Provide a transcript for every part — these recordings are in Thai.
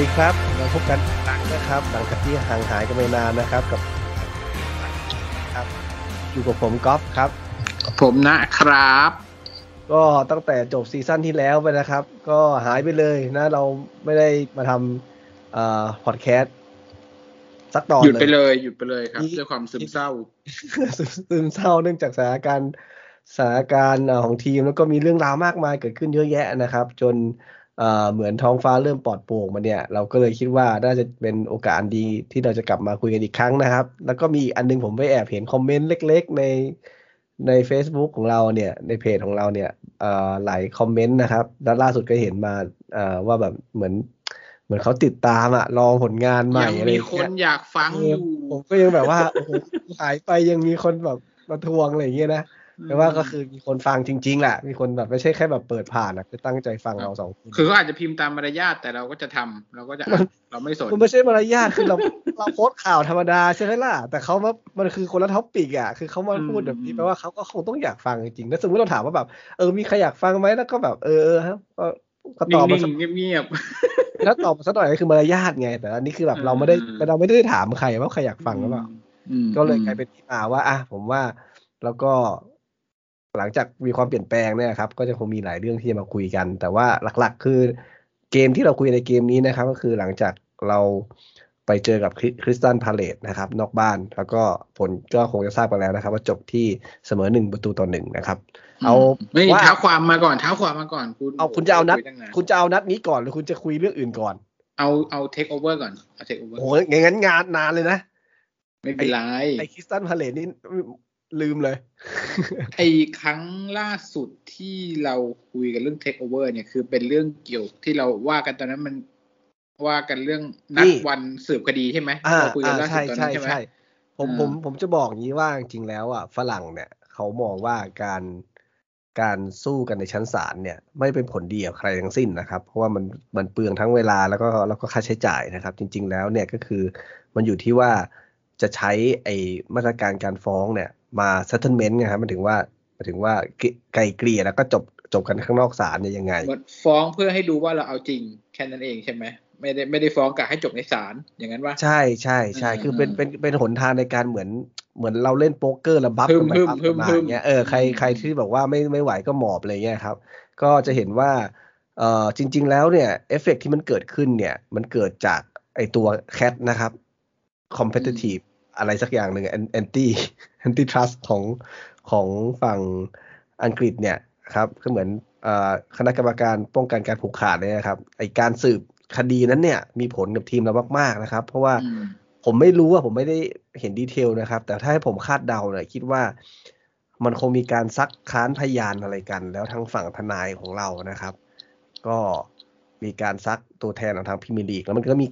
วัสดีครับเราพบกันอีกครั้งนะครับหลังจากที่ห่างหายกันไปนานนะครับกับครับ อยู่กับผมก๊อฟครับ ผมนะครับ ก็ตั้งแต่จบซีซั่นที่แล้วไปนะครับ ก็หายไปเลยนะเราไม่ได้มาทำเอ่อพอดแคสต์สักตอนหยุดไปเลยเลยหยุดไปเลยครับด้วยความซึมเศร้า ซึมเศร้าเนื่องจากสถานการณ์สถานการณ์เอ่อของทีมแล้วก็มีเรื่องราวมากมายเกิดขึ้นเยอะแยะนะครับ จน เอ่อเหมือนท้องฟ้าเริ่มปลอดโปร่งมาเนี่ย เราก็เลยคิดว่าน่าจะเป็นโอกาสอันดีที่เราจะกลับมาคุยกันอีกครั้งนะครับ แล้วก็มีอีกอันนึงผมไปแอบเห็นคอมเมนต์เล็ก ๆ ในใน Facebook ของเราเนี่ย ในเพจของเราเนี่ยเอ่อหลายคอมเมนต์นะครับ แล้วล่าสุดก็เห็นมาเอ่อว่าแบบเหมือน เหมือนเขาติดตามอะรอผลงานใหม่ยังอะไรมีอย่างคเงี้นยอยากฟังเอออยู่ผมก็ยังแบบว่าโอ้โหหายไปยังมีคนแบบมาทวงอะไรอย่างเงี้ยนะ แต่ว่าก็คือมีคนฟังจริงๆแหละ มีคนแบบไม่ใช่แค่แบบเปิดผ่านอะคือตั้งใจฟังเราสองคนคือเขาอาจจะพิมพ์ตามมารยาทแต่เราก็จะทำเราก็จะอ่านเราไม่สนมันไม่ใช่มารยาทคือเราเราโพสต์ข่าวธรรมดาใช่ไหมล่ะ แต่เขามามันคือคนละ topic อะคือเขามาพูดแบบนี้แปลว่าเขาก็คงต้องอยากฟังจริงๆถ้าสมมติเราถามว่าแบบเออมีใครอยากฟังไหมแล้วก็แบบเออเออครับก็ก็ตอบมานิ่สักงๆเงียบแล้วตอบมาสักหน่อยก็คือมารยาทไง แต่อันนี้คือแบบเราไม่ได้อืมเราไม่ได้ถามใครว่าใครอยากๆฟังหรือเปล่าอืมก็เลยกลายเป็นที่มาว่าอะผมว่าแล้วก็ หลังจากมีความเปลี่ยนแปลงเนี่ยครับ ก็จะคงมีหลายเรื่องที่จะมาคุยกัน แต่ว่าหลักๆ คือเกมที่เราคุยในเกมนี้นะครับ ก็คือหลังจากเราไปเจอกับคริสตันพาเลตนะครับ นอกบ้านแล้วก็ผลก็คงจะทราบกันแล้วนะครับ ว่าจบที่เสมอหนึ่งประตูต่อหนึ่งนะครับ เอาไม่ว่าเท้าความมาก่อนเท้าความมาก่อนคุณเอาคุณจะเอานัดคุยตั้งนคุณจะเอานัดนี้ก่อนหรือคุณจะคุยเรื่องอื่นก่อน เอาเอาเทคโอเวอร์ก่อนเอาเทคโอเวอร์โอ้โหงั้นงานนานเลยนะ ไม่เป็นไรไอคริสตัลพาเลซนี่ ลืมเลย ไอ้ครั้งล่าสุดที่เราคุยกันเรื่องเทคโอเวอร์เนี่ยคือเป็นเรื่องเกี่ยวที่เราว่ากันตอนนั้นมันว่ากันเรื่องนัดนี่วันสืบคดีใช่ไหมอ่าเราคุยกันอ่าล่าสุใช่ตอนนั้นใช่ใช่ไหมใช่ผมอ่าผมผมจะบอกอย่างนี้ว่าจริงๆแล้วอะฝรั่งเนี่ยเขามองว่าการการสู้กันในชั้นศาลเนี่ย ไม่เป็นผลดีกับใครทั้งสิ้นนะครับ เพราะว่ามันมันเปลืองทั้งเวลาแล้วก็แล้วก็ค่าใช้จ่ายนะครับ จริง ๆ แล้วเนี่ยก็คือมันอยู่ที่ว่าจะใช้ไอ้มาตรการการฟ้องเนี่ย มา settlement ไงครับมันถึงว่าหมายถึงว่าไกลเกลี่ยแล้วก็จบจบกันข้างนอกศาลเนี่ยยังไงเหมือนฟ้องเพื่อให้ดูว่าเราเอาจริงแค่นั้นเองใช่ไหมไม่ได้ไม่ได้ฟ้องกะให้จบในศาลอย่างนั้นว่าใช่ใช่ใช่อืมคือเป็นเป็นเป็นหนทางในการเหมือนเหมือนเราเล่นโป๊กเกอร์แล้วบัฟฮึกัมนไปฮึมบัฟฮึกันมมาฮึอมย่างเงี้ยเออใครอืมใครที่บอกว่าไม่ไม่ไหวก็หมอบอะไรเงี้ยครับ ก็จะเห็นว่าเอ่อจริง ๆ แล้วเนี่ยเอฟเฟกที่มันเกิดขึ้นเนี่ย มันเกิดจากไอตัว CAT นะครับ competitive อะไรสักอย่างหนึ่ง anti anti trust ของของฝั่งอังกฤษเนี่ยครับก็เหมือนเอ่อคณะกรรมการป้องกันการผูกขาดเนี่ยนะครับไอการสืบคดีนั้นเนี่ยมีผลกับทีมเรามากๆนะครับ เพราะว่าอืมผมไม่รู้ว่าผมไม่ได้เห็น detail นะครับ แต่ถ้าให้ผมคาดเดาเนี่ยคิดว่ามันคงมีการซักค้านพยานอะไรกัน แล้วทางฝั่งทนายของเรานะครับ ก็มีการซักตัวแทนของทางพรีเมียร์ลีกแล้วมันก็มี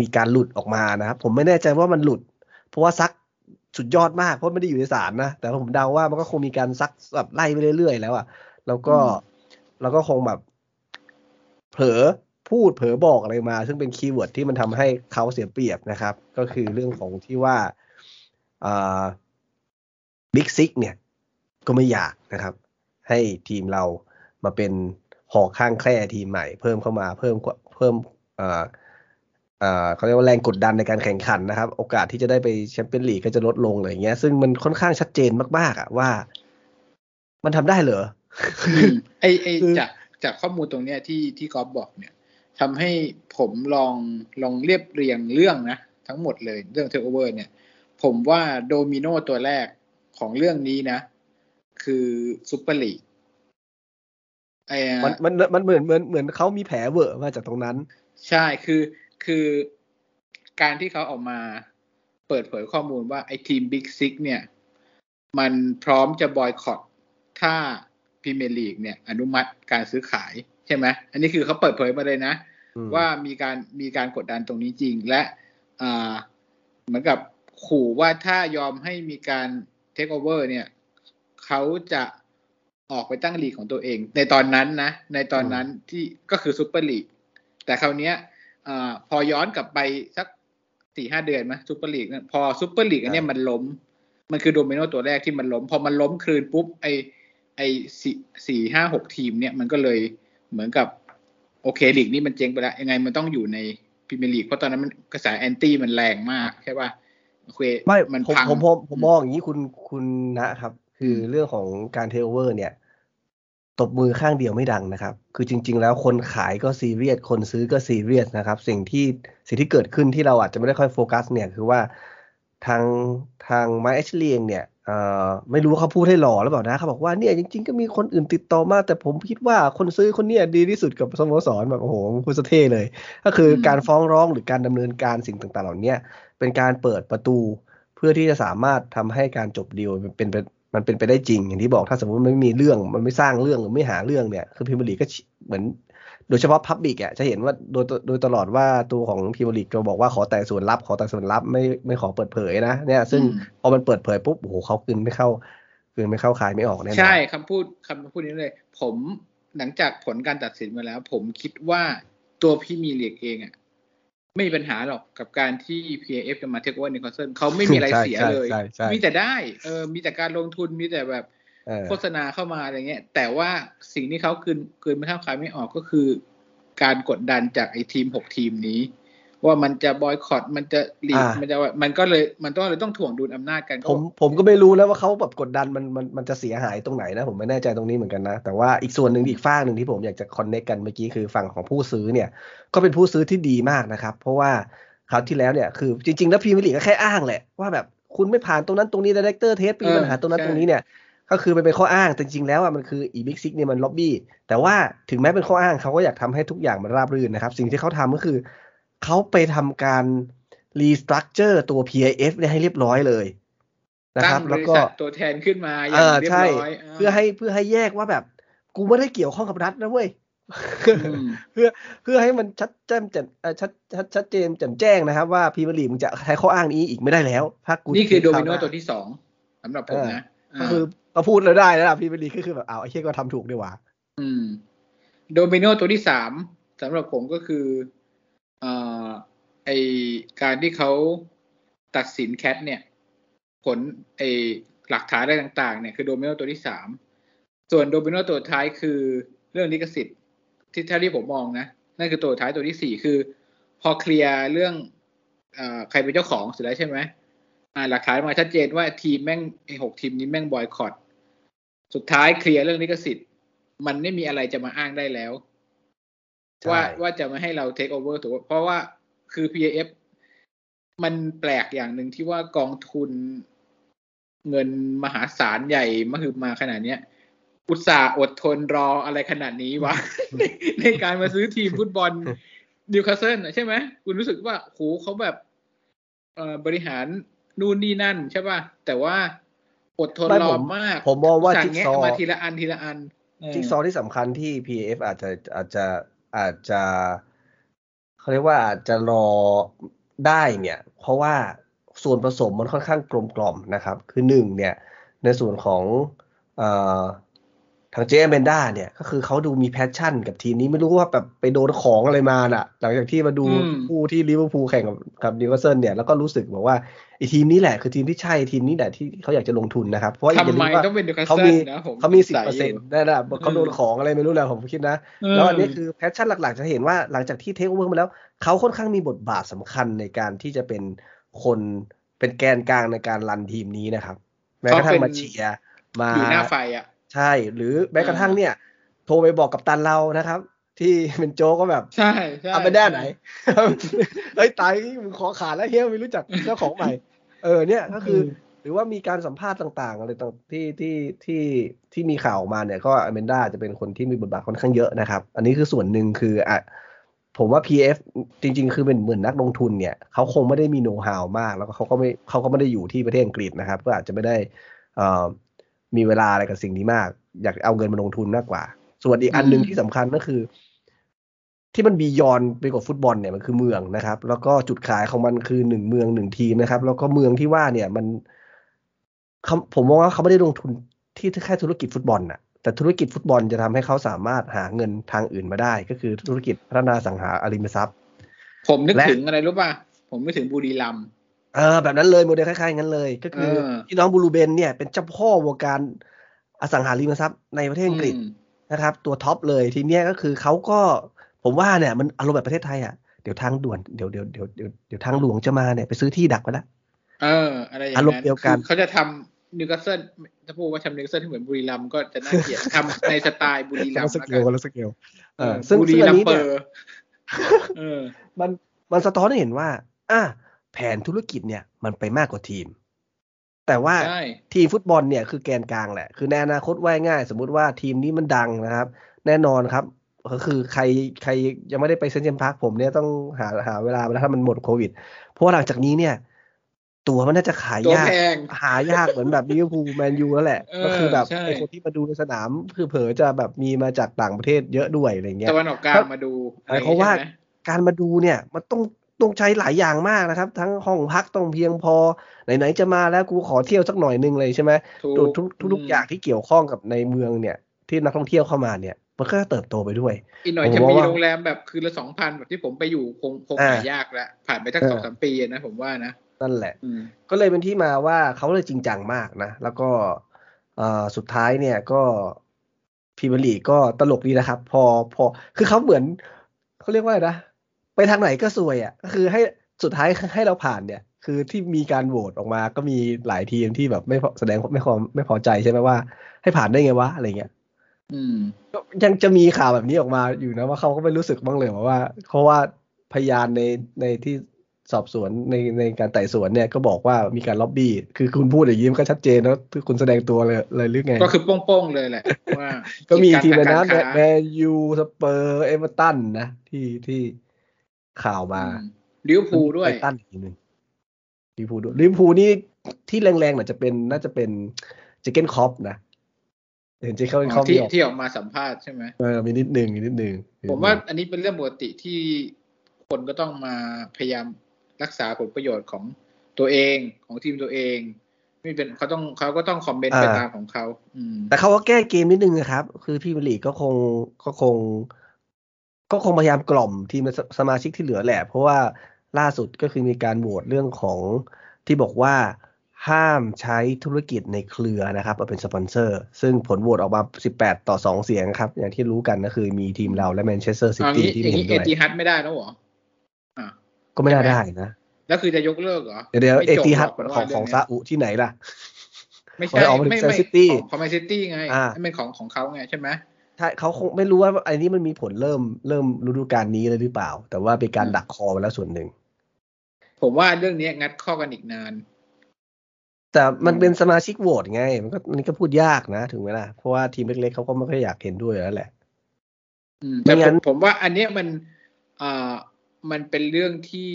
มีการหลุดออกมานะครับ ผมไม่แน่ใจว่ามันหลุด เพราะว่าซัก สุดยอดมากเพราะไม่ได้อยู่ในศาลนะ แต่ผมเดาว่ามันก็คงมีการซักแบบไล่ไปเรื่อยๆแล้วอะแล้วก็อืมแล้วก็คงแบบ เผลอพูดเผลอบอกอะไรมา ซึ่งเป็น keyword ที่มันทำให้เขาเสียเปรียบนะครับ ก็คือเรื่องของที่ว่าBig Six เนี่ย ก็ไม่อยากนะครับ ให้ทีมเรามาเป็นหอกข้างแคร่ทีมใหม่ เพิ่มเข้ามาเพิ่มกว่าเพิ่ม เอ่อเอ่อเขาเรียกว่าแรงกดดันในการแข่งขันนะครับ โอกาสที่จะได้ไปแชมเปี้ยนลีกก็จะลดลงอะไรอย่างเงี้ย ซึ่งมันค่อนข้างชัดเจนมากๆอะว่า มันทำได้เหรออืมไอไอคือจากจากข้อมูลตรงเนี้ยที่ที่กอล์ฟบอกเนี่ยทำให้ผมลองลองเรียบเรียงเรื่องนะ ทั้งหมดเลยเรื่องเทคโอเวอร์เนี่ย ผมว่าโดมิโนตัวแรกของเรื่องนี้นะ คือซูเปอร์ลีกไอมันมันมันเหมือนเหมือนเหมือนเขามีแผลเวอะมาจากตรงนั้น ใช่คือ คือการที่เขาออกมาเปิดเผยข้อมูลว่าไอทีม Big Six เนี่ย มันพร้อมจะบอยคอตถ้าพรีเมียร์ลีกเนี่ย อนุมัติการซื้อขายใช่ไหมอันนี้คือเขาเปิดเผยมาเลยนะอืมว่ามีการมีการกดดันตรงนี้จริง และอ่าเหมือนกับขู่ว่าถ้ายอมให้มีการเทคโอเวอร์เนี่ยเขาจะออกไปตั้งลีกของตัวเอง ในตอนนั้นนะ ในตอนนั้นที่ก็คือซูเปอร์ลีกแต่คราวเนี้ย อาพอย้อนกลับไปสักสี่ห้าเดือนไหมซูเปอร์ลีกเนี่ยพอซูเปอร์ลีกอันเนี้ยมันล้ม มันคือโดมิโนตัวแรกที่มันล้ม พอมันล้มคืนปุ๊บไอไอสี่สี่ห้าหกทีมเนี่ยมันก็เลยเหมือนกับโอเคลีกนี้มันเจ๊งไปแล้ว ยังไงมันต้องอยู่ในพรีเมียร์ลีกเพราะตอนนั้นมันกระแส anti มันแรงมากใช่ป่ะโอเคไม่มันผมพังผมผมผมมองอย่างนี้คุณคุณนะครับ คือเรื่องของการเทคโอเวอร์เนี่ย ตบมือข้างเดียวไม่ดังนะครับ คือจริง ๆ แล้วคนขายก็ซีเรียส คนซื้อก็ซีเรียสนะครับ สิ่งที่สิ่งที่เกิดขึ้นที่เราอาจจะไม่ได้ค่อยโฟกัสเนี่ยคือว่าทางทางไมเอชลีเองเนี่ยเอ่อไม่รู้ว่าเขาพูดให้หล่อหรือเปล่านะเขาบอกว่าเนี่ยจริง ๆ ก็มีคนอื่นติดต่อมา แต่ผมคิดว่าคนซื้อคนเนี้ยดีที่สุดกับสโมสรแบบโอ้โหพูดซะเท่เลย ก็คืออมการฟ้องร้องหรือการดำเนินการสิ่งต่างๆ เหล่าเนี้ยเป็นการเปิดประตูเพื่อที่จะสามารถทำให้การจบดีลมันเป็นไป มันเป็นไปได้จริงอย่างที่บอกถ้าสมมติมันไม่มีเรื่องมันไม่สร้างเรื่องหรือไม่หาเรื่องเนี่ย คือพิมลีก็เหมือน โดยเฉพาะพับบิกอะจะเห็นว่าโดยโดยตลอดว่าตัวของพิมลีก็บอกว่าขอแต่ส่วนลับ ขอแต่ส่วนลับไม่ไม่ขอเปิดเผยนะเนี่ยซึ่งอืมพอมันเปิดเผยปุ๊บโอ้โหเขากลืนไม่เข้ากลืนไม่เข้าคายไม่ออกแน่นอนใช่คำพูดคำพูดนี้เลย ผมหลังจากผลการตัดสินมาแล้ว ผมคิดว่าตัวพี่มีเลียกเองอะ ไม่มีปัญหาหรอกกับการที่ PAF จะมาเทคโอเวอร์นิโคลเซนเขาไม่มีอะไรเสียใช่เลยใช่ใช่มีแต่ได้เออมีแต่การลงทุนมีแต่แบบเออโฆษณาเข้ามาอะไรเงี้ย แต่ว่าสิ่งที่เขาคืนคืนไม่เท่าขายไม่ออกก็คือ การกดดันจากไอ้ทีมหกทีมนี้ ว่ามันจะบอยคอตมันจะหลีกอ่ามัมันจะว่ามันก็เลยมันต้องเลยต้องถ่วงดุลอำนาจกันผมผมก็ไม่รู้นะว่าเขาแบบกดดันมันมันมันจะเสียหายตรงไหนนะ ผมไม่แน่ใจตรงนี้เหมือนกันนะ แต่ว่าอีกส่วนหนึ่งอีกฟากหนึ่งที่ผมอยากจะคอนเน c กกันเมื่อกี้คือฝั่งของผู้ซื้อเนี่ย ก็เป็นผู้ซื้อที่ดีมากนะครับ เพราะว่าคราวที่แล้วเนี่ยคือจริงๆแล้วพรีเมียร์ลีกก็แค่อ้างแหละว่าแบบคุณไม่ผ่านตรงนั้นตรงนี้ director test มีปัญหาตรงนั้นตรงนี้เนี่ยก็คือมันเป็นข้ออ้างแต่จริงๆแล้วอะมันคืออี Big Six เนี่ยมันล็อบบี้แต่ว่าถึงแม้เป็นข้ออ้างเขาก็อยากทำให้ทุกอย่างมันราบรื่นนะครับ สิ่งที่เขาทำก็คือ เขาไปทำการ restructure ตัว PIF เนี่ยให้เรียบร้อยเลยนะครับแล้วก็ตั้งบริษัทตัวแทนขึ้นมาเองอย่างเรียบร้อย ใช่ เพื่อให้เพื่อให้แยกว่าแบบ กูไม่ได้เกี่ยวข้องกับรัฐนะเว้ยอืมเพื่อเพื่อให้มันชัดแจ้งแจ่มเอ่อชัดชัดชัดเจนแจ่มแจ้งนะครับ ว่าพรีเมียร์ลีกมึงจะใช้ข้ออ้างนี้อีกไม่ได้แล้วถ้ากูนี่คือโดมิโนคราวหาตัวที่สองสำหรับผมนะก็คือก็พูดเลยได้แล้วล่ะพรีเมียร์ลีกก็คือแบบอ้าวไอ้เชี่ยก็ทำถูกดีหว่า อืม โดมิโนตัวที่สามสำหรับผมก็คือ เอ่อไอการที่เขาตัดสิน CAT เนี่ย ผลไอหลักฐานอะไรต่าง ๆ เนี่ยคือโดมิโนตัวที่สามส่วนโดเมโนตัวท้ายคือเรื่องลิขสิทธิ์ที่เท่าที่ผมมองนะนั่นคือตัวท้ายตัวที่สี่คือ พอเคลียร์เรื่องอใครเป็นเจ้าของเสร็จแล้วใช่ไหมหลักฐานมาชัดเจนว่าทีมแม่งไอหกทีมนี้แม่งบอยคอตสุดท้ายเคลียร์เรื่องลิขสิทธิ์ มันไม่มีอะไรจะมาอ้างได้แล้ว ว่าว่าจะไม่ให้เราเทคโอเวอร์ถูกเพราะว่าคือ PAF มันแปลกอย่างหนึ่งที่ว่ากองทุนเงินมหาศาลใหญ่มหึมาขนาดเนี้ย อุตส่าห์อดทนรออะไรขนาดนี้วะ ในในการมาซื้อทีมฟุตบอลนิวคาสเซิลใช่ไหมคุณรู้สึกว่าโหเขาแบบเอ่อบริหารนู่นนี่นั่นใช่ป่ะ แต่ว่าอดทนไม่รผอมมาก ผมมองว่าสั่จิ๊กแงะซอว์มาทีละอันทีละอันเจิ๊กซอว์ที่สำคัญที่ PAF อาจจะอาจจะ อาจจะเขาเรียกว่าอาจจะรอได้เนี่ย เพราะว่าส่วนผสมมันค่อนข้างกลมกล่อมนะครับ คือหนึ่งเนี่ย ในส่วนของอ ทางเจเมนด้าเนี่ย ก็คือเขาดูมีแพชชั่นกับทีมนี้ไม่รู้ว่าแบบไปโดนของอะไรมาน่ะ หลังจากที่มาดูอืมคู่ที่ลิเวอร์พูลแข่งกับกับนิวคาสเซิลเนี่ยแล้วก็รู้สึกบอกว่าไอ้ทีมนี้แหละคือทีมที่ใช่ทีมนี้แหละที่เขาอยากจะลงทุนนะครับ เพราะว่าอย่าทำลืไมมว่าต้องเป็นนิวคาสเขาเซิมีลนะผมเขามีสิบสงเปอร์สัเซ็ยนยู่ต์นั่นแหละเขาโดนของอะไรไม่รู้แหละผมคิดนะ แล้วอันนี้คือแพชชั่นหลักๆ จะเห็นว่าหลังจากที่เทคโอเวอร์มาแล้วเขาค่อนข้างมีบทบาทสำคัญในการที่จะเป็นคนเป็นแกนกลางในการรันทีมนี้นะครับแม้กระทั่งมาเชียร์มาอยู่หน้าไฟอะ ใช่ หรือแม้กระทั่งเนี่ย โทรไปบอกกับตันเรานะครับ ที่เป็นโจกก็แบบ ใช่ใช่เอาไปด้านไหนเฮ้ยตายมึงขอขาดแล้วเฮียไม่รู้จักเจ้าของใหม่ เออเนี่ยก็คือ หรือว่ามีการสัมภาษณ์ต่าง ๆ อะไรต่างที่ที่ที่ที่มีข่าวออกมาเนี่ย ก็อเมนดาจะเป็นคนที่มีบทบาทค่อนข้างเยอะนะครับ อันนี้คือส่วนหนึ่งคืออะผมว่า PF จริง ๆ คือเป็นเหมือนนักลงทุนเนี่ยเขาคงไม่ได้มีโน้ตฮาวมาก แล้วก็เขาก็ไม่เขาก็ไม่ได้อยู่ที่ประเทศอังกฤษนะครับ ก็อาจจะไม่ได้เอ่อ มีเวลาอะไรกับสิ่งนี้มาก อยากเอาเงินมาลงทุนมากกว่า ส่วนอีกอันหนึ่งที่สำคัญก็คือ ที่มันบียอนไปกว่าฟุตบอลเนี่ยมันคือเมืองนะครับ แล้วก็จุดขายของมันคือหนึ่งเมืองหนึ่งทีมนะครับ แล้วก็เมืองที่ว่าเนี่ยมันเขาผมมองว่าเขาไม่ได้ลงทุนที่แค่ธุรกิจฟุตบอลน่ะแต่ธุรกิจฟุตบอลจะทำให้เขาสามารถหาเงินทางอื่นมาได้ ก็คือธุรกิจพัฒนาสังหาริมทรัพย์ ผมนึกและถึงอะไรรู้ป่ะ ผมนึกถึงบุรีรัมย์ เออแบบนั้นเลยโมเดลคล้ายๆงั้นเลย ก็คือเออพี่น้องบูรูเบนเนี่ยเป็นเจ้าพ่อวงการอสังหาริมทรัพย์ในประเทศอังกฤษอืมนะครับ ตัว top เลยทีเนี้ยก็คือเขาก็ผมว่าเนี่ยมันอารมณ์แบบประเทศไทยอะเดี๋ยวทางด่วนเดี๋ยวเดี๋ยวเดี๋ยวเดี๋ยวเดี๋ยวทางหลวงจะมาเนี่ยไปซื้อที่ดักไปแล้วเอออะไรอย่างอารมณ์นั้นเดียวกันคือเขาจะทำนิวคาสเซิลถ้าพูดว่าทำนิวคาสเซิลที่เหมือนบุรีรัมย์ก็จะน่าเกลียดทำในสไตล์บุรีรัมย์ แล้วคนละย์สเกกัลนคนละสเกลเอเอออซึ่งบุรีซึ่งอัรันมนี้ย์เปเนี่อยร์เออมันมันสะท้อนให้เห็นว่า อะ แผนธุรกิจเนี่ยมันไปมากกว่าทีม แต่ว่าใช่ทีมฟุตบอลเนี่ยคือแกนกลางแหละ คือในอนาคตว่ายง่าย สมมุติว่าทีมนี้มันดังนะครับ แน่นอนครับ ก็คือใครใครยังไม่ได้ไปเซนต์เจมส์พาร์คผมเนี่ยต้องหาหาเวลาไปแล้วถ้ามันหมดโควิด เพราะว่าหลังจากนี้เนี่ย ตัวมันน่าจะขายตัวยากแพงหายากเหมือนแบบลิเวอร์พูลแมนยูแล้วแหละเออก็คือแบบใช่ไอ้คนที่มาดูในสนามคือเผลอจะแบบมีมาจากต่างประเทศเยอะด้วยอะไรเงี้ยตะวันออกกลางมาดูหมายความว่าใช่ไหมการมาดูเนี่ยมันต้อง ต้องใช้หลายอย่างมากนะครับ ทั้งห้องพักต้องเพียงพอ ไหนๆจะมาแล้วกูขอเที่ยวสักหน่อยนึงเลยใช่ไหมถูกทุกทุกทุกอย่างที่เกี่ยวข้องกับในเมืองเนี่ย ที่นักท่องเที่ยวเข้ามาเนี่ย มันก็จะเติบโตไปด้วย อีกหน่อยผมจะว่ามีว่าโรงแรมแบบคืนละสองพันแบบที่ผมไปอยู่คงคงอ่าหายากแล้วผ่านไปตั้งเออสองสามปีนะผมว่านะนั่นแหละอืมก็เลยเป็นที่มาว่าเขาเลยจริงจังมากนะ แล้วก็เอ่อสุดท้ายเนี่ยก็พรีเมียร์ลีกก็ตลกดีนะครับ พอพอคือเขาเหมือนเขาเรียกว่าอะไรนะ ไปทางไหนก็ซวยอะก็คือให้สุดท้ายให้เราผ่านเนี่ย คือที่มีการโหวตออกมาก็มีหลายทีมที่แบบไม่พอแสดงไม่พอไม่พอใจใช่ไหมว่า ให้ผ่านได้ไงวะอะไรเงี้ยอืมก็ยังจะมีข่าวแบบนี้ออกมาอยู่นะว่าเขาก็ไม่รู้สึกบ้างเลยว่าเพราะว่าพยานในในที่สอบสวนในในการไต่สวนเนี่ยก็บอกว่ามีการล็อบบี้ คือคุณพูดอย่างนี้มันก็ชัดเจนแล้วคือคุณแสดงตัวเลยเลยหรือไง ก็คือโป้งๆเลยแหละว่า ก็มีทีมกานะรนะค้าแมนยูสเปอร์เอเวอร์ตันนะที่ที่ ข่าวมาอืมลิเวอร์พูลด้วยไบรตันอีกทีหนึ่งลิเวอร์พูลด้วยลิเวอร์พูลนี่ที่แรงๆน่าจะเป็นน่าจะเป็นเจเกนคอปนะเห็นเจเกนคอปที่ออกที่ออกมาสัมภาษณ์ใช่ไหมเออมีนิดหนึ่งมีนิดหนึ่งผมว่าอันนี้เป็นเรื่องปกติที่คนก็ต้องมาพยายามรักษาผลประโยชน์ของตัวเองของทีมตัวเองไม่เป็นเขาต้องเขาก็ต้องคอมเมนต์ไปตามของเขาอืมแต่เขาก็แก้เกมนิดนึงนะครับ คือพี่บรีกก็คงก็คง ก็คงพยายามกล่อมทีมสสมาชิกที่เหลือแหละ เพราะว่าล่าสุดก็คือมีการโหวตเรื่องของที่บอกว่าห้ามใช้ธุรกิจในเครือนะครับมาเป็นสปอนเซอร์ ซึ่งผลโหวตออกมา 18 ต่อ 2 เสียงครับ อย่างที่รู้กันก็คือมีทีมเราและแมนเชสเตอร์ซิเอาตี้งี้ที่อไม่ย่างเห็นี้นเอด้วยติฮัดไม่ได้แล้วเหรออะก็ไม่น่าได้นะ แล้วคือจะยกเลิกเหรอ เดี๋ยวเดี๋ยวไม่เอจบติหรฮัดกผมของว่าของเรื่ซาเนี้ยอุที่ไหนล่ะ ไม่มันใช่ออกมาถึงไม่แมนไม่ซิตี้ของของแมนซิตี้ไงอ่าเป็นของของเขาไงใช่ไหม ใช่เขาคงไม่รู้ว่าอันนี้มันมีผลเริ่มเริ่มฤดูกาลนี้เลยหรือเปล่า แต่ว่าเป็นการดักคอไปแล้วส่วนหนึ่ง ผมว่าเรื่องนี้งัดข้อกันอีกนาน แต่มันอืมเป็นสมาชิกโหวตไง มันก็มันก็พูดยากนะ ถึงไหมล่ะเพราะว่าทีมเล็กๆเขาก็ไม่ค่อยอยากเห็นด้วยอยู่แล้วแหละอืมไม่แต่ผงั้มนผมว่าอันเนี้ยมันอ่ามันเป็นเรื่องที่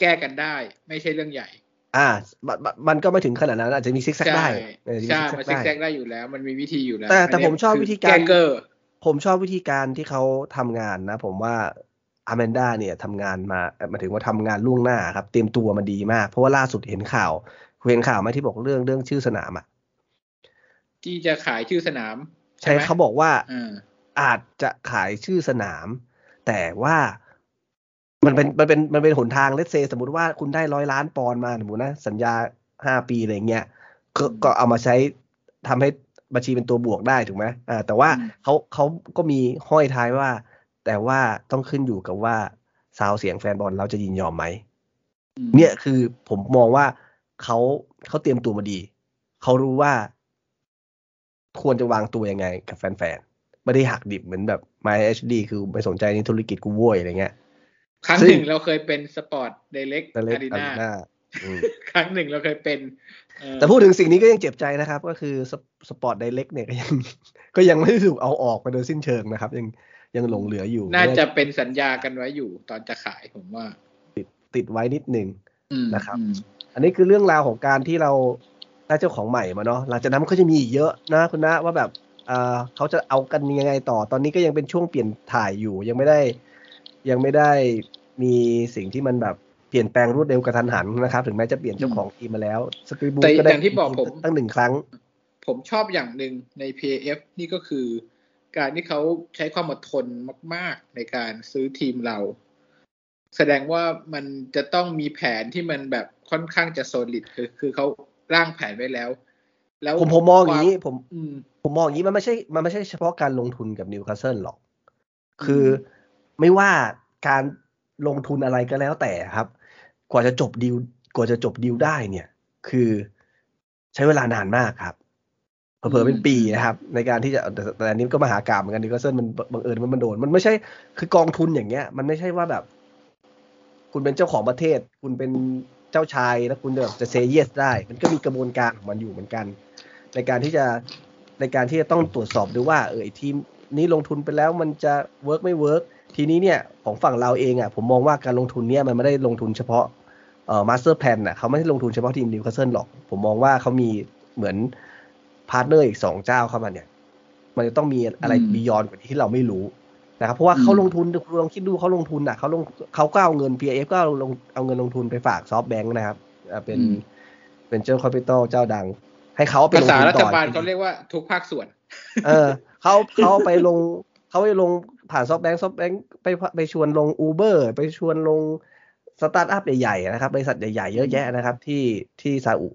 แก้กันได้ ไม่ใช่เรื่องใหญ่ อ่ามันมันมันก็ไม่ถึงขนาดนั้นอาจจะมีซิกแซกใช่ได้เออมีใช่ซิกแซมันซิกกแซได้กได้อยู่แล้ว มันมีวิธีอยู่แล้ว แต่แต่นเนี้ยผมชอบคืวิธีการแก้เกอร์ผมชอบวิธีการที่เขาทำงานนะ ผมว่าอแมนด้าเนี่ยทำงานมาเอ่อหมายถึงว่าทำงานล่วงหน้าครับ เตรียมตัวมาดีมาก เพราะว่าล่าสุดเห็นข่าวคุณเห็นข่าวไหมที่บอกเรื่องเรื่องชื่อสนามอะที่จะขายชื่อสนาม ใช่ไหมเขาบอกว่าอ่าอาจจะขายชื่อสนาม แต่ว่า มันเป็นมันเป็นมันเป็นหนทางเลสเซสมมติว่าคุณได้ร้อยล้านปอนด์มาสมมตินะ สัญญาห้าปีอะไรเงี้ยก็ก็เอามาใช้ทำให้บัญชีเป็นตัวบวกได้ถูกไหมอ่า แต่ว่าเขาเขาก็มีห้อยท้ายว่า แต่ว่าต้องขึ้นอยู่กับว่าซาวเสียงแฟนบอลเราจะยินยอมไหมอืมเนี่ยคือผมมองว่าเขาเขาเตรียมตัวมาดี เขารู้ว่า ควรจะวางตัวยังไงกับแฟนๆ ไม่ได้หักดิบเหมือนแบบ My HD คือไม่สนใจในธุรกิจกูโว้ยอะไรเงี้ย ครั้งซึ่งหนึ่งเราเคยเป็น Sports Direct Arena อืมครั้งหนึ่งเราเคยเป็นเอ่อแต่พูดถึงสิ่งนี้ก็ยังเจ็บใจนะครับ ก็คือสปอร์ตไดเ c กเนี่ยก็ยัง ก็ยังไม่ได้ถูกเอาออกไปโดยสิ้นเชิงนะครับ ยังยังหลงเหลืออยู่ น่าจะเป็นสัญญากันไว้อยู่ตอนจะขายผมว่า ติดไว้นิดหนึ่งอืมนะครับอืมอันนี้คือเรื่องราวของการที่เราได้เจ้าของใหม่มาเนาะหลังจากนั้นมันก็จะมีอีกเยอะนะคุณนะว่าแบบเอ่อเขาจะเอากันยังไงต่อตอนนี้ก็ยังเป็นช่วงเปลี่ยนถ่ายอยู่ ยังไม่ได้ยังไม่ได้ มีสิ่งที่มันแบบเปลี่ยนแปลงรวดเร็วกระทันหันนะครับ ถึงแม้จะเปลี่ยนเจ้าของทีมมาแล้วสปีบูแต่ก็ได้อย่างที่บอกผมตั้งหนึ่งครั้ง ผมชอบอย่างหนึ่งใน PAF นี่ก็คือ การที่เขาใช้ความอดทนมาก ๆ ในการซื้อทีมเรา แสดงว่ามันจะต้องมีแผนที่มันแบบค่อนข้างจะโซลิดคือคือเขาร่างแผนไว้แล้ว แล้วผมผมมองอย่างนี้ควผมอืมผมมองอย่างนี้มันไม่ใช่มันไม่ใช่เฉพาะการลงทุนกับนิวคาสเซิลหรอก คือไม่ว่าการ ลงทุนอะไรก็แล้วแต่ครับ กว่าจะจบดีลกว่าจะจบดีลได้เนี่ย คือใช้เวลานานมากครับเผลอๆเป็นปีนะครับ ในการที่จะแต่อันนี้ก็มหากาพย์เหมือนกันนิวคาสเซิลมันบังเอิญมันมันโดน มันไม่ใช่คือกองทุนอย่างเงี้ย มันไม่ใช่ว่าแบบ คุณเป็นเจ้าของประเทศ คุณเป็นเจ้าชายแล้วคุณแบบจะ say yes ได้ มันก็มีกระบวนการของมันอยู่เหมือนกัน ในการที่จะในการที่จะต้องตรวจสอบดูว่า เออทีมนี้ลงทุนไปแล้วมันจะ work ไม่ work ทีนี้เนี่ยของฝั่งเราเองอะผมมองว่าการลงทุนเนี่ยมันไม่ได้ลงทุนเฉพาะเอ่อ master plan อะเขาไม่ได้ลงทุนเฉพาะทีมนิวคาสเซิลหรอก ผมมองว่าเขามีเหมือน partner อีกสองเจ้าเข้ามาเนี่ย มันจะต้องมีอะไรอืม beyond กว่าที่เราไม่รู้นะครับเพราะว่าอืมเขาลงทุนคุณลองคิดดูเขาลงทุนอะเขาลงเขาก็เอาเงิน PIF ก็เอาลงเอาเงินลงทุนไปฝาก SoftBank นะครับอ่าเป็นอืมเป็นเจ้าคอ p ปิตอลเจ้าดัง ให้เขาเอาไปลงทุนต่อ ภาษารัฐบาลเขาเรียกว่าทุกภาคส่วน เออเขาเขาไปลงเขาไปลง ผ่าน SoftBank SoftBank ไปไปชวนลงอูเบอร์ไปชวนลงสตาร์ทอัพใหญ่ๆนะครับบริษัทใหญ่ๆเยอะแยะนะครับ ที่ที่ซาอุ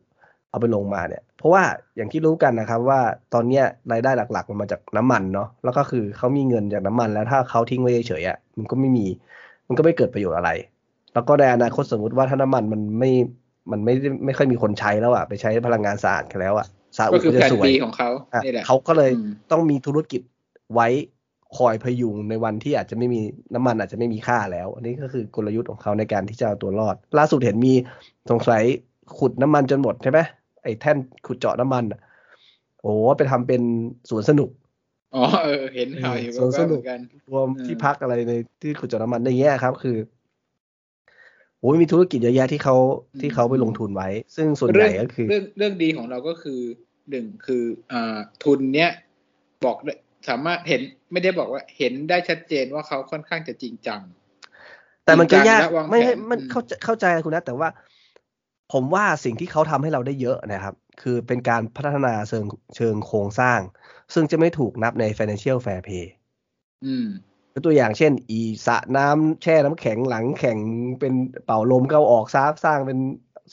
เอาไปลงมาเนี่ย เพราะว่าอย่างที่รู้กันนะครับ ว่าตอนเนี้ยรายได้หลักๆ มันมาจากน้ำมันเนาะแล้วก็คือเขามีเงินจากน้ำมัน แล้วถ้าเขาทิ้งไว้เฉยๆอะมันก็ไม่มี มันก็ไม่เกิดประโยชน์อะไร แล้วก็ในอนาคตสมมติว่าถ้าน้ำมันมันไม่มันไม่ได้ไม่ค่อยมีคนใช้แล้วอะไปใช้พลังงานสะอาดกันแล้วอะซาอุก็คือก็แผจะนสวยปีของเขาอะนี่แหละเขาก็เลยอืมต้องมีธุรกิจไว้ คอยพยุงในวันที่อาจจะไม่มีน้ำมันอาจจะไม่มีค่าแล้ว อันนี้ก็คือกลยุทธ์ของเขาในการที่จะเอาตัวรอด ล่าสุดเห็นมีสงสัยขุดน้ำมันจนหมดใช่ไหมไอ้แท่นขุดเจาะน้ำมันอะโอ้ไปทำเป็นสวนสนุกอ๋อเออเห็นข่าวอยู่สวนสนุกเหมือนกันรวมอืมที่พักอะไรในที่ขุดเจาะน้ำมันในแง่ครับ คือโอ้ยมีธุรกิจเยอะแยะที่เขาที่เขาไปลงทุนไว้ ซึ่งส่วนใหญ่ก็คือ เรื่องเรื่องดีของเราก็คือหนึ่งคืออ่าทุนเนี้ยบอกได้สามารถเห็น ไม่ได้บอกว่าเห็นได้ชัดเจนว่าเขาค่อนข้างจะจริงจัง แต่มันก็ยากจริงจังและวางไม่แผนไม่มันอืมเข้าใจเข้าใจคุณนะแต่ว่า ผมว่าสิ่งที่เขาทำให้เราได้เยอะนะครับ คือเป็นการพัฒนาเชิงเชิงโครงสร้าง ซึ่งจะไม่ถูกนับใน financial fair play อืมยกตัวอย่างเช่น อีสระน้ำแช่น้ำแข็งหลังแข่งเป็นเป่าลมเข้าออกซาฟสร้างเป็น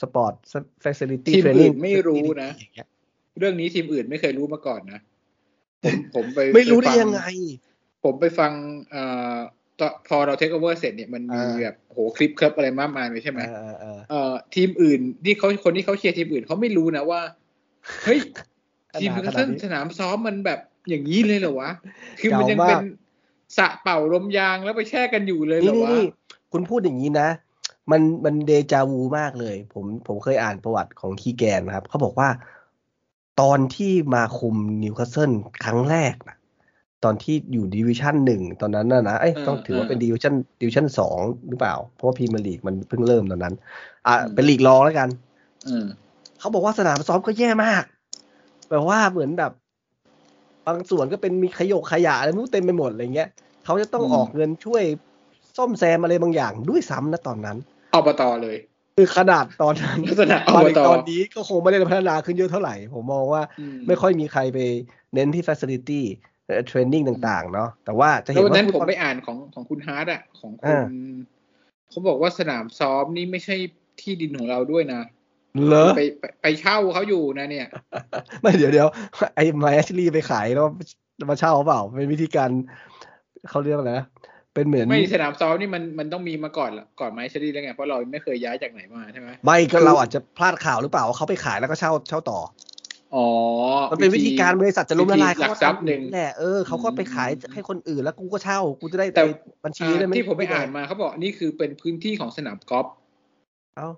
สปอร์ตเฟสิลิตี้ทีมเทรนอื่นิ่งนไม่รู้นะ เรื่องนี้ทีมอื่นไม่เคยรู้มาก่อนนะ ผมผมไปไม่รู้ได้ปฟัยังไง ผมไปฟังเอ่อตอนพอเราเทคโอเวอร์เสร็จเนี่ยมันมีอ่าแบบโหคลิปเคิร์ฟอะไรมากมายเลยใช่ไหมเออเออเอ่อทีมอื่นที่เขาคนที่เขาเชียร์ทีมอื่นเขาไม่รู้นะว่าเฮ้ยทีมขนิวนาดคาสเซิลนี้สนามซ้อมมันแบบอย่างนี้เลยเหรอวะ คือมันยังเก่ามากเป็นสระเป่าลมยางแล้วไปแช่กันอยู่เลยเหรนี่อนี่วะนี่คุณพูดอย่างนี้นะ มันมันเดจาวูมากเลย ผมผมเคยอ่านประวัติของคีแกนนะครับเขาบอกว่า ตอนที่มาคุมนิวคาสเซิลครั้งแรกนะตอนที่อยู่ดิวิชั่นหนึ่งตอนนั้นนะนะเอ้ยเออต้องถือว่าเออเป็นดิวิชั่นดิวิชั่นสองหรือเปล่า เพราะว่าพรีเมียร์ลีกมันเพิ่งเริ่มตอนนั้น อะอืมเป็นลีกรองแล้วกันอืมเขาบอกว่าสนามซ้อมก็แย่มากแบบว่าเหมือนแบบ บางส่วนก็เป็นมีขยกขยะอะไรไม่รู้เต็มไปหมดอะไรเงี้ยเขาจะต้องอืมออกเงินช่วยซ่อมแซมอะไรบางอย่างด้วยซ้ำนะตอนนั้นอบตเลย คือขนาดตอนนั้นลักษณะมาถึงอบตตอนนี้ก็คงไม่ได้พัฒนาขึ้นเยอะเท่าไหร่ ผมมองว่าอืไม่ค่อยมีใครไปเน้นที่ facility เทรนนิ่งต่าง ๆ เนาะแต่ว่าจะแล้เห็วนวันว่านั้นผู้ผมไปอ่านของของคุณฮาร์ดอะของคุอ่าณเขาบอกว่าสนามซ้อมนี่ไม่ใช่ที่ดินของเราด้วยนะเหรอไปไปไปเช่าเขาอยู่นะเนี่ย ไม่เดี๋ยวเดี๋ยวไอ้ไมแอชลีไปขายแล้วมาเช่าเปล่าเป็นวิธีการเขาเรียกอะไรนะ เป็นเหมือนไม่สนามซ้อมนี่มันมันต้องมีมาก่อนละก่อนไมเชอรี่แล้วไงเพราะเราไม่เคยย้ายจากไหนมาใช่ไหมไม่ก็คือเราอาจจะพลาดข่าวหรือเปล่าว่าเขาไปขายแล้วก็เช่าเช่าต่ออ๋อ มันเป็นวิธีการบริษัทจะล้มละลายหลัเขากก็ทรัพย์ทำหนึ่งแหละเออเขาก็ไปขายให้คนอื่นแล้วกูก็เช่ากูจะได้แต่ไปบัญชีอ่าได้ไหมที่ผมไปอ่านมาเขาบอกนี่คือเป็นพื้นที่ของสนามกอล์ฟเอ้า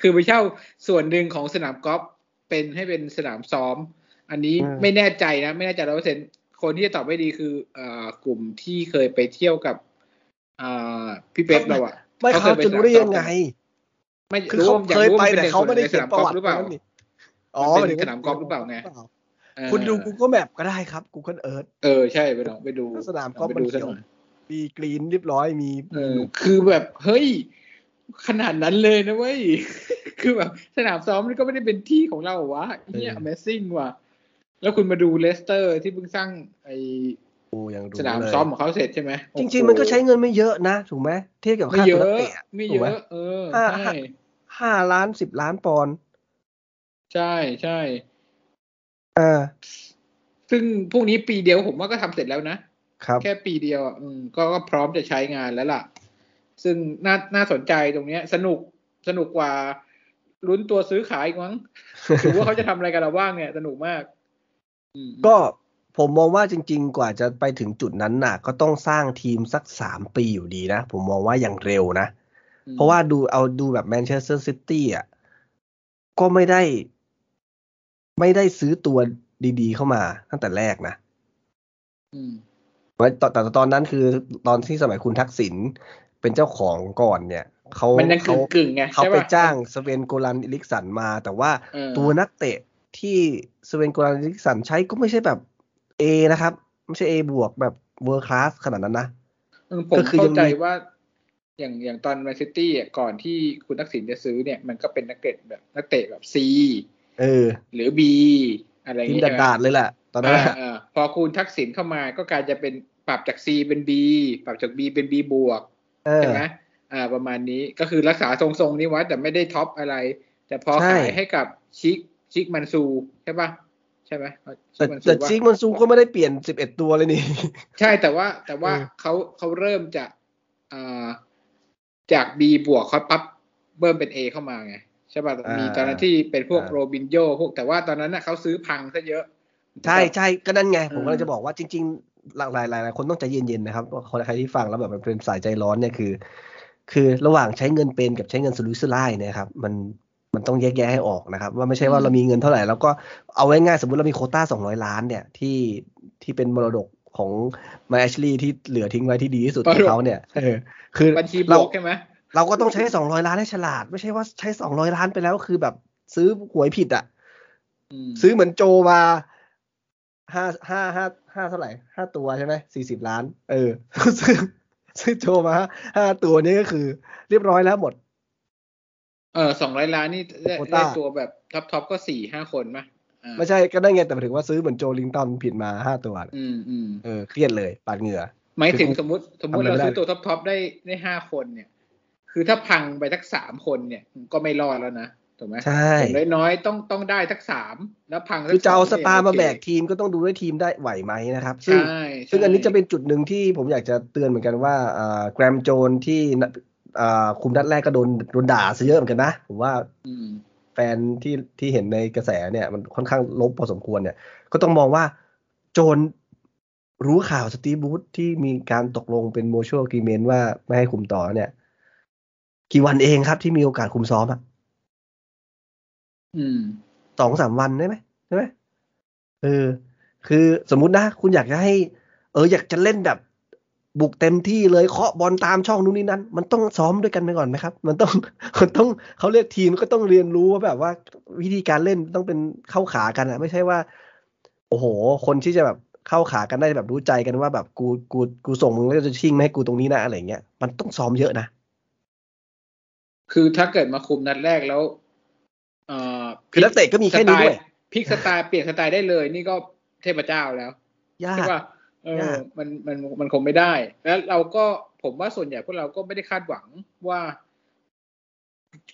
คือไปเช่าส่วนหนึ่งของสนามกอล์ฟเป็นให้เป็นสนามซ้อม อันนี้ไม่แน่ใจนะ ไม่แน่ใจร้อยเปอร์เซ็น คนที่จะตอบไม่ดีคือเอ่อกลุ่มที่เคยไปเที่ยวกับอ่าพี่เป๊ปเราอะไม่เขาจะรู้ได้ยังไง ไม่คือรู้เขาว่าอยากเคยรู้ไปว่ามันแต่เป็นเขาไม่ได้ในสเขียนนามประกอล์วัฟติหรือเปล่านั้นนี่อ๋อมันเป็นหยถึงสนามกอล์ฟหรือเปล่าไงเออคุณดู Google Map ก็ได้ครับ Google Earth เออใช่ไปลองไปดูสนามกอล์ฟไปมันดูสักเขียวหน่อยมีกรีนเรียบร้อยมีเออคือแบบเฮ้ยขนาดนั้นเลยนะเว้ย คือแบบสนามซ้อมนี่ก็ไม่ได้เป็นที่ของเราเหรอวะเฮีย Amazing ว่ะ แล้วคุณมาดูเลสเตอร์ที่เพิ่งสร้างไอโอ้ยังดูสนามเลยซ้อมของเขาเสร็จใช่ไหมจริง ๆ มันก็ใช้เงินไม่เยอะนะถูกไหมเทียบกับไม่ค่าเยตัวนักอะเตะไม่ถูเยกไหมอะเออห้าใช่ห้าล้านสิบล้านปอนด์ใช่ใช่อ่าซึ่งพวกนี้ปีเดียวผมว่าก็ทำเสร็จแล้วนะครับแค่ปีเดียวอะอืมก็ก็พร้อมจะใช้งานแล้วล่ะ ซึ่งน่าน่าสนใจตรงเนี้ย สนุกสนุกกว่าลุ้นตัวซื้อขายอีกมั้งถือว่าเขาจะทำอะไรกันเราบ้างเนี่ย สนุกมากอืม ก็ผมมองว่าจริง ๆ กว่าจะไปถึงจุดนั้นน่ะ ก็ต้องสร้างทีมสักสามปีอยู่ดีนะ ผมมองว่าอย่างเร็วนะอืมเพราะว่าดูเอาดูแบบแมนเชสเตอร์ซิตี้อะก็ไม่ได้ ไม่ได้ซื้อตัวดีๆ เข้ามาตั้งแต่แรกนะอืมว่าตอนแต่ตอนนั้นคือตอนที่สมัยคุณทักษิณเป็นเจ้าของก่อนเนี่ยเขามันยังเขากึ่งๆไงเขาใช่ปะไปจ้างสเวนโกรัน อีริคสันมา แต่ว่าเออตัวนักเตะ ที่สเวนโกรัน อีริคสันใช้ก็ไม่ใช่แบบ A นะครับ ไม่ใช่ A บวกแบบ world class ขนาดนั้นนะเออผมเข้าใจก็คือยังมีว่าอย่างอย่างตอนแมนซิตี้อะก่อนที่คุณทักษิณจะซื้อเนี่ย มันก็เป็นนักเตะแบบนักเตะแบบ C เออ หรือ B อะไรอย่างทีมเงี้ยดาดๆเลยแหละตอนนั้นอ่าอะอ่าพอคุณทักษิณเข้ามาก็กลายจะเป็นปรับจาก C เป็น B ปรับจาก B เป็น B บวกเออใช่ไหมอ่า ประมาณนี้ก็คือรักษาทรงๆนี้ไว้แต่ไม่ได้ท็อปอะไร แต่พอใช่ขายให้กับชิค ชิคมันซูใช่ปะใช่ไหมแต่มันซูแต่ปะจิกมันซูก็ไม่ได้เปลี่ยนสิบเอ็ดตัวเลยนี่ ใช่แต่ว่าแต่ว่าเออเขาเขาเริ่มจากอ่าจาก B บวกเขาปั๊บเบิ่มเป็น A เข้ามาไงใช่ป่ะมีตอนนั้นที่เป็นพวกโรบินโยพวกแต่ว่าตอนนั้นน่ะเขาซื้อพังซะเยอะ ใช่ใช่ก็นั่นไงเออผมก็เลยจะบอกว่าจริง ๆ หลากหลายหลายหลายคนต้องใจเย็นๆนะครับคนใครที่ฟังแล้วแบบมันเป็นสายใจร้อนเนี่ยคือ คือระหว่างใช้เงินเป็นกับใช้เงินสุรุ่ยสุร่ายเนี่ยครับ มัน มันต้องแยกแยะให้ออกนะครับ ว่าไม่ใช่ว่าเรามีเงินเท่าไหร่แล้วก็เอาไว้ง่ายๆสมมติเรามีโควต้าสองร้อยล้านเนี่ยที่ที่เป็นมรดกของมาแอชลีที่เหลือทิ้งไว้ที่ดีที่สุดของเขาเนี่ยเออคือบัญชีบวกใช่ไหมเราเราก็ต้องใช้สองร้อยล้านให้ฉลาด ไม่ใช่ว่าใช้สองร้อยล้านไปแล้วคือแบบซื้อหวยผิดอะอืมซื้อเหมือนโจมาห้าห้าห้าห้าเท่าไหร่ห้าตัวใช่ไหมสี่สิบล้าน เออซื้อซื้อโจมาห้าตัวนี้ก็คือ เรียบร้อยแล้วหมด เออสองร้อยล้านนี่ได้โควต้าได้ตัวแบบ top top ก็สี่ห้าคนมะอ่าไม่ใช่ก็ได้ไงแต่หมายถึงว่าซื้อเหมือนโจลิงตันผิดมาห้าตัวอืมอืมเออเครียดเลยปาดเหงื่อหมายถึงคือสมมติสมมติทำอะไรเราไม่ได้ซื้อตัว top top ได้ได้ห้าคนเนี่ย คือถ้าพังไปสักสามคนเนี่ยก็ไม่รอดแล้วนะถูกไหมใช่อย่างน้อยๆต้องต้องได้สักสามแล้วพังสองคือจะเอา star มาโอเคแบกทีมก็ต้องดูด้วยทีมได้ไหวไหมนะครับซึ่งใช่ซึ่งอันนี้ใช่จะเป็นจุดหนึ่งที่ผมอยากจะเตือนเหมือนกันว่าแกรมโจนส์ที่นัดอ่า คุมนัดแรกก็โดนโดนด่าซะเยอะเหมือนกันนะ ผมว่าอืมแฟนที่ที่เห็นในกระแสเนี่ย มันค่อนข้างลบพอสมควรเนี่ย ก็ต้องมองว่าโจนรู้ข่าวสตีฟบูธที่มีการตกลงเป็นโมชัว g ก e เมนว่าไม่ให้คุมต่อเนี่ย กี่วันเองครับที่มีโอกาสคุมซ้อมอะอืมสองสามวันได้ไหมใช่ไหมเออ คือสมมุตินะ คุณอยากจะให้ เออ อยากจะเล่นแบบ บุกเต็มที่เลยเคาะบอลตามช่องนู้นนี่นั้น มันต้องซ้อมด้วยกันไปก่อนไหมครับ มันต้องมันต้องเขาเรียกทีมก็ต้องเรียนรู้ว่าแบบว่า วิธีการเล่นต้องเป็นเข้าขากันอะไม่ใช่ว่า โอ้โห คนที่จะแบบเข้าขากันได้แบบรู้ใจกันว่าแบบกูกูกูส่งมึงแล้วจะชิงไม่ให้กูตรงนี้นะอะไรเงี้ยมันต้องซ้อมเยอะนะ คือถ้าเกิดมาคุมนัดแรกแล้วเอ่อคือนักเตะก็มีแค่นี้ด้วยสไตล์พลิกสไตล์เปลี่ยนสไตล์ได้เลย นี่ก็เทพเจ้าแล้วยาใช่กป่ะ เออยากมันมันมันคงไม่ได้ แล้วเราก็ผมว่าส่วนใหญ่พวกเราก็ไม่ได้คาดหวังว่า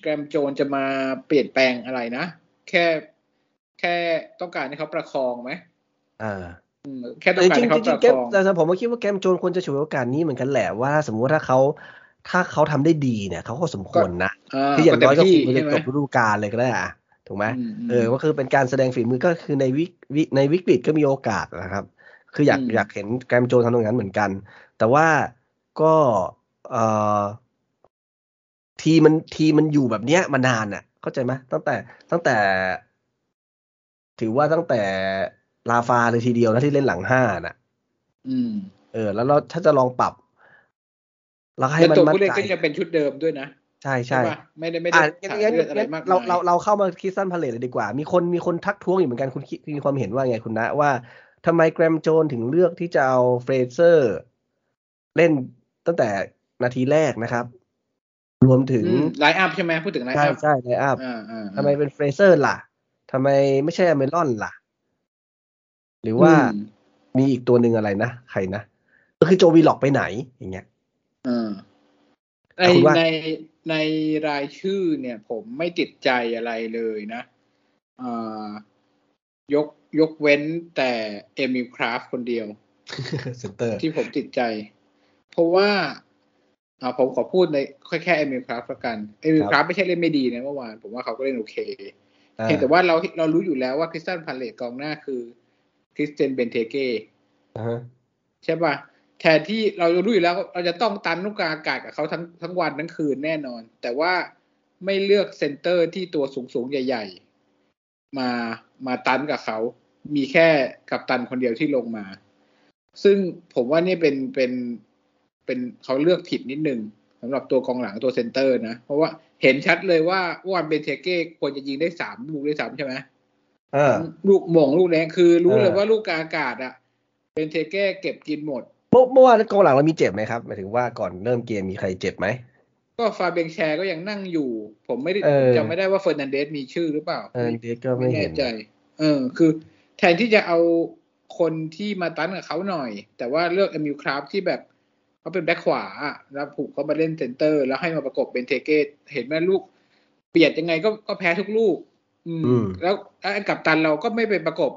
แกรมโจนจะมาเปลี่ยนแปลงอะไรนะ แค่แค่ต้องการให้เขาประคองไหมอ่าอืมแค่ต้แต่องจการริงให้ๆเขาจปริงระๆคองแต่ผมก็คิดว่าแกมโจนควรจะฉวยโอกาสนี้เหมือนกันแหละว่า สมมติว่าถ้าเขาถ้าเขาทำได้ดีเนี่ยเขาก็สมควรนะาที่อย่างน้อยก็เต็มคุที่มไปจใช่นไหมจบฤดูกาลเลยก็ได้อะถูกไหมอืมมเออก็คือเป็นการแสดงฝีมือก็คือในวิกวิในวิกฤตก็มีโอกาสนะครับ คืออยากอืมอยากเห็นแกรมโจนทำตรงนั้นเหมือนกัน แต่ว่าก็เอ่อทีมมันทีมมันอยู่แบบเนี้ยมานานอะ เข้าใจไหมตั้งแต่ตั้งแต่ ถือว่าตั้งแต่ลาฟาเลยทีเดียวนะที่เล่นหลังห้าน่ะ อืม เออ แล้วเราถ้าจะลองปรับเราให้แล้วมันตัวมั่นผู้เล่นใจก็ยังเป็นชุดเดิมด้วยนะใช่ใช่ป่ะไม่ได้ไม่ได้อะขาดงั้นเลือดอะไรงั้นมากเรามายเราเราเข้ามาคิดสั้นพาเลทเลยดีกว่า มีคนมีคนทักท้วงอยู่เหมือนกันคุณคิดมีความเห็นว่าไงคุณนะว่า ทำไมแกรมโจนส์ถึงเลือกที่จะเอาเฟรเซอร์ เล่นตั้งแต่นาทีแรกนะครับ รวมถึง line up ใช่ไหมพูดถึง line up ใช่ใช่ line up อ่าอ่าทำไมเป็นเฟรเซอร์ล่ะทำไมไม่ใช่อัลมิรอนล่ะ หรือว่าอืมมีอีกตัวหนึ่งอะไรนะ ใครนะ ก็คือโจวิลล็อคไปไหนอย่างเงี้ยอ่าในแต่คุณว่าในในรายชื่อเนี่ย ผมไม่ติดใจอะไรเลยนะอ่า ยกยกเว้นแต่เอมิลคราฟคนเดียวเซนเตอร์ที่ผมติดใจ เพราะว่าอ่าผมขอพูดในแค่แค่เอมิลคราฟละกันเอมิลคราฟไม่ใช่เล่นไม่ดีนะเมื่อวานผมว่าเขาก็เล่นโอเคอ่าเพียงแต่ว่าเราเรารู้อยู่แล้วว่าคริสตัลพาเลซกองหน้าคือคริสเตียนเบนเตเก้อ่าฮะใช่ป่ะแทนที่เรารู้อยู่แล้วเราจะต้องต้านลูกกลางอากาศกับเขาทั้งทั้งวันทั้งคืนแน่นอน แต่ว่าไม่เลือกเซนเตอร์ที่ตัวสูงสูงๆใหญ่ๆ มามาดันกับเขา มีแค่กัปตันคนเดียวที่ลงมา ซึ่งผมว่านี่เป็นเป็นเป็นเขาเลือกผิดนิดนึงสำหรับตัวกองหลังตัวเซนเตอร์นะ เพราะว่าเห็นชัดเลยว่าว่าเบนเทเก้ควรจะยิงได้สามลูกด้วยซ้ำใช่ไหมอ่าลูกโหม่งลูกแรงคือรู้เลยเออว่าลูกกลางอากาศอะเบนเทเก้เก็บกินหมดเมื่อเมื่อวานกองหลังเรามีเจ็บไหมครับหมายถึงว่าก่อนเริ่มเกมมีใครเจ็บไหม ก็ฟาเบียนแชร์ก็ยังนั่งอยู่ ผมไม่ได้เออจำไม่ได้ว่าเฟอร์นันเดสมีชื่อหรือเปล่าเออเด็กก็ไม่ไม่เห็แน่นใจ เออ คือ แทนที่จะเอาคนที่มาดันกับเขาหน่อย แต่ว่าเลือกเอมิลคราฟที่แบบเขาเป็นแบ็คขวาอะแล้วหุบเขามาเล่นเซนเตอร์ แล้วให้มาประกบเบนเทเก้เห็นไหมลูก เบียดยังไงก็ก็แพ้ทุกลูก อืมอืมแล้วไอ้กัปตันเราก็ไม่ไปประกบ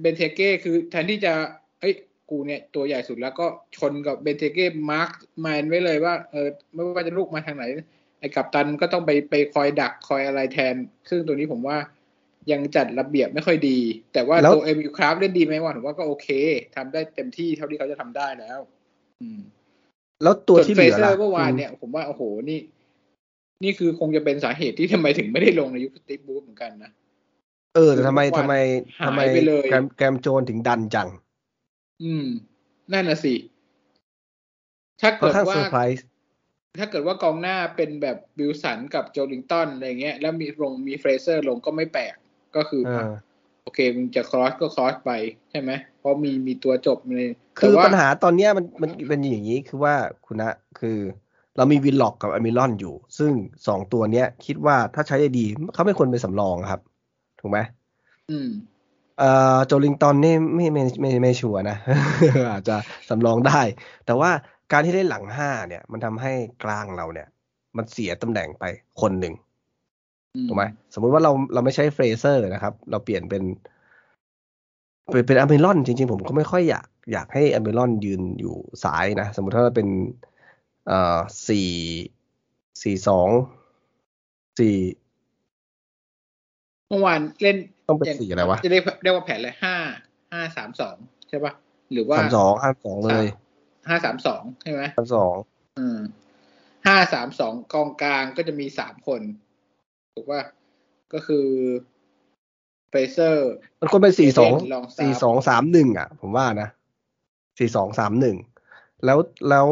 เบนเทเก้คือแทนที่จะเอ้ย กูเนี่ยตัวใหญ่สุดแล้วก็ชนกับเบนเทเก้มาร์กแมนไว้เลยว่าเออไม่ว่าจะลูกมาทางไหน ไอ้กัปตันก็ต้องไปไปคอยดักคอยอะไรแทน ซึ่งตัวนี้ผมว่ายังจัดระเบียบไม่ค่อยดี แต่ว่าแล้วตัวเอ็มยูคราฟเล่นดีไหมวะผมว่าก็โอเคทำได้เต็มที่เท่าที่เขาจะทำได้แล้ว อืม แล้วตัวส่วนที่เฟเหลือเซอล่ะร์เมื่อวานเนี่ย ผมว่าโอ้โหนี่ นี่คือคงจะเป็นสาเหตุที่ทำไมถึงไม่ได้ลงในยุคสติปบูธเหมือนกันนะเออแต่ทำไมทำไมหายทำไมไปเลยเกรแฮมเกรแฮมโจนส์ถึงดันจัง อืม นั่นน่ะสิ ถ้าค่อเกินดข้างว่าเซอร์ไพรส์ถ้าเกิดว่ากองหน้าเป็นแบบวิลสันกับโจลิงตันอะไรเงี้ย แล้วมีลงมีเฟรเซอร์ลงก็ไม่แปลก ก็คือเออะอโอเคมึงจะ cross ก็ cross ไปใช่ไหม เพราะมีมีตัวจบเลย คือแต่ว่าปัญหาตอนเนี้ยมันมันเป็นอย่างนี้คือว่าคุณนะ คือ เรามีวินล็อกกับอัลมิรอนอยู่ ซึ่งสองตัวเนี้ย คิดว่าถ้าใช้ได้ดีเขาไม่ควรเป็นสำรองครับ ถูกไหมอืม เอ่อโจลิงตันนี่ไม่ไม่ไม่ไม่ชัวร์นะ อาจจะสำรองได้ แต่ว่าการที่ได้หลังห้าเนี่ย มันทำให้กลางเราเนี่ย มันเสียตำแหน่งไปคนหนึ่งอืมถูกไหมสมมุติว่าเราเราไม่ใช้เฟรเซอร์นะครับ เราเปลี่ยนเป็นเป็นเป็นอัลมิรอนจริงๆ ผมก็ไม่ค่อยอยากอยากให้อัลมิรอนยืนอยู่ซ้ายนะ สมมุติถ้าเราเป็นเอ่อสี่สี่สองสี่เมื่อวานเล่น ต้องเป็นย่างสี่อะไรวะจะเรียกเรียกว่าแผนอะไรห้าห้าสามสองใช่ปะหรือว่าสามสองห้าสองเลยห้าสามสองใช่ไหมสามสองอืมห้าสามสองกองกลางก็จะมีสามคนถูกป่ะก็คือเฟเซอร์ มันควรเป็นสี่สองลองซับสี่สองสามหนึ่งอะ ผมว่านะสี่สองสามหนึ่งแล้วแล้ว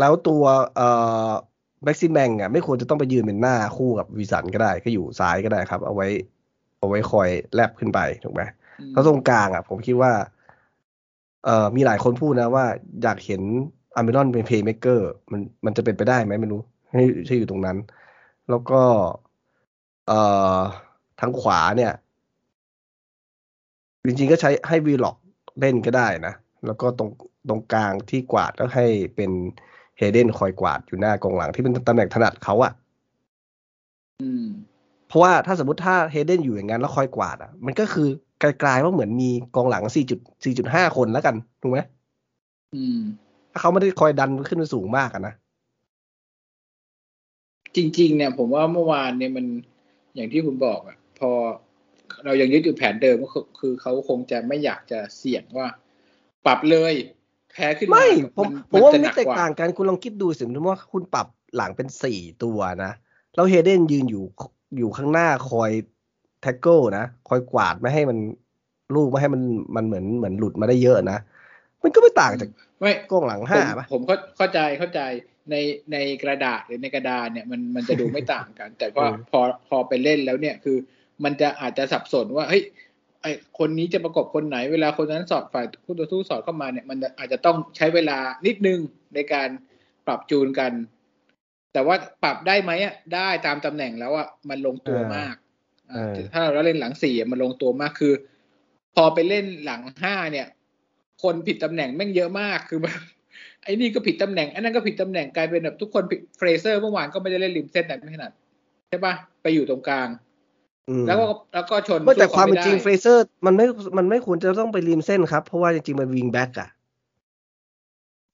แล้วตัวเอ่อ แม็กซิแมงอะไม่ควรจะต้องไปยืนเป็นหน้าคู่กับวิสันก็ได้ ก็อยู่ซ้ายก็ได้ครับ เอาไว้ เอาไว้คอยแลบขึ้นไปถูกไหมอืมแล้วตรงกลางอะ ผมคิดว่า เอ่อมีหลายคนพูดนะว่าอยากเห็นอเมรอนเป็นเพย์เม k เกอร์มันมันจะเป็นไปได้ไหมไม่รู้ให้ให้อยู่ตรงนั้น แล้วก็ เอ่อทางขวาเนี่ย จริงๆก็ใช้ให้วีล็อกเล่นก็ได้นะ แล้วก็ตรงตรงกลางที่กวาดก็ให้เป็น เฮเดนคอยกวาดอยู่หน้ากองหลังที่เป็นตำแหน่งถนัดเขาอะอืมเพราะว่าถ้าสมมติถ้าเฮเดนอยู่อย่างนั้นแล้วคอยกวาดอะมันก็คือ กลายๆว่าเหมือนมีกองหลัง 4 4.5 คนแล้วกันถูกไหมอืมถ้าเขาไม่ได้คอยดันขึ้นไปสูงมากอะนะ จริง ๆ เนี่ย ผมว่าเมื่อวานเนี่ยมันอย่างที่คุณบอกอะพอเรายังยึดอยู่แผนเดิมก็คือคือเขาคงจะไม่อยากจะเสี่ยงว่า ปรับเลย แพ้ขึ้นมาไม่ผมนผมว่ามันจะหไม่กแตกว่ต่างกันคุณลองคิดดูสิสมมติว่าคุณปรับหลังเป็นสี่ตัวนะแล้วเฮเดนยืนอยู่อยู่ข้างหน้าคอย tackle นะคอยกวาดไม่ให้มันลูกไม่ให้มันมันเหมือนเหมือนหลุดมาได้เยอะนะมันก็ไม่ต่างจากไม่กองหลังห้าผมปะผมเข้าเข้าใจเข้าใจในในกระดาษหรือในกระดานเนี่ยมันมันจะดูไม่ต่างกัน แต่ว่าเออพอพอไปเล่นแล้วเนี่ยคือ มันจะอาจจะสับสนว่าเฮ้ย ไอคนนี้จะประกบคนไหนเวลาคนนั้นสอดฝ่ายคู่ต่อสู้สอดเข้ามาเนี่ย มันอาจจะต้องใช้เวลานิดนึงในการปรับจูนกัน แต่ว่าปรับได้ไหมอะได้ตามตำแหน่งแล้วอะมันลงตัวมากอ่าถ้าเราเล่นหลังสี่อะมันลงตัวมากคือ พอไปเล่นหลังห้าเนี่ย คนผิดตำแหน่งแม่งเยอะมากคือแบบไอ้นี่ก็ผิดตำแหน่งไอ้นั่นก็ผิดตำแหน่งกลายเป็นแบบทุกคนผิดเฟรเซอร์เมื่อวานก็ไม่ได้เล่นริมเส้นแต่ไม่ถนัดใช่ปะไปอยู่ตรงกลางอืม แล้วก็แล้วก็ชนไม่แต่สู้ความเป็นจริงไม่ได้เฟรเซอร์ มันไม่มันไม่ควรจะต้องไปริมเส้นครับ เพราะว่าจริงๆมัน wing back อะ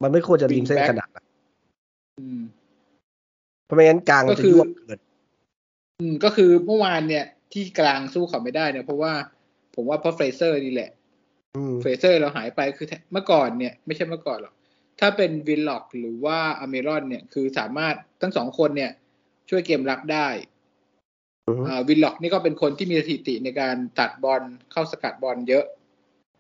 มันไม่ควรจะริมเส้น wing back ขนาดนั้นอืมเพราะไม่งั้นกลางมันก็จะคือยวบเกินอืมก็คือเมื่อวานเนี่ย ที่กลางสู้เขาไม่ได้เนี่ยเพราะว่าผมว่าเพราะเฟรเซอร์นี่แหละอืมเฟรเซอร์เราหายไปคือเมื่อก่อนเนี่ย ไม่ใช่เมื่อก่อนหรอกถ้าเป็นวินล็อกหรือว่าอัลมิรอนเนี่ย คือสามารถทั้งสองคนเนี่ย ช่วยเกมรับได้อืมอ่า วินล็อกนี่ก็เป็นคนที่มีสถิติในการตัดบอลเข้าสกัดบอลเยอะ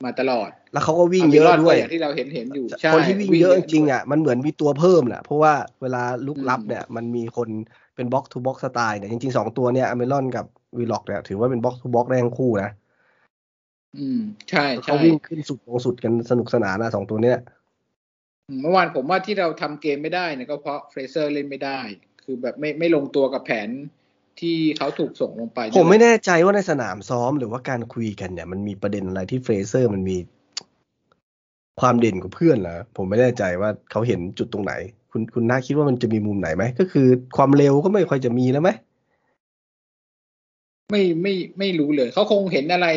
มาตลอด แล้วเขาก็วิ่งเยอะอัลมิรนด้วยก็อย่างที่เราเห็นเห็นอยู่ใช่คนที่วิ่งเยอะจริงๆด้วยอะมันเหมือนมีตัวเพิ่มแหละเพราะว่าเวลาลุกรับอืมเนี่ย มันมีคนเป็น box to box สไตล์เนี่ยจริงๆสองตัวเนี่ยอัลมิรอนกับวิลล็อกเนี่ยถือว่าเป็น box to box ได้ทั้งคู่นะอืมใช่ใช่เขาวิ่งขึ้นสุดลงสุดกันสนุกสนานนะสองตัวเนี้ยอืมเมื่อวานผมว่าที่เราทำเกมไม่ได้เนี่ยก็เพราะเฟรเซอร์เล่นไม่ได้ คือแบบไม่ไม่ลงตัวกับแผน ที่เขาถูกส่งลงไป ผมไม่แน่ใจว่าในสนามซ้อมหรือว่าการคุยกันเนี่ย มันมีประเด็นอะไรที่เฟรเซอร์มันมีความเด่นกว่าเพื่อนเหรอผมไม่แน่ใจว่าเขาเห็นจุดตรงไหน คุณคุณน่าคิดว่ามันจะมีมุมไหนไหมก็คือความเร็วก็ไม่ค่อยจะมีแล้วไหมไม่ไม่ไม่รู้เลย เขาคงเห็นอะไร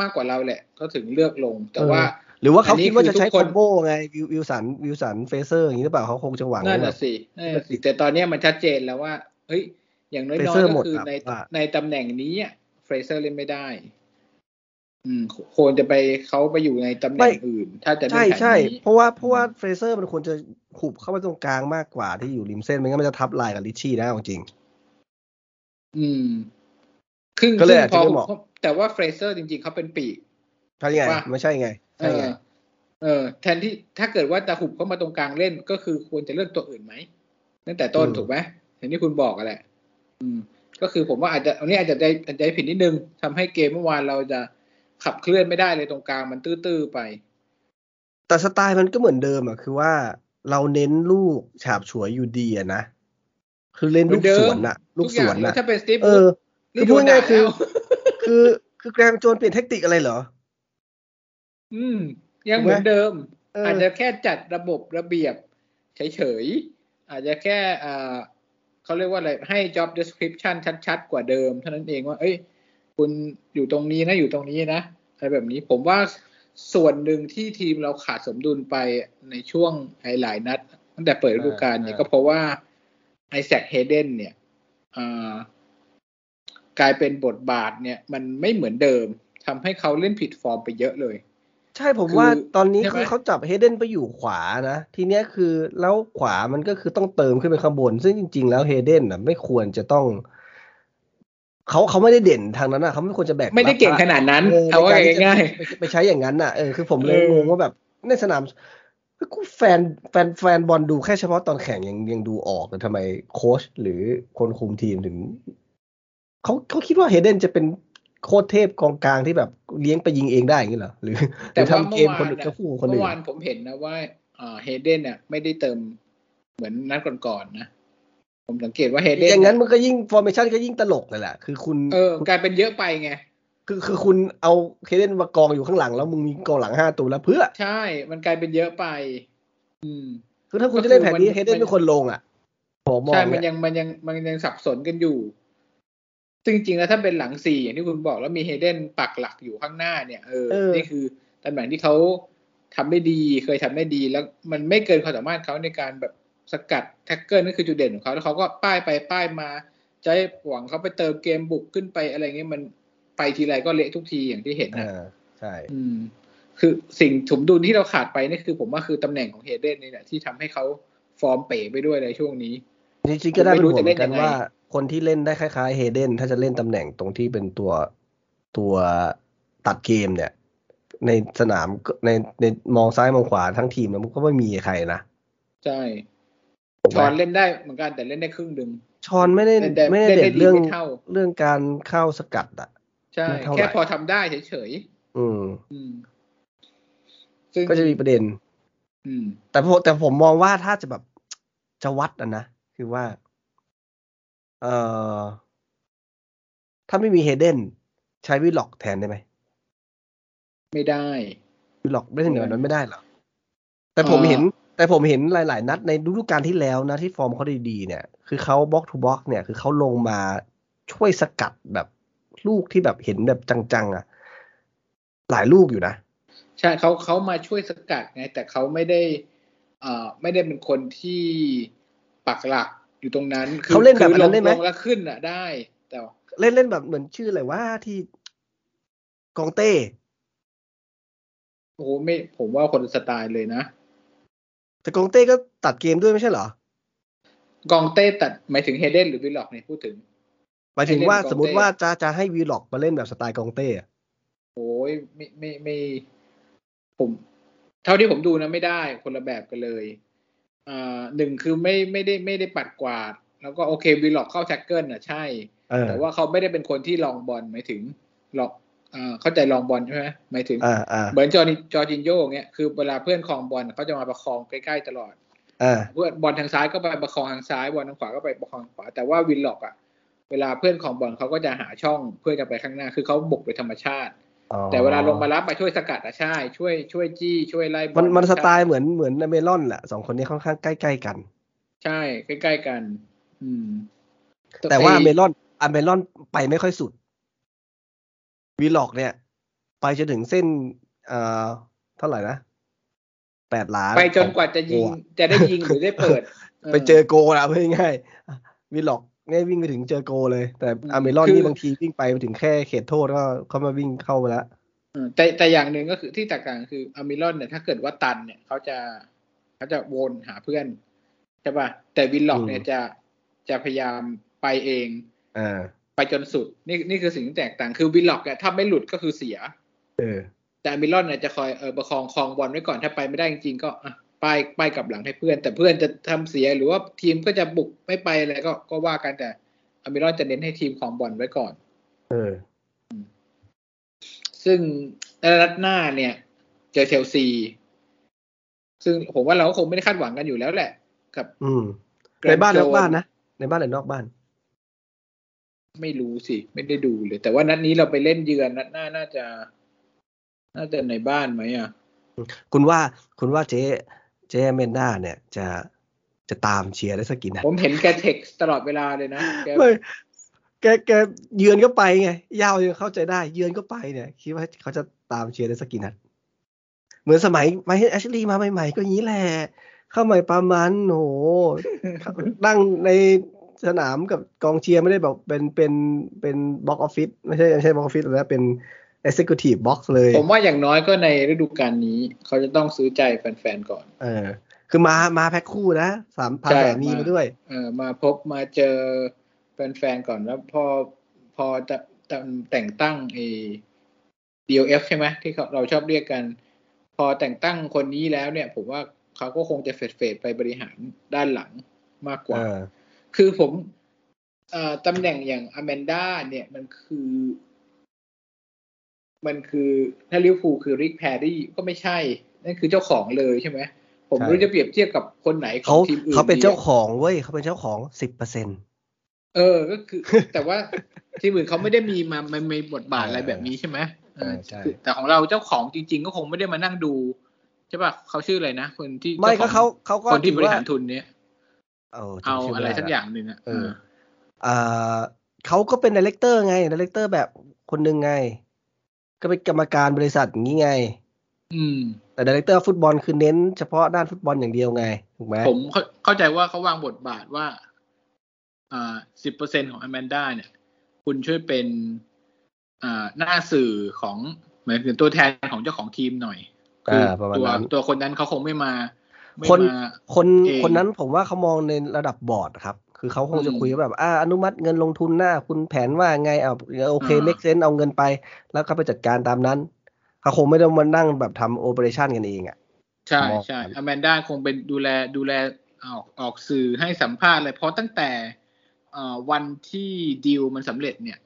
มากกว่าเราแหละเขาถึงเลือกลง แต่ว่า หรือว่าเขาอันนี้คิดว่าจะใช้คือทุคกคนอมโบไงวิววิวสันวิวสันเฟเซอร์อย่างนี้หรือเปล่าเขาคงจะหวังนั่นว่าแบน่ะบสินั่นน่ะสิแต่ตอนเนี้ยมันชัดเจนแล้วว่า เฮ้ย อย่างน้อย Fraser ๆหมก็ดคือครับในว่าในตำแหน่งนี้เฟรเซอร์เล่นไม่ได้ อืมควรจะไปเขาไปอยู่ในตำแหน่งอื่น ถ้าจะเล่นแผนนี้ใช่ใช่เพราะว่าเพราะว่าเฟรเซอร์มันควรจะหุบเข้าไปตรงกลางมากกว่าที่อยู่ริมเส้นไม่งั้นมันจะทับลายกับริตชี่นะเอาจริง อืมครึ่งก็เลยครึ่งพออาจจะไม่เหมาะแต่ว่าเฟรเซอร์จริงๆเขาเป็นปีกใช่ไงว่าไม่ใช่ไงเอใช่ไงอเออแทนที่ถ้าเกิดว่าจะหุบเข้ามาตรงกลางเล่นก็คือควรจะเลือกตัวอื่นไหมตั้งแต่ต้นอืมถูกไหมอย่างที่คุณบอกกันแหละอืม ก็คือผมว่าอาจจะอันนี้อาจจะได้อาจจะได้ผิดนิดนึงทำให้เกมเมื่อวานเราจะขับเคลื่อนไม่ได้เลยตรงกลางมันตื้อๆไป แต่สไตล์มันก็เหมือนเดิมอะคือว่าเราเน้นลูกฉาบฉวยอยู่ดีอะนะคือเล่นลูกเหมือนเดิมสวนอะลูกสวนทุอย่าอะงถ้าเป็นสตีฟเออคือนี่พูดง่ายๆคือโดนด่าแล้วคือคือแกรมโจนเปลี่ยนเทคนิคอะไรเหรอ อืม ยังเหมือนเดิมเออออาจจะแค่จัดระบบระเบียบเฉยๆอาจจะแค่อ่า เขาเรียกว่าอะไรให้ job description ชัดๆ กว่าเดิม เท่านั้นเองว่า เอ้ย คุณอยู่ตรงนี้นะอยู่ตรงนี้นะอะไรแบบนี้ผมว่าส่วนหนึ่งที่ทีมเราขาดสมดุลไปในช่วงหลายนัด ตั้งแต่เปิดฤดูกาลเนี่ยก็เพราะว่าไอแซคเฮเดนเนี่ยกลายเป็นบทบาทเนี่ย มันไม่เหมือนเดิมทำให้เขาเล่นผิดฟอร์มไปเยอะเลย ใช่ผมคือว่าตอนนี้ใช่ไหมคือเขาจับเฮเดนไปอยู่ขวานะ ทีเนี้ยคือแล้วขวามันก็คือต้องเติมขึ้นไปข้างบน ซึ่งจริง ๆ แล้วเฮเดนอะไม่ควรจะต้องเขาเขาไม่ได้เด่นทางนั้นอะเขาไม่ควรจะแบกไม่ได้เก่งขนาดนั้นเออเอาว่าในกรที่จะง่ายไปไปใช้อย่างนั้นอะเออคือผมเลยเอองงว่าแบบในสนามกูแฟนแฟนแฟนบอลดูแค่เฉพาะตอนแข่งยังยังดูออกเลยทำไมโค้ชหรือคนคุมทีมถึงเขาเขาคิดว่าเฮเดนจะเป็น โคตรเทพกองกลางที่แบบเลี้ยงไปยิงเองได้อย่างนี้เหรอหรือๆแต่หรือว่าทำเกเมื่อมวาคนนอื่นน่ะก็คู่กับคนเมื่อื่อนวานผมเห็นนะว่าเฮเดนเนี่ยไม่ได้เติมเหมือนนัดก่อนๆนะผมสังเกตว่าเฮเดนอย่างนั้นมันก็ยิ่งฟอร์เมชันก็ยิ่งตลกเลยแหละคือคุณเออกลายเป็นเยอะไปไงคือคือคุณเอาเคเดนมากองอยู่ข้างหลัง แล้วมึงมีกองหลังห้าตัวแล้วเพื่อ ใช่ มันกลายเป็นเยอะไป อืม คือถ้าคุณก็จะเล่นแผนนี้คือมันเฮเดนเป็นคนลงอะผมมองใช่ มันเนี่ยยังมันยังมันยังสับสนกันอยู่ ซึ่งจริงๆแล้วถ้าเป็นหลังสี่อย่างที่คุณบอกแล้วมีเฮเดนปักหลักอยู่ข้างหน้าเนี่ยเออนี่คือตำแหน่งที่เขาทำได้ดีเคยทำได้ดีแล้วมันไม่เกินความสามารถเขาในการแบบสกัด tackle นั่นคือจุดเด่นของเขาแล้วเขาก็ป้ายไปป้ายมาจะให้หวังเขาไปเติมเกมบุกขึ้นไปอะไรเงี้ยมันไปทีไรก็เละทุกทีอย่างที่เห็นอ่นะาใช่ อืม คือสิ่งสมดุลที่เราขาดไปนี่คือผมว่าคือตำแหน่งของเฮเดนนี่แหละที่ทำให้เขาฟอร์มเป๋ไปด้วยในช่วงนี้จริงๆก็ได้เป็นห่วงเหมือนกันไม่รู้จะเล่นยังไงว่าคนที่เล่นได้คล้ายๆเฮเดนถ้าจะเล่นตำแหน่งตรงที่เป็นตัวตัวตัดเกมเนี่ย ในสนามก็ในในมองซ้ายมองขวาทั้งทีมแล้วมันก็ไม่มีใครนะ ใช่ถูกไหมชอนเล่นได้เหมือนกันแต่เล่นได้ครึ่งหนึ่งชอนไม่ได้เล่นได้ไม่ได้เล่นได้เด่นเรื่องดีไม่เท่าเรื่องการเข้าสกัดอะใช่ไม่เท่าไหร่แค่พอทำได้เฉยอืมๆอืมซึ่งก็จะมีประเด็น อืม แต่ผมแต่ผมมองว่าถ้าจะแบบจะวัดอะนะ คือว่า เอ่อ ถ้าไม่มีเฮเดนใช้วิลล็อกแทนได้ไหม ไม่ได้วิลล็อกไม่ได้เหนือไม่ได้นั้นไม่ได้เหรอ แต่ผมเอ่อเห็น แต่ผมเห็นหลาย ๆ นัดในฤดูกาลที่แล้วนะที่ฟอร์มเขาดีๆเนี่ย คือเขา box to box เนี่ย คือเขาลงมาช่วยสกัดแบบลูกที่แบบเห็นแบบจัง ๆ อะ หลายลูกอยู่นะ ใช่เขาเขามาช่วยสกัดไง แต่เขาไม่ได้ เอ่อ ไม่ได้เป็นคนที่ปักหลัก อยู่ตรงนั้นเขาเล่นแบบคือนั้นได้ไหมลงแล้วขึ้นอะได้แต่เล่นเล่นแบบเหมือนชื่ออะไรว่าที่กองเต้โอ้โหไม่ ผมว่าคนละสไตล์เลยนะ แต่กองเต้ก็ตัดเกมด้วยไม่ใช่เหรอกองเต้ตัดหมายถึงเฮเดนหรือวิลล็อกเนี่ยพูดถึงหมายถึงว่าให้เล่นกองเต้สมมติว่าจะจะให้วิลล็อกมาเล่นแบบสไตล์กองเต้อะโอ้ยไม่ไม่ไม่ ผม เท่าที่ผมดูนะไม่ได้คนละแบบกันเลยอ่า หนึ่งคือไม่ไม่ได้ไม่ได้ปัดกวาด แล้วก็โอเควิลล็อกเข้า tackle อะใช่เออแต่ว่าเขาไม่ได้เป็นคนที่รองบอลหมายถึงรองอ่าเข้าใจรองบอลใช่ไหมหมายถึงอ่าอ่าเหมือนจอร์นิจอร์จินโยเงี้ยคือเวลาเพื่อนครองบอลเขาจะมาประคองใกล้ๆตลอดอ่าเพื่อนบอลทางซ้ายก็ไปประคองทางซ้ายบอลทางขวาก็ไปประคองทางขวาแต่ว่าวิลล็อกอะเวลาเพื่อนของบอลเขาก็จะหาช่องเพื่อจะไปข้างหน้า คือเขาบุกไปธรรมชาติอ๋อ แต่เวลาลงมารับมาช่วยสกัดอะใช่ ช่วยช่วยจี้ช่วยไล่บอลมันมันสไตล์ใช่เหมือนเหมือนเมลอนแหละสองคนนี้ค่อนข้างใกล้ๆกัน ใช่ใกล้ๆกัน อืม แต่ว่าไอ้เมลอนอะเมลอนไปไม่ค่อยสุดวีล็อกเนี่ย ไปจนถึงเส้นเอ่อเท่าไหร่นะแปดหลาไปจนกว่าจะยิงโอ้จะได้ยิงหรือได้เปิด ไปเจอโกล์แล้วพูดง่ายๆวิลล็อก ง่ายวิ่งไปถึงเจอโกล์เลย แต่อัลมิรอนคือนี่บางทีวิ่งไปถึงแค่เขตโทษก็เขามาวิ่งเข้ามาแล้วเออแต่แต่อย่างหนึ่งก็คือที่แตกต่างคืออัลมิรอนเนี่ยถ้าเกิดว่าตันเนี่ยเขาจะเขาจะวนหาเพื่อนใช่ป่ะแต่วิลล็อกเนี่ยจะจะพยายามไปเองอ่าไปจนสุด นี่นี่คือสิ่งที่แตกต่างคือวิลล็อกเนี่ยถ้าไม่หลุดก็คือเสีย เออ แต่อัลมิรอนเนี่ยจะคอยเออประคองครองบอลไว้ก่อนถ้าไปไม่ได้จริงๆก็อะ ป้ายป้ายกลับหลังให้เพื่อน แต่เพื่อนจะทำเสียหรือว่าทีมก็จะบุกไม่ไปอะไรก็ก็ว่ากันแต่อามิลอนจะเน้นให้ทีมของบอลไว้ก่อน เออ ซึ่งในนัดหน้าเนี่ย เจอเชลซี ซึ่งผมว่าเราก็คงไม่ได้คาดหวังกันอยู่แล้วแหละ กับ อืมแกรในด์บ้านนอกโซบ้านนะ ในบ้านหรือนอกบ้าน ไม่รู้สิ ไม่ได้ดูเลย แต่ว่านัดนี้เราไปเล่นเยือนนัดหน้าน่าจะ น่าจะในบ้านไหมอะ คุณว่าคุณว่าเจ๊ เจ๊แมนด้าเนี่ยจะจะตามเชียร์ได้สักกี่นัดผมเห็นแกเท็กซ์ตลอดเวลาเลยนะแกไม่แกแกเยือนก็ไปไง เหย้ายังเข้าใจได้ เยือนก็ไปเนี่ย คิดว่าเขาจะตามเชียร์ได้สักกี่นัดเหมือนสมัยไมเคิลแอชลีย์มาใหม่ๆก็อย่างนี้แหละ เข้าใหม่ประมาณโหนั่งในสนามกับกองเชียร์ไม่ได้แบบเป็นเป็นเป็นบ็อกออฟฟิศไม่ใช่ไม่ใช่บ็อกออฟฟิศแล้วเป็น Executive Box เลย ผมว่าอย่างน้อยก็ในฤดูกาลนี้ เขาจะต้องซื้อใจแฟนๆก่อน เออ คือมามาแพ็คคู่นะสามพาใช่แสนีมามาด้วย เออ มาพบมาเจอแฟนๆก่อนแล้วพอพอจะจะแต่งตั้งเอ DOF ใช่ไหมที่เขาเราชอบเรียกกัน พอแต่งตั้งคนนี้แล้วเนี่ย ผมว่าเขาก็คงจะเฟดเฟดๆไปบริหารด้านหลังมากกว่าเออคือผมเอ่อตำแหน่งอย่างอแมนด้าเนี่ยมันคือ มันคือถ้าลิเวอร์พูลคือริกแพรรี่ก็ไม่ใช่ นั่นคือเจ้าของเลยใช่ไหมผมไม่รู้จะเปรียบเทียบกับคนไหนขอเขางทีมอื่นเขาเป็นดีเจ้าอะของเว้ยเขาเป็นเจ้าของสิบเปอร์เซ็นเออก็คือ แต่ว่าทีมอื่นเขาไม่ได้มีมามันมีบทบาทอะไรแบบนี้ใช่ไหมเออใช่คือแต่ของเราเจ้าของจริง ๆ ก็คงไม่ได้มานั่งดูใช่ป่ะเขาชื่ออะไรนะคนที่ไม่ก็จ้เขาของเขาก็คนที่บถืริว่หารทุนเนี้ยเออเอาจำชื่อะไรม่ด้สักละอย่างหนึ่งอะเอออ่าเขาก็เป็นดีเลกเตอร์ไงดีเลกเตอร์แบบคนหนึ่งไง ก็เป็นกรรมการบริษัทอย่างนี้ไง อืม แต่ดีเลกเตอร์ฟุตบอลคือเน้นเฉพาะด้านฟุตบอลอย่างเดียวไงถูกไหมผมเข้าเข้าใจว่าเขาวางบทบาทว่า อ่าสิบเปอร์เซ็นของอแมนด้าเนี่ย คุณช่วยเป็นอ่าหน้าสื่อของเหมือนถึงตัวแทนของเจ้าของทีมหน่อยคือ่าประมาณตัวนั้นตัวคนนั้นเขาคงไม่มาไม่คนมาคนเองคนนั้นผมว่าเขามองในระดับบอร์ดครับ คือเขาคงจะอืมคุยว่าแบบอ่าอนุมัติเงินลงทุนหน้า คุณแผนว่าไงอ่าโอเคอ่า make sense เอาเงินไป แล้วก็ไปจัดการตามนั้นเขาคงไม่ได้มานั่งแบบทำ operation กันเองอะใช่มองใช่กันอแมนด้าคงเป็นดูแลดูแลออกออกสื่อให้สัมภาษณ์เลยเพราะตั้งแต่เอ่อวันที่ดีลมันสำเร็จเนี่ย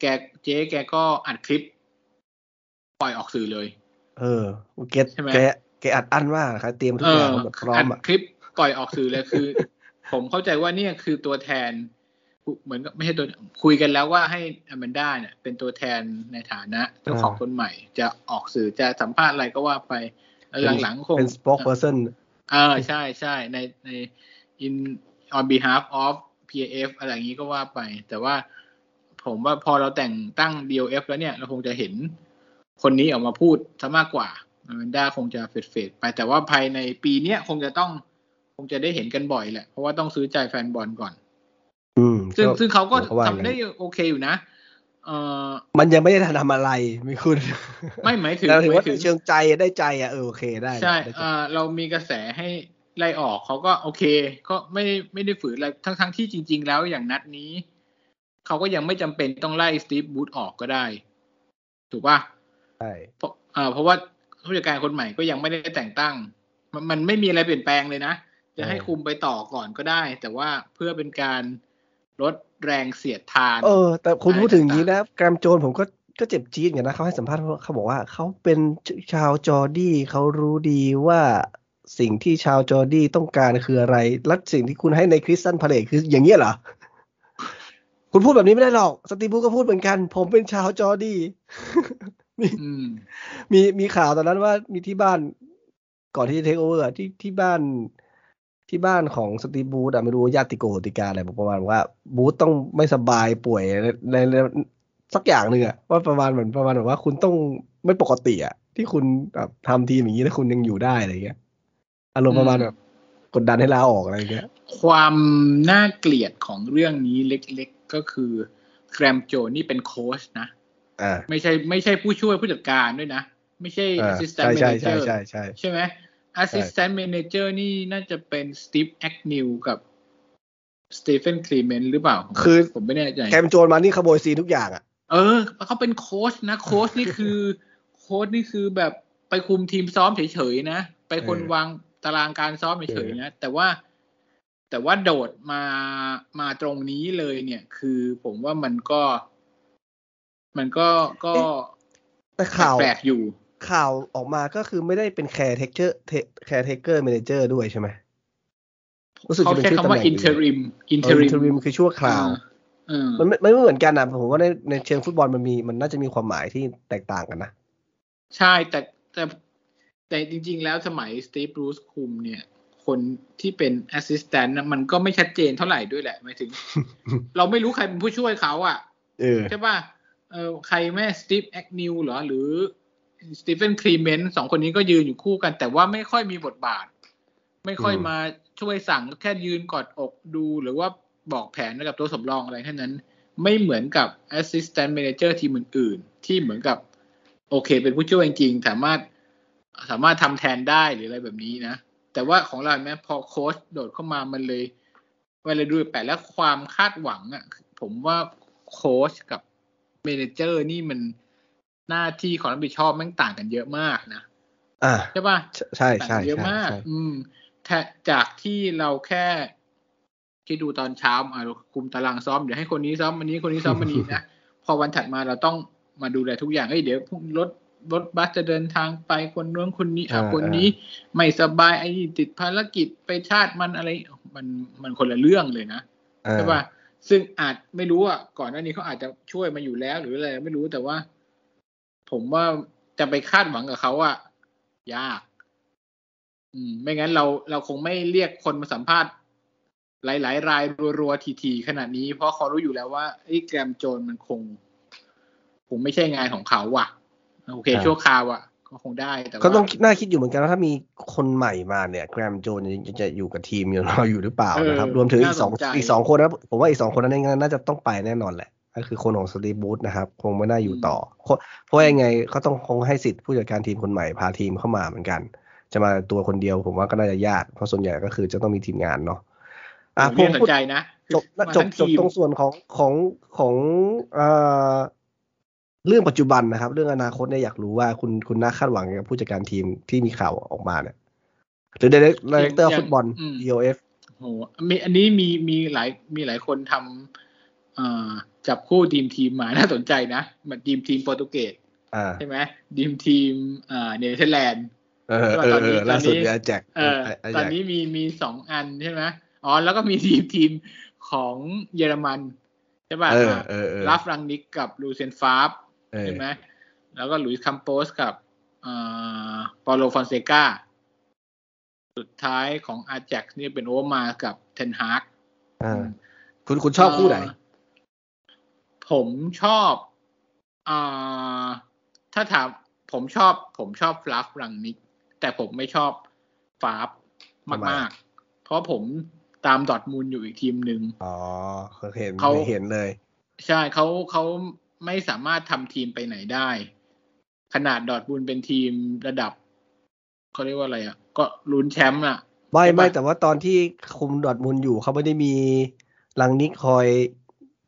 แกเจ๊แกก็อัดคลิป ปล่อยออกสื่อเลย เออเกตใช่ไหมแกแกอัดอั้นมากครับเตรียมทุกเออย่างอแบบพร้ออัมดอะคลิปปล่อยออกสื่อเลยคือ ผมเข้าใจว่าเนี่ยคือตัวแทน เหมือนกับไม่ใช่ตัวคุยกันแล้วว่าให้อแมนด้าเนี่ย เป็นตัวแทนในฐานะเจ้าของคนใหม่ จะออกสื่อจะสัมภาษณ์อะไรก็ว่าไปแล้วหลังๆคงเป็น spokesperson เออใช่ใช่ในใน in on behalf of PAF อะไรอย่างนี้ก็ว่าไป แต่ว่าผมว่าพอเราแต่งตั้ง DOF แล้วเนี่ย เราคงจะเห็นคนนี้ออกมาพูดซะมากกว่าอามันด้าคงจะเฟดเฟดไปแต่ว่าภายในปีเนี้ยคงจะต้องค งจะได้เห็นกันบ่อยแหละ เพราะว่าต้องซื้อใจแฟนบอลก่อน อืม ซึ่งก็ซึ่งเขาก็ผมว่าอย่างทำนั้นได้โอเคอยู่นะเออมันยังไม่ได้ทำอะไรมีคุณ ไม่หมายถึงแต่ถือหมาว่ายถึงเชิงใจได้ใจอะเออโอเคได้ใช่ได้ใจเอ่อเรามีกระแสให้ไล่ออกเขาก็โอเค ก็ไม่ได้ไม่ได้ฝืนอะไรทั้งทั้งที่จริง ๆ แล้วอย่างนัดนี้ เขาก็ยังไม่จำเป็นต้องไล่สตีฟบูธออกก็ได้ ถูกป่ะใช่เพราะเอ่อเพราะว่าผู้จัดการคนใหม่ก็ยังไม่ได้แต่งตั้ง มันมันไม่มีอะไรเปลี่ยนแปลงเลยนะ จะให้คุมไปต่อก่อนก็ได้ แต่ว่าเพื่อเป็นการลดแรงเสียดทาน เออ แต่คุณอะไรพูดถึงอย่างนี้ต่างนะแกรมโจนส์ผมก็ก็เจ็บจี๊ดเหมือนกันนะเขาให้สัมภาษณ์ว่าเขาบอกว่าเขาเป็นชาว Geordie เขารู้ดีว่าสิ่งที่ชาว Geordie ต้องการคืออะไร และสิ่งที่คุณให้ในคริสตัลพาเลซคืออย่างเงี้ยเหรอ คุณพูดแบบนี้ไม่ได้หรอก สตีฟบรูซก็พูดเหมือนกัน ผมเป็นชาว Geordie มีอืมมีมีข่าวตอนนั้นว่ามีที่บ้านก่อนที่จะเทคโอเวอร์ที่ที่บ้าน ที่บ้านของสตีฟบรูซอะไม่รู้ว่าญาติโกติกาอะไรบอกประมาณว่า บูธต้องไม่สบายป่วยในในในสักอย่างหนึ่งอะว่าประมาณเหมือนประมาณแบบว่าคุณต้องไม่ปกติอะที่คุณแบบทำทีมอย่างนี้แล้วคุณยังอยู่ได้อะไรเงี้ยอารมณ์ประมาณแบบกดดันให้ลาออกอะไรเงี้ย ความน่าเกลียดของเรื่องนี้เล็กๆก็คือแกรมโจนนี่เป็นโค้ชนะอ่าไม่ใช่ไม่ใช่ผู้ช่วยผู้จัดการด้วยนะ ไม่ใช่อ่า assistant ใช่ใช่ manager ใช่ใช่ใช่ใช่ไหม assistant manager นี่น่าจะเป็นสตีฟแอคนิวกับสตีเฟนคลีเมนซ์หรือเปล่า คือผมไม่แน่ใจแกรมโจนส์มานี่ขโมย scene ทุกอย่างอะเออเขาเป็นโค้ชนะ โค้ชนี่คือ โค้ชนี่คือแบบไปคุมทีมซ้อมเฉยๆนะ ไปคนวางตารางการซ้อมเฉยๆนะ แต่ว่า แต่ว่าโดดมามาตรงนี้เลยเนี่ย คือผมว่ามันก็ มันก็ก็แต่ข่าวแปลกๆอยู่ ข่าวออกมาก็คือไม่ได้เป็น caretakerแคร์เทเกอร์ a ม a นเจอร์ด้วยใช่ไหมรู้สึกเขาจะเป็นใช้ชื่อคำว่าตำแหน่ง interim อินเทอ interim ริมคือชั่วคราวเออมันไม่ไม่เหมือนกันนะผมว่าในในเชิงฟุตบอลมันมีมันน่าจะมีความหมายที่แตกต่างกันนะ ใช่แต่แต่แต่จริง ๆ แล้วสมัยสตีฟบรูซคุมเนี่ย คนที่เป็น assistant นะมันก็ไม่ชัดเจนเท่าไหร่ด้วยแหละหมายถึง เราไม่รู้ใครเป็นผู้ช่วยเขาอะเออใช่ป่ะเออใครแม่สตีฟแอคนิวเหรอหรือ สตีเฟนคลีเมนสองคนนี้ก็ยืนอยู่คู่กัน แต่ว่าไม่ค่อยมีบทบาท ไม่ค่อยมาช่วยสั่งแค่ยืนกอดอกดูหรือว่าบอกแผนกับตัวสำรองอะไรแค่นั้น ไม่เหมือนกับ Assistant Manager ทีมอื่นๆ ที่เหมือนกับ โอเค เป็นผู้ช่วยจริงสามารถสามารถทำแทนได้หรืออะไรแบบนี้นะ แต่ว่าของเราแม้พอโค้ชโดดเข้ามามันเลยเวลาดูแปลกแล้วความคาดหวังอะผมว่าโค้ชกับเมนเจอร์นี่มัน หน้าที่ของรับผิดชอบแม่งต่างกันเยอะมากนะอ่าใช่ป่ะใช่ต่างใช่กันเยอะใช่มากใช่อืมแทจากที่เราแค่ที่ดูตอนเช้าอะเราคุมตารางซ้อมเดี๋ยวให้คนนี้ซ้อมวันนี้คนนี้ซ้อมวันนี้นะพอวันถัดมาเราต้องมาดูแลทุกอย่างเอ้ยเดี๋ยวพรุ่งรถรถบัสจะเดินทางไปคนนู้นคนนี้อะอ่าคนนี้ไม่สบายไอ้นี่ติดภารกิจไปชาติมันอะไร มันมันคนละเรื่องเลยนะอ่าใช่ป่ะซึ่งอาจไม่รู้อะก่อนหน้านี้เขาอาจจะช่วยมาอยู่แล้วหรืออะไรไม่รู้แต่ว่า ผมว่าจะไปคาดหวังกับเขาอะยาก อืม ไม่งั้นเราเราคงไม่เรียกคนมาสัมภาษณ์ หลาย ๆ รายรัวๆทีๆขนาดนี้ เพราะเขารู้อยู่แล้วว่าไอ้แกรมโจนมันคงคงไม่ใช่งานของเขาอะโอเค ชั่วคราวอะก็คงได้แต่ว่าก็ต้องน่าคิดอยู่เหมือนกันว่าถ้ามีคนใหม่มาเนี่ย แกรมโจนจะจะอยู่กับทีมอยู่เราอยู่หรือเปล่านะครับ รวมถึงอีกสองอีกสองคนนะผมว่าอีกสองคนนั้นน่าจะต้องไปแน่นอนแหละ ก็คือคนของสตีบูธนะครับ คงไม่น่าอยู่ต่อ เพราะว่ายังไงเขาต้องคงให้สิทธิ์ผู้จัดการทีมคนใหม่พาทีมเข้ามาเหมือนกัน จะมาตัวคนเดียวผมว่าก็น่าจะยากเพราะส่วนใหญ่ก็คือจะต้องมีทีมงานเนาะอะผมผมสนพูดใจนะจบมาจบทั้จบทีมตรงส่วนของของของเอ่อเรื่องปัจจุบันนะครับ เรื่องอนาคตเนี่ยอยากรู้ว่าคุณคุณน่าคาดหวังกับผู้จัดการทีมที่มีข่าวออกมาเนี่ยหรือดีเรคเตอร์ฟุตบอล EOF โหมีอันนี้มีมีหลายมีหลายคนทำเอ่อ จับคู่ทีมทีมมาน่าสนใจนะเหมือนทีมทีมโปรตุเกสอ่าใช่ไหมทีมทีมอ่าเนเธอร์แลนด์เออเออเออล่าสุดเนี่ยแจ็คเออไอ้ตอนแจ็คนี้มีมีสองอันใช่ไหมอ๋อแล้วก็มีทีมทีมของเยอรมันใช่ป่ะเออเออเออราล์ฟรังนิกกับลูเซียงฟาฟร์เออใช่ไหมแล้วก็หลุยส์คัมโปสกับอ่าเปาโลฟอนเซกาสุดท้ายของอาแจ็กซ์นี่เป็นโอเวอร์มาร์สกับเทนฮาร์กอ่าคุณคุณชอบคู่ไหน ผผมชอบอ่าถ้าถามผมชอบ ผมชอบราล์ฟรังนิก แต่ผมไม่ชอบฟาฟร์มากๆเพราะผมตามดอร์ทมุนด์อยู่อีกทีมหนึ่งอ๋อเห็นเขาเห็นเลย ใช่เขาเขาไม่สามารถทำทีมไปไหนได้ ขนาดดอร์ทมุนด์เป็นทีมระดับเขาเรียกว่าอะไรอะ ก็ลุ้นแชมป์อะ ไม่ใช่ปะไม่แต่ว่าตอนที่คุมดอร์ทมุนด์อยู่เขาไม่ได้มีรังนิกคอย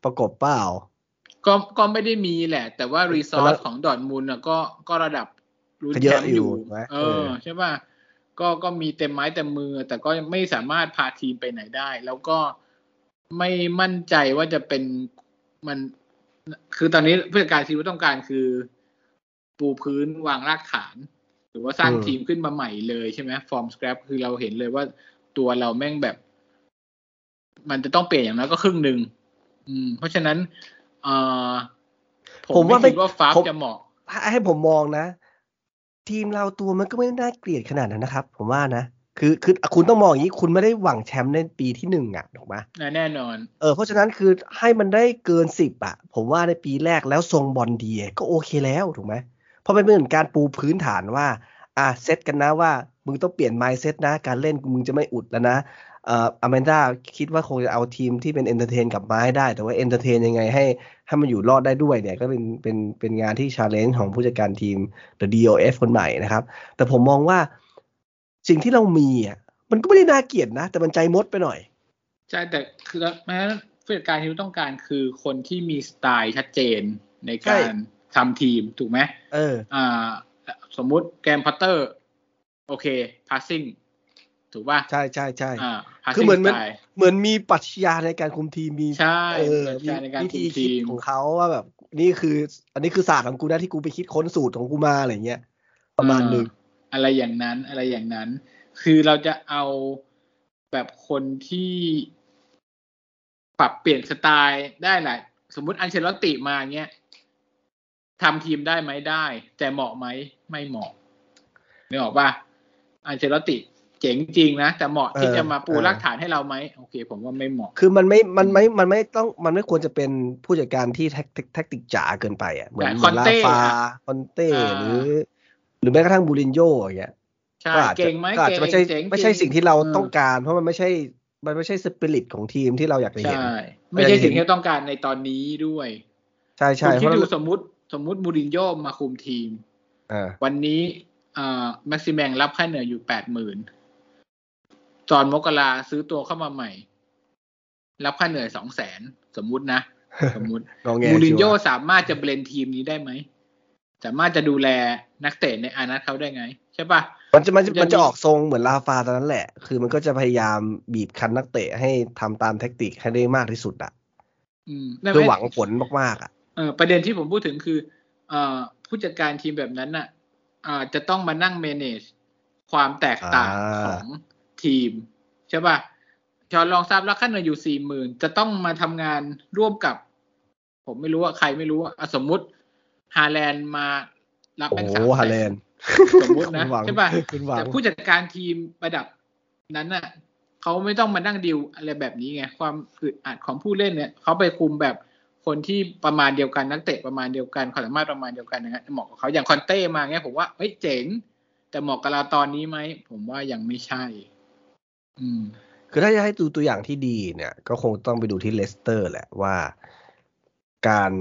ประกบเปล่า ก็ก็ไม่ได้มีแหละ แต่ว่า resource ของดอร์ทมุนด์อะก็ก็ระดับลุ้นเยแชอะมป์ออยู่ยู่ถูกไหมเอเอออ ใช่ป่ะก็ก็มีเต็มไม้เต็มมือ แต่ก็ไม่สามารถพาทีมไปไหนได้ แล้วก็ไม่มั่นใจว่าจะเป็นมัน คือตอนนี้ผู้จัดการทีมต้องการคือ ปูพื้นวางรากฐาน หรือว่าสร้างอืมทีมขึ้นมาใหม่เลยใช่ไหมฟอร์มสคร p คือเราเห็นเลยว่าตัวเราแม่งแบบ มันจะต้องเปลี่ยนอย่างน้อยก็ครึ่งหนึ่งอืม เพราะฉะนั้น เอ่อผมผมว่าไม่ไม่คิดว่าฟาร์ผมจะเหมาะถ้าให้ผมมองนะ ทีมเราตัวมันก็ไม่น่าเกลียดขนาดนั้นนะครับ ผมว่านะคือคือคุณต้องมองอย่างนี้คุณไม่ได้หวังแชมป์ในปีที่หนึ่งอะถูกไหมแน่นอน เออเพราะฉะนั้นคือให้มันได้เกินสิบอะ ผมว่าในปีแรกแล้วทรงบอลดีก็โอเคแล้วถูกไหมเพราะมันเป็นเหมือนการปูพื้นฐานว่า อะเซตกันนะว่า มึงต้องเปลี่ยนไมซ์เซตนะ การเล่นมึงจะไม่อุดแล้วนะ เอ่ออแมนดาคิดว่าคงจะเอาทีมที่เป็น entertain กลับมาให้ได้ แต่ว่า entertain ยังไงให้ให้มันอยู่รอดได้ด้วยเนี่ย ก็เป็นเป็นเป็นงานที่ challenge ของผู้จัดการทีม The DOF คนใหม่นะครับ แต่ผมมองว่าสิ่งที่เรามีอะมันก็ไม่ได้น่าเกลียดนะ แต่มันใจมดไปหน่อย ใช่ แต่คือแม้ผู้จัดการที่ต้องการคือคนที่มีสไตล์ชัดเจนในการทำทีมถูกไหมเออ อ่า สมมุติแกรมพอตเตอร์ โอเค passing ถูกป่ะใช่ใช่ใช่อ่าคือ passing เหมือนเหมือน style เหมือนมีปรัชญาในการคุมทีมมีใช่เออปรัชญาในการวิธีคุมทีคิดมของเขาว่าแบบ นี่คือ อันนี้คือศาสตร์ของกูนะที่กูไปคิดค้นสูตรของกูมาอะไรเงี้ยประมาณหนึ่งเอออะไรอย่างนั้นอะไรอย่างนั้น คือเราจะเอาแบบคนที่ปรับเปลี่ยนสไตล์ได้แหละ สมมุติอันเชลอตติมาเงี้ยทำทีมได้ไหมได้ แต่เหมาะไหมไม่เหมาะนึกออกป่ะอันเชลอตติเจ๋งจริงนะ แต่เหมาะที่เออจะมาปูเออรากฐานให้เราไหมโอเค ผมว่าไม่เหมาะ คือมันไม่มันไม่มันไม่ต้องมันไม่ควรจะเป็นผู้จัดการที่แท็กติกแท็กติกจ๋าเกินไปอะเหมือนแต่เหมือนลาคอนเต้ฟาอะคอนเต้อ่าหรือ หรือแม้กระทั่งมูรินโญ่อย่างเงี้ยใช่ก็อาจจะเก่งไหมก็อาจเก่จะงไม่ใช่เจ๋งไม่ใช่จริสิ่งที่เราออต้องการ เพราะมันไม่ใช่มันไม่ใช่สปิริตของทีมที่เราอยากจะเห็นใช่ไม่ใช่สิ่งที่เราต้องการในตอนนี้ด้วย ใช่ใช่คุณเพคิดราะดูสมมุติสมมุติมูรินโญ่มาคุมทีมอ่าวันนี้อ่าแม็กซิแมงรับค่าเหนื่อยอยู่แปดหมื่น จอห์นมกราซื้อตัวเข้ามาใหม่ รับค่าเหนื่อยสองแสนสมมุตินะ สมมุติงอแงมูรินโญ่ชัวร์สามารถจะเบรนทีมนี้ได้ไหม สามารถจะดูแลนักเตะในอานัทเขาได้ไง ใช่ปะมันจะมันจะมันจะมันจะมีออกทรงเหมือนลาฟาตอนนั้นแหละ คือมันก็จะพยายามบีบคั้นนักเตะให้ทำตามแท็กติกให้ได้มากที่สุดอะอืมเพื่อหวังผลมากๆอะเออประเด็นที่ผมพูดถึงคือเอ่อผู้จัดการทีมแบบนั้นน่ะอ่าจะต้องมานั่ง manage ความแตกต่างของ ทีมใช่ป่ะจอห์นลองทราบแล้วขั้นเงินอยู่สี่หมื่นจะต้องมาทำงานร่วมกับ ผมไม่รู้ว่าใครไม่รู้ว่าอะสมมุติฮาแลนด์มารับโอ้แบงค์โหสามฮาแสแลนนด์สมมุตินะคุณหวังใช่ป่ะคุณหวังแต่ผู้จัดการทีมระดับนั้นน่ะเขาไม่ต้องมานั่งดิวอะไรแบบนี้ไงความอึดอัดของผู้เล่นเนี่ยเขาไปคุมแบบคนที่ประมาณเดียวกันนักเตะประมาณเดียวกันความสามารถประมาณเดียวกันนะฮะเหมาะกับเขาอย่างคอนเต้มาเงี้ยผมว่าเฮ้ยเจ๋ง แต่เหมาะกับเราตอนนี้ไหมผมว่ายังไม่ใช่อืม คือถ้าจะให้ดูตัวอย่างที่ดีเนี่ย ก็คงต้องไปดูที่เลสเตอร์แหละว่าการ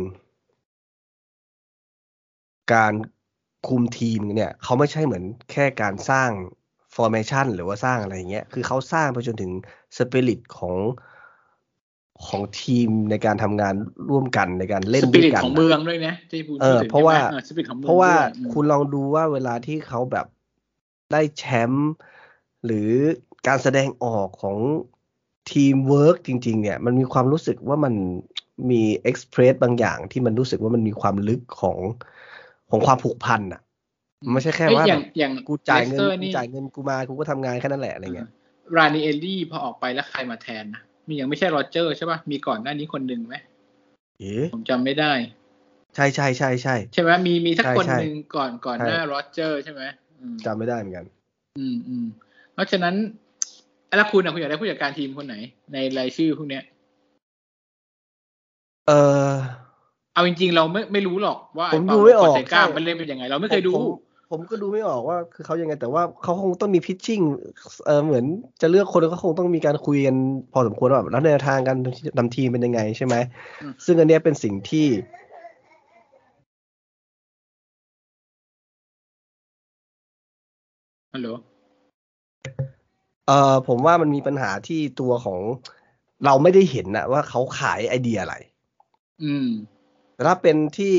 การคุมทีมเนี่ย เขาไม่ใช่เหมือนแค่การสร้าง formation หรือว่าสร้างอะไรอย่างเงี้ย คือเขาสร้างไปจนถึงสปิริตของของทีมในการทำงานร่วมกันในการเล่นสด้ปิวยริตกันของอะเมืองด้วยนะที่พูดเออถึงเพราะว่าใช่ไหมออสปิริตของเมืองเพราะว่าด้วยอืมคุณลองดูว่าเวลาที่เขาแบบได้แชมป์หรือ การแสดงออกของทีมเวิร์กจริง ๆ เนี่ย มันมีความรู้สึกว่ามันมี express บางอย่างที่มันรู้สึกว่ามันมีความลึกของของความผูกพันอะมันไม่ใช่แค่เอ้ยว่าอย่างแบบอย่างกูจ่ายเงินเลสตอร์กูนี่จ่ายเงินกูมากูก็ทำงานแค่นั้นแหละอะไรเงี้ยรานิเอลลี่พอออกไปแล้วใครมาแทนนะมียังไม่ใช่โรเจอร์ใช่ป่ะมีก่อนหน้านี้คนหนึ่งไหมเอ๊ะผมจำไม่ได้ ใช่ใช่ใช่ใช่ใช่ไหมมีมีสักใช่คนใช่หนึ่งก่อนก่อนใช่หน้าโรเจอร์ใช่ไหมอืมจำไม่ได้เหมือนกัน อืมอืมเพราะฉะนั้น แล้วคุณอะคุณอยากได้ผู้จัดการทีมคนไหน ในรายชื่อพวกเนี้ย เออเอาจริงๆ เราไม่ไม่รู้หรอกว่าผมดูไม่ออกเซก้าใช่มันเล่นเป็นยังไง เราไม่เคยดูผมผมก็ดูไม่ออกว่า คือเขายังไงแต่ว่าเขาคงต้องมีพิชชิ่งเออเหมือนจะเลือกคนก็คงต้องมีการคุยกันพอสมควรว่าแบบแล้วแนวทางการนำทีมเป็นยังไงใช่ไหมอืมซึ่งอันเนี้ยเป็นสิ่งที่ฮัลโหล เอ่อผมว่ามันมีปัญหาที่ตัวของเราไม่ได้เห็นนะว่าเขาขายไอเดียอะไร อืมแต่ถ้าเป็นที่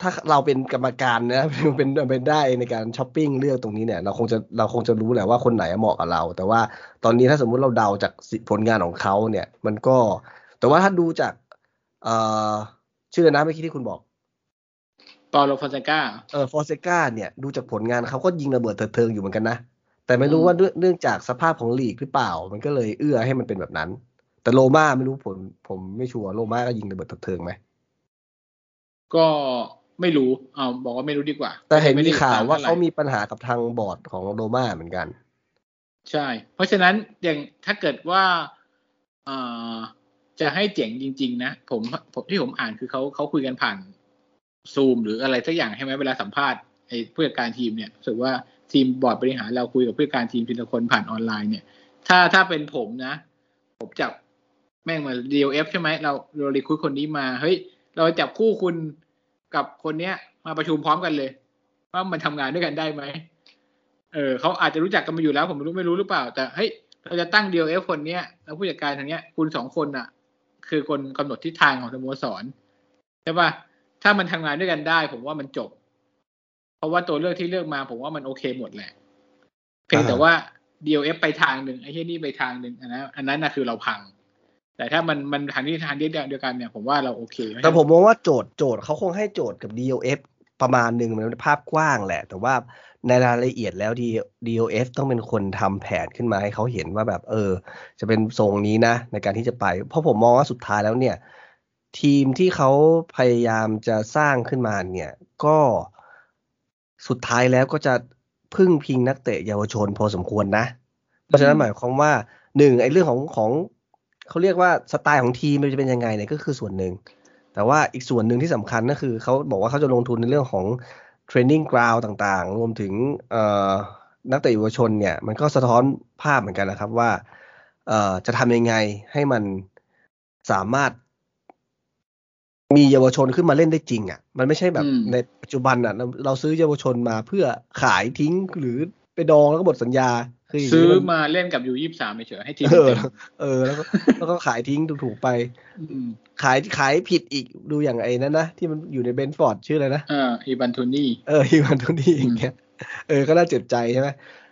ถ้าเราเป็นกรรมการนะเป็นเป็นได้ในการช้อปปิ้งเลือกตรงนี้เนี่ย เราคงจะเราคงจะรู้แหละว่าคนไหนเหมาะกับเรา แต่ว่าตอนนี้ถ้าสมมุติเราเดาจากสิผลงานของเขาเนี่ย มันก็ แต่ว่าถ้าดูจาก เอ่อชื่ออะไรนะเมื่อกี้ที่คุณบอกเปาโลฟอนเซก้าเออฟอนเซกาเนี่ย ดูจากผลงานเขาก็ยิงระเบิดเถิดเทิงอยู่เหมือนกันนะ แต่ไม่รู้อืมว่าด้วยเนื่องจากสภาพของลีกหรือเปล่า มันก็เลยเอื้อให้มันเป็นแบบนั้น แต่โรมาไม่รู้ผลผมไม่ชัวร์โรมาก็ยิงระเบิดเถิดเทิงไหมก็ไม่รู้เอาบอกว่าไม่รู้ดีกว่า แต่เห็นไได้มีข่าวว่าตท่ไหร่เขามีปัญหากับทางบอร์ดของโรมาเหมือนกัน ใช่ เพราะฉะนั้นอย่างถ้าเกิดว่าเอ่อจะให้เจ๋งจริง ๆ นะผมผมที่ผมอ่านคือเขาเขาคุยกันผ่านซูมหรืออะไรสักอย่างใช่ไหมเวลาสัมภาษณ์ไอ้ผู้จัดการทีมเนี่ยรู้สึกว่า ทีมบอร์ดบริหารเราคุยกับผู้การทีมทีละคนผ่านออนไลน์เนี่ย ถ้าถ้าเป็นผมนะ ผมจับแม่งมา DLF ใช่ไหมเราเรารีคุยคนนี้มาเฮ้ย เราจับคู่คุณกับคนเนี้ย มาประชุมพร้อมกันเลย ว่ามันทำงานด้วยกันได้ไหมเออเขาอาจจะรู้จักกันมาอยู่แล้ว ผมไม่รู้ไม่รู้หรือเปล่า แต่เฮ้ยเราจะตั้ง DLF คนเนี้ยแล้วผู้จัดการทางเนี้ย คุณสองคนอะ คือคนกำหนดทิศทางของสโมสรใช่ป่ะถ้ามันทำงานด้วยกันได้ ผมว่ามันจบ ราะว่าตัวเลือกที่เลือกมาผมว่ามันโอเคหมดแหละเพียงแต่ว่า DLF ไปทางหนึ่งไอ้ที่นี่ไปทางหนึ่งอันนั้นอันนั้นนะคือเราพัง แต่ถ้ามันมันทางที่ทางเดียวเดียวกันเนี่ยผมว่าเราโอเค แต่ผมมองว่าโจทย์โจทย์เขาคงให้โจทย์กับ DOF ประมาณหนึ่งมันเป็นภาพกว้างแหละ แต่ว่าในรายละเอียดแล้ว DOF ต้องเป็นคนทำแผนขึ้นมาให้เขาเห็นว่าแบบ เออ จะเป็นทรงนี้นะ ในการที่จะไป เพราะผมมองว่าสุดท้ายแล้วเนี่ย ทีมที่เขาพยายามจะสร้างขึ้นมาเนี่ย ก็ สุดท้ายแล้วก็จะพึ่งพิงนักเตะเยาวชนพอสมควรนะ เพราะฉะนั้นหมายความว่าหนึ่งไอ้เรื่องของของเขาเรียกว่าสไตล์ของทีมมันจะเป็นยังไงเนี่ยก็คือส่วนหนึ่ง แต่ว่าอีกส่วนหนึ่งที่สำคัญก็คือเขาบอกว่าเขาจะลงทุนในเรื่องของเทรนนิ่งกราวต่างๆ รวมถึงเอ่อนักเตะเยาวชนเนี่ยมันก็สะท้อนภาพเหมือนกันนะครับว่าเอ่อจะทำยังไงให้มันสามารถ มีเยาวชนขึ้นมาเล่นได้จริงอะ มันไม่ใช่แบบอืมในปัจจุบันอะเราเราซื้อเยาวชนมาเพื่อขายทิ้งหรือไปดองแล้วก็หมดสัญญา คืออย่างซื้อนี้มันมาเล่นกับยูยี่สามเฉยๆให้ทีมเออเต็มเออแล้วก็แล้วก็ขายทิ้งถูกๆไปอืมขายขายผิดอีกดูอย่างไอ้นั้นนะที่มันอยู่ในเบนฟอร์ดชื่ออะไรนะเอออีบันทูนี่เออฮิวันโทนี่อย่างเงี้ยเออก็น่าเจ็บใจใช่ไหม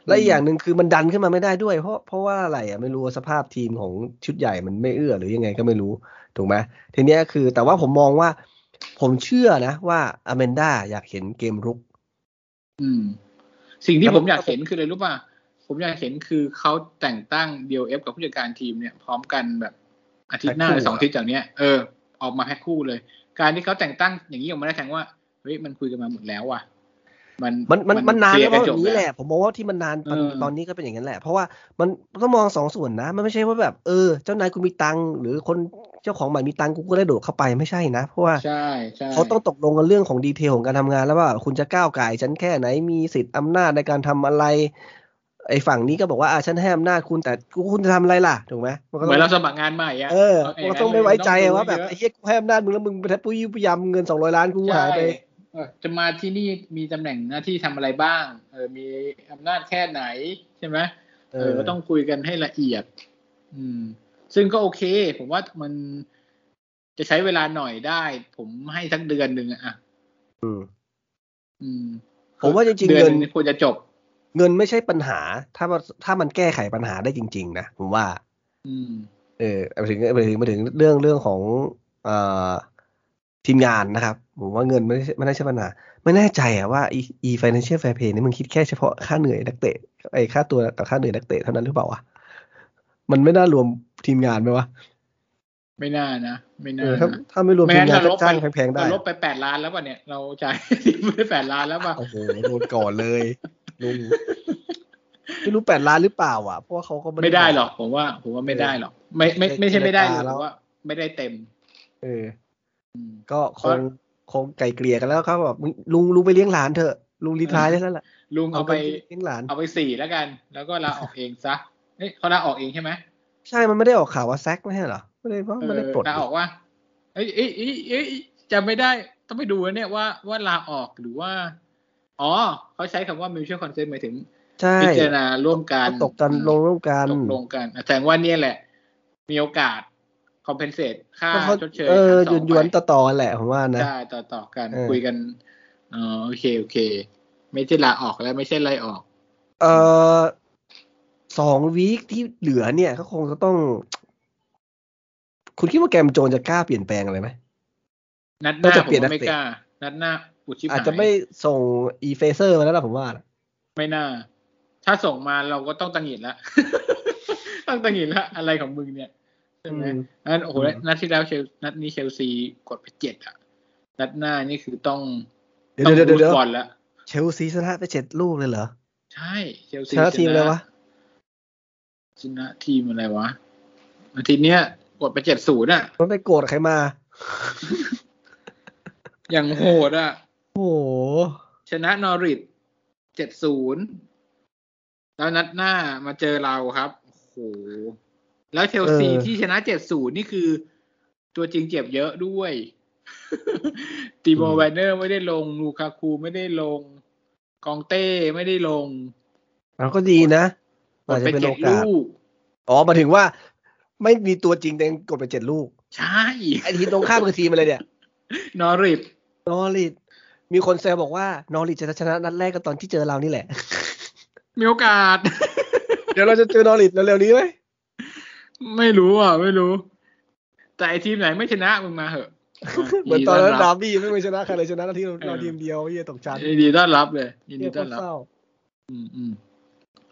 และอีกอย่างหนึ่งคือมันดันขึ้นมาไม่ได้ด้วย เพราะเพราะว่าอะไรอะไม่รู้ว่าสภาพทีมของชุดใหญ่มันไม่เอื้อหรือยังไงก็ไม่รู้ ถูกไหมทีเนี้ยคือแต่ว่าผมมองว่า ผมเชื่อนะ ว่าอเมนดาอยากเห็นเกมรุก อืม สิ่งที่แล้วผมันมอยากเห็นคืออะไรรู้ป่ะผมอยากเห็นคือเขาแต่งตั้ง DLF กับผู้จัดการทีมเนี่ยพร้อมกันแบบอาทิตย์หน้าหรือสองอาทิตย์จากเนี้ยเออออกมาแพ็คคู่เลย การที่เขาแต่งตั้งอย่างนี้ออกมาได้แสดงว่าเฮ้ยมันคุยกันมาหมดแล้วว่ะมันมันมันมันนานเคลียแล้วร์กัแบบนี้จแหละ ผมมองว่าที่มันนานตอนเออตอนนี้ก็เป็นอย่างนั้นแหละ เพราะว่ามันต้องมองสองส่วนนะ มันไม่ใช่ว่าแบบเออ เจ้านายกูมีตังค์หรือคน เจ้าของใหม่มีตังค์กูก็ได้โดดเข้าไปไม่ใช่นะ เพราะว่าใช่ใช่เขาต้องตกลงกันเรื่องของดีเทลของการทำงานแล้วว่าคุณจะก้าวไก่ายฉันแค่ไหนมีสิทธิ์อำนาจในการทำอะไร ไอ้ฝั่งนี้ก็บอกว่าอ่าฉันให้อำนาจคุณแต่กูคุณจะทำอะไรล่ะถูกไหมมันก็เหต้มืออนงเราสมัครงานใหม่อะเออเามันก็ต้องไม่ไว้ใจต้งดูว่าแบบเยอะไอ้เหี้ยกูให้อำนาจมึงแล้วมึงไปแทบปุ้ยปุยยำเงินสองร้อยล้านกูหายไปใช่เออจะมาที่นี่มีตำแหน่งหน้าที่ทำอะไรบ้างเออมีอำนาจแค่ไหนใช่ไหมเอเอออก็ต้องคุยกันให้ละเอียด อืม ซึ่งก็โอเค ผมว่ามันจะใช้เวลาหน่อยได้ ผมให้สักเดือนหนึ่งอะอะอืม อืม ผมว่าจริงๆเดือนเงินหนึ่ควรจะจบ เงินไม่ใช่ปัญหา ถ้ามันถ้ามันแก้ไขปัญหาได้จริง ๆ นะผมว่า อืม เออไปถึงไปถึงไปถึงเรื่องเรื่องของเอ่อทีมงานนะครับผมว่าเงินไม่ได้ไม่ได้ใช่ปัญหาไม่แน่ใจอะว่า e e financial fair play นี่มึงคิดแค่เฉพาะค่าเหนื่อยนักเตะไอ้ค่าตัวกับค่าเหนื่อยนักเตะเท่านั้นหรือเปล่าวะ มันไม่น่ารวมทีมงานไหมวะไม่น่านะไม่เอน่าอถ้านะถ้าไม่รวมไม่ทีงั้มนงานเราลก็บจ้างไปแพงๆได้เราลบไปแปดล้านแล้วป่ะเนี่ยเราจ่ายทีมไปแปดล้านแล้วป่ะโอ้โหโดนก่อนเลยลุงไม่รู้แปดล้านหรือเปล่า อะเพราะว่าเขาก็ไม่ได้หรอกผมว่า ผมว่าไม่ได้หรอก ไม่ไม่ไม่ใช่ไม่ได้เลยแล้ผวมว่า ไม่ได้เต็ม เอออืมก็คงคงไกลเกลี่ยกันแล้วเขาแบบมึงลุงลุงไปเลี้ยงหลานเถอะลุงรีไทายได้แล้วล่ะลุงเอาไปงินเลี้ยงหลานเอาไปสี่แล้วกัน แล้วก็ลาออกเองซะ เอ้ยเขาลาออกเองใช่ไหมใช่มันไม่ได้ออกข่าวว่าแซกไม่ใช่เหรอไม่ได้เพราะไม่ได้ปลดลาออกว่าเอ้ยเอ้ยเอ้ยเอ้ยจำไม่ได้ต้องไปดูนะเนี่ยว่าว่าลาออกหรือว่า อ๋อเขาใช้คำว่า mutual consent หมายถึงใช่พิจารณาร่วมกันตกกันลงร่วมกันตกลงกันแสดงว่าเนี่ยแหละ มีโอกาส compensate ค่าก็เขาชดเชยเออขั้หยวนหยวนๆต่อต่อๆกันแหละผมว่านะใช่ต่อต่อกันเออคุยกันอ๋อโอเคโอเค ไม่ใช่ลาออกแล้วไม่ใช่ไล่ออก เออ สองวีคที่เหลือเนี่ยก็คงจะต้อง คุณคิดว่าแกมโจนจะกล้าเปลี่ยนแปลงอะไรไหมนัดหน่าน้าจะผเปลี่ยมนว่าไม่นักเตะกล้านัดหน้าอุดชิบหายอาจจะไม่ส่งอีเฟเซอร์มาแล้วล่ะผมว่า ไม่น่า ถ้าส่งมาเราก็ต้องตังหงิดละต้องตังหงิดละอะไรของมึงเนี่ยใช่ไหมอืมงั้นโอ้โหอืมนัดที่แล้วเชลนัดนี้เชลซีกดไปเจ็ดอะ นัดหน้านี่คือต้องเดี๋ยวต้องเดี๋ยวเดี๋ยวเดี๋ยวบอลแล้วเชลซีชนะไปเจ็ดลูกเลยเหรอ ใช่ เชลซีชนะทีมอะไรวะ ชนะทีมอะไรวะ อาทิตย์เนี้ยกดไปเจ็ดศูนย์อะ มันไปโกรธใครมา อย่างโหดอะ โอ้โห ชนะนอริทเจ็ดศูนย์แล้วนัดหน้ามาเจอเราครับโอ้โหแล้วเชลซีที่ชนะเจ็ดศูนย์นี่คือ ตัวจริงเจ็บเยอะด้วยตีโมแวนเนอร์ไม่ได้ลง ลูคาคูไม่ได้ลง กองเต้ไม่ได้ลง มันก็ดีนะ กอาดจจะไปเป็นเจ็โอดกาสลูกอ๋อหมายถึงว่า ไม่มีตัวจริงแต่กดไปเจ็ดลูก ใช่ไอทีมตรงข้ามคือทีมอะไรเนี่ย นอริทนอริดมีคนแซวบอกว่านอริดจะชนะนัดแรกก็ตอนที่เจอเรานี่แหละ มีโอกาส เดี๋ยวเราจะเจอนอริดเร็วๆนี้ไหมไม่รู้อะ ไม่รู้ แต่ไอทีมไหนไม่ชนะมึงมาเหอะเหมือนตอนนั้นยิดารับร์บี้ไม่เคยชนะใครเลยชนะที่เราเราทีมเดียวเฮียตกชั้นยินดีต้อนรับเลยยินดีเฮียโคต้อนตรรับเศร้าอืมอืม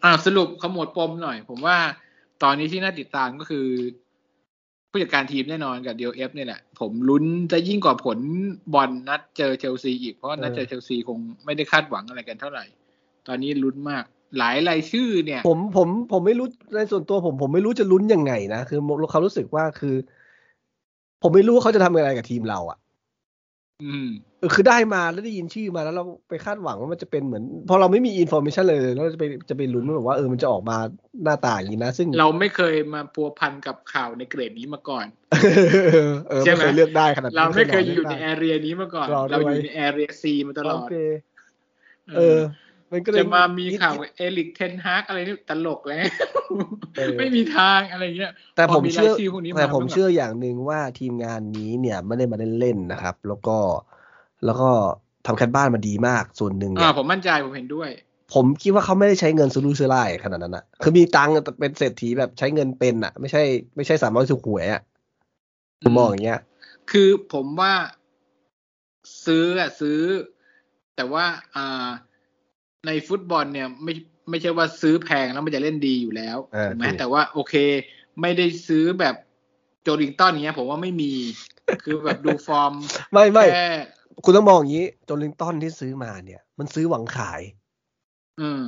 อ่าสรุปขมวดปมหน่อย ผมว่าตอนนี้ที่น่าติดตามก็คือ ผู้จัดการทีมแน่นอนกับเดียเอฟเนี่ยแหละ ผมลุ้นจะยิ่งกว่าผลบอลนัดเจอเชลซีอีก เพราะนัดเจอเชลซีคงไม่ได้คาดหวังอะไรกันเท่าไหร่ ตอนนี้ลุ้นมากหลายรายชื่อเนี่ย ผมผมผมไม่รู้ในส่วนตัวผมผมไม่รู้จะลุ้นยังไงนะ คือเขารู้สึกว่าคือ ผมไม่รู้เขาจะทำอะไรกับทีมเราอะ อืมเออคือได้มาแล้วได้ยินชื่อมาแล้วเราไปคาดหวังว่ามันจะเป็นเหมือน พอเราไม่มี information เลยแล้วเราจะไปจะไปลุ้นว่าแบบว่าเออมันจะออกมาหน้าตาอย่างนี้นะ ซึ่งเราไม่เคยมาพัวพันกับข่าวในเกรดนี้มาก่อนเออใช่ไม่ไหมเคยเลือกได้ขนาดนี้เราไม่เคยลือยู่กในได้ area นี้มาก่อนรอด้วยเราอยู่ในแอเรียซีมาตลอดโอเคเออ มันก็เลยจะมามีข่าวนิดเอริกเทนฮากอะไรนี่ตลกแล้วเออไม่มีทางอะไรเงี้ย แต่ผมพอมีเชื่อรายชื่อพวกนี้มาแต่ผมมันแบบเชื่ออย่างหนึ่งว่าทีมงานนี้เนี่ยไม่ได้มาเล่นๆนะครับ แล้วก็แล้วก็ทำการบ้านมาดีมากส่วนหนึ่งเนี่อ่ายผมมั่นใจผมเห็นด้วย ผมคิดว่าเขาไม่ได้ใช้เงินสุรุ่ยสุร่ายขนาดนั้นอะคือมีตังค์แต่เป็นเศรษฐีแบบใช้เงินเป็นอะไม่ใช่ไม่ใช่สามร้อยถูกหวยอะผมมองอย่างเงี้ย คือผมว่าซื้ออะซื้อ แต่ว่าอ่า ในฟุตบอลเนี่ยไม่ไม่ใช่ว่าซื้อแพงแล้วมันจะเล่นดีอยู่แล้วเออถูกไหมถูกแต่ว่าโอเค ไม่ได้ซื้อแบบโจลิงตันเนี้ย ผมว่าไม่มี คือแบบดูฟอร์ม ไม่ไม่แค่คุณต้องมองอย่างนี้โจลิงตันที่ซื้อมาเนี่ย มันซื้อหวังขาย อืม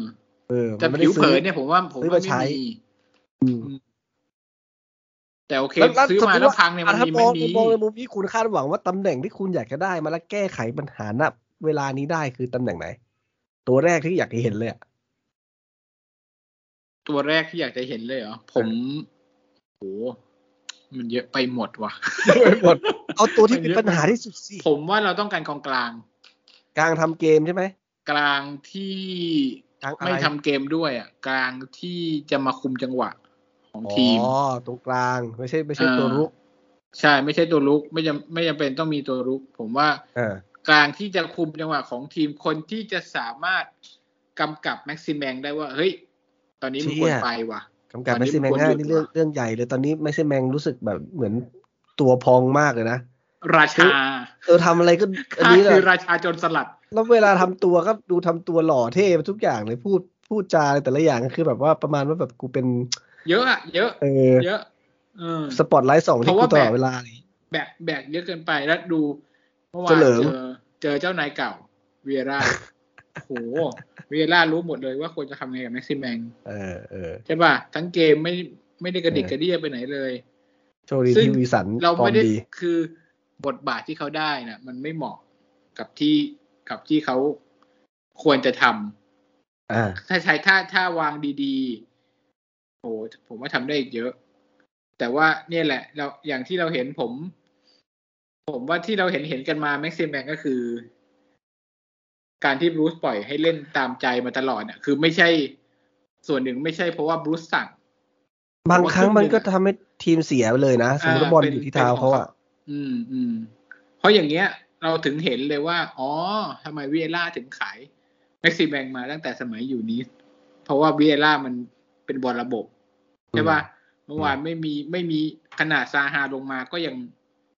เออแต่มันไม่ผิได้วซื้เผิอนเนี่ยผมว่าผมซื้อว่ามาไม่ใช้มีอืมแต่โอเคแล้วแล้วซื้อมาสติแล้วพังเนี่ยมันอะมีถ้ามไม่องมีมองในมุมนี้คุณคาดหวังว่าตำแหน่งที่คุณอยากจะได้มาแล้วแก้ไขปัญหาณเวลานี้ได้คือตำแหน่งไหน ตัวแรกที่อยากจะเห็นเลยอะตัวแรกที่อยากจะเห็นเลยเหรอ ผมโหมันเยอะไปหมดว่ะหมด เอาตัวที่เป็นปัญหาที่สุดสิผมว่าเราต้องการกองกลาง กลางทำเกมใช่ไหมกลางที่กลางอะไรไม่ทำเกมด้วยอะ กลางที่จะมาคุมจังหวะของทีมอ๋อตรงกลางไม่ใช่ ไม่ใช่อ่าตัวรุก ใช่ไม่ใช่ตัวลุก ไม่จำไม่จำเป็นต้องมีตัวลุก ผมว่าเออ กลางที่จะคุมจังหวะของทีมคนที่จะสามารถกำกับแม็กซิแมงได้ว่า เฮ้ย ตอนนี้มันควรไปว่ะกำกับตอนไม่นี้ใช่แมงมันควรง่ายหยุดนี่เรื่องว่ะเรื่องใหญ่เลย ตอนนี้ไม่ใช่แมงรู้สึกแบบเหมือนตัวพองมากเลยนะ ราชาเออทำอะไรก็อันข้านี้แหคือละราชาโจรสลัด แล้วเวลาทำตัวก็ดูทำตัวหล่อเท่ไปทุกอย่างเลยพูดพูดจาอะไรแต่ละอย่างก็คือแบบว่าประมาณว่าแบบกูเป็น เยอะอะเยอะเออเยอะเออสปอตไลท์สองเพที่ราะกูว่าตลอดแบกเวลาเลยแบกแบกเยอะเกินไปแล้วดู เมื่อวานเฉลิมเจอเจอเจ้านายเก่า เวียร่าโหเวียร่ารู้หมดเลยว่าควรจะทำไงกับแม็กซิแมงเออเออใช่ป่ะทั้งเกมไม่ไม่ได้กระดิกเออกระเดี้ยไปไหนเลยโชคดีซึ่งที่วีสันเราฟอร์ไม่มได้ดีคือบทบาทที่เขาได้นะมันไม่เหมาะกับที่กับที่เขาควรจะทำอ่าถ้าใช้ถ้าถ้าวางดีๆโอ้ผมว่าทำได้อีกเยอะ แต่ว่าเนี่ยแหละ เราอย่างที่เราเห็นผม ผมว่าที่เราเห็นเห็นกันมาแม็กซิมแมนก็คือ การที่บรูซปล่อยให้เล่นตามใจมาตลอดเนี่ยคือไม่ใช่ส่วนหนึ่งไม่ใช่เพราะว่าบรูซสั่ง บางครั้งมันก็ผมว่าครึ่งหนึ่งอะทำให้ทีมเสียไปเลยนะสมมติว่าบอลอยู่ที่เท้าเขาอะอืมอืมเพราะอย่างเงี้ย เราถึงเห็นเลยว่า อ๋อทำไมวิเอล่าถึงขายแม็กซิแมงมาตั้งแต่สมัยอยู่นี้ เพราะว่าวิเอล่ามันเป็นบอลระบบใช่ป่ะเมื่อวานไม่มีไม่มีขนาดซาฮาลงมาก็ยัง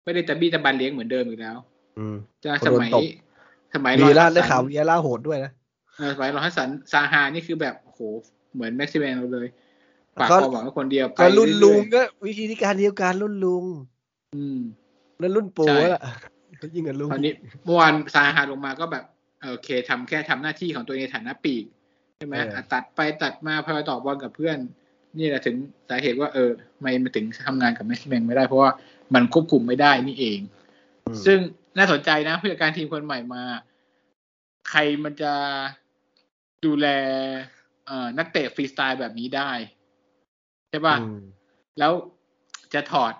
ไม่ได้ตะบี้ตะบันเลี้ยงเหมือนเดิมอีกแล้ว อืมจะคนสโดนมัยตบสมัยวีรอยล่าฮัสได้สันข่าววีล่าโหดด้วยนะเออสมัยรอยฮัสสันซาฮานี่คือแบบโอ้โหเหมือนแม็กซิแมงเราเลยฝากก็ความหวังไว้คนเดียวไปก็รุ่นเอยๆลุงก็วิธีการเดียวกันรุ่นลุง อืม แล้วรุ่นปู่ใช่อะยิ่งกับลุงคราวนี้เมื่อวานซาฮาลงมาก็แบบเออโอเคทำแค่ทำหน้าที่ของตัวเองในฐานะปีกใช่ไหมอะตัดไปตัดมาพอต่อบอลกับเพื่อน นี่แหละถึงสาเหตุว่าเออทำไมมันถึงทำงานกับแม็กซ์แมงไม่ได้เพราะว่า มันควบคุมไม่ได้นี่เองอืมซึ่งน่าสนใจนะผู้จัดการทีมคนใหม่มา ใครมันจะดูแลเอ่อนักเตะฟรีสไตล์แบบนี้ได้ ใช่ป่ะอืมแล้วจะถอด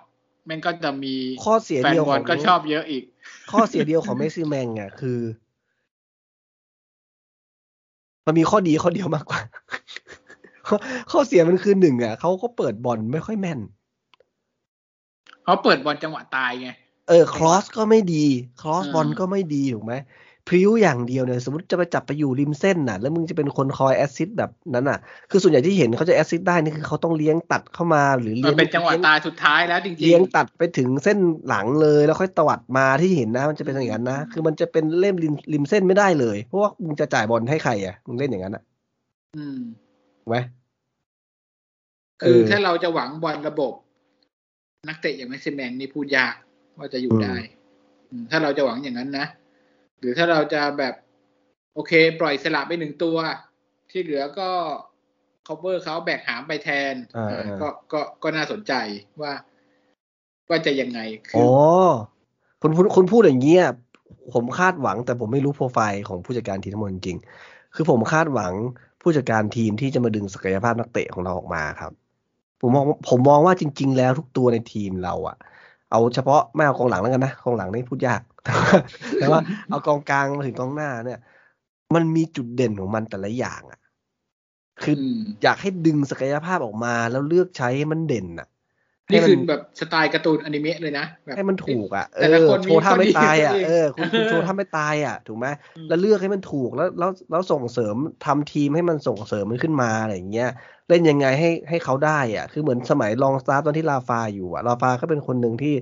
แม่งก็จะมีข้อเสียแฟนเดียวบขออลงก็ชอบเยอะอีก ข้อเสียเดียวของเมสซี่แมงอะคือ มันมีข้อดีข้อเดียวมากกว่าข้อข้อเสียมันคือหนึ่งอะเขาก็เปิดบอลไม่ค่อยแม่น เขาเปิดบอลจังหวะตายไง เออ cross ก็ไม่ดี cross อ่าบอลก็ไม่ดีถูกไหมพริ้วอย่างเดียวเนี่ยสมมติจะไปจับไปอยู่ริมเส้นน่ะ แล้วมึงจะเป็นคนคอย assist แบบนั้นน่ะ คือส่วนใหญ่ที่เห็นเขาจะ assist ได้นี่คือเขาต้องเลี้ยงตัดเข้ามาหรือมันเลี้ยงเป็นจังหวะลี้ยตายสุดท้ายแล้วจริงๆเลี้ยงตัดไปถึงเส้นหลังเลยแล้วค่อยตวัดมาที่เห็นนะ มันจะเป็นอย่างนั้นนะคือมันจะเป็นเล่มริมริมเส้นไม่ได้เลยเพราะว่ามึงจะจ่ายบอลให้ใครอะมึงเล่นอย่างนั้นอะ อืมถูกไหมคือเออถ้าเราจะหวังบอลระบบ นักเตะอย่างแม็กซิแมงนี่พูดยากว่าจะอยู่อืมได้อืมถ้าเราจะหวังอย่างนั้นนะ หรือถ้าเราจะแบบโอเค ปล่อยสลับไปหนึ่งตัว ที่เหลือก็ cover เขาแบกหามไปแทนอ่าอ่าอ่าก็ก็ก็น่าสนใจว่า ว่าจะยังไงคือ๋อคุณคุณคุณพูดอย่างเงี้ยผมคาดหวัง แต่ผมไม่รู้โปรไฟล์ของผู้จัดการทีมทั้งหมดจริงๆคือผมคาดหวังผู้จัดการทีมที่จะมาดึงศักยภาพนักเตะของเราออกมาครับ ผมมองผมมองว่าจริง ๆ แล้วทุกตัวในทีมเราอะเอาเฉพาะไม่เอากองหลังแล้วกันนะกองหลังนี่พูดยาก แต่ว่าเอากองกลางมาถึงกองหน้าเนี่ย มันมีจุดเด่นของมันแต่ละอย่างอะคืออืมอยากให้ดึงศักยภาพออกมาแล้วเลือกใช้ให้มันเด่นอะ นี่ให้มัคือแบบสไตล์การ์ตูนอนิเมะเลยนะแบบให้มันถูกอะเอแต่ละอคนมีโชว์ท่าไม่ตายอะข้อดีเออคุณคุณโชว์ท่าไม่ตายอะถูกไหมอืมแล้วเลือกให้มันถูกแล้วแล้วแล้วส่งเสริมทำทีมให้มันส่งเสริมมันขึ้นมาอะไรอย่างเงี้ยเล่นยังไงให้ให้เขาได้อะ คือเหมือนสมัยลองสตาฟฟ์ตอนที่ราฟาอยู่อะราฟาก็เป็นคนหนึ่งที่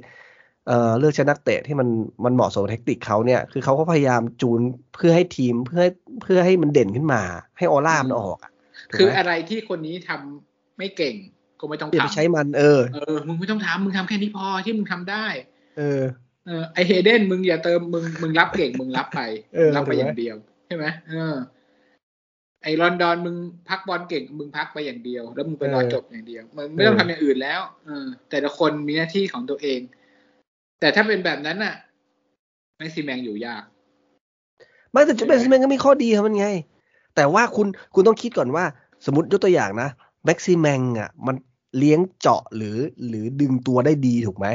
เอ่อเลือกใช้นักเตะที่มันมันเหมาะสมกับเทคนิคเขาเนี่ย คือเขาก็พยายามจูนเพื่อให้ทีมเพื่อให้เพื่อให้มันเด่นขึ้นมา ให้ออร่ามันออกอะถูกคือไหมอะไรที่คนนี้ทำไม่เก่ง ก็ไม่ต้องอย่าไปทำใช้มันเออเออมึงไม่ต้องทำมึงทำแค่นี้พอที่มึงทำได้ เออ เออไอเฮเดนมึงอย่าเติมมึงมึงรับเก่งมึงรับไปเออรับไปถูกไหมอย่างเดียวใช่ไหมเออ ไอลอนดอนมึงพักบอลเก่งมึงพักไปอย่างเดียว แล้วมึงไปรอจบอย่างเดียวมึงไม่ต้องทำอย่างอื่นแล้วเออ แต่ละคนมีหน้าที่ของตัวเอง แต่ถ้าเป็นแบบนั้นน่ะแม็กซิแมงอยู่ยากไม่แต่จุดเป็นแมนก็มีข้อดีของมันไง แต่ว่าคุณคุณต้องคิดก่อนว่า สมมติยกตัวอย่างนะแม็กซิแมงอะ มัน เลี้ยงเจาะหรือหรือดึงตัวได้ดีถูกไหม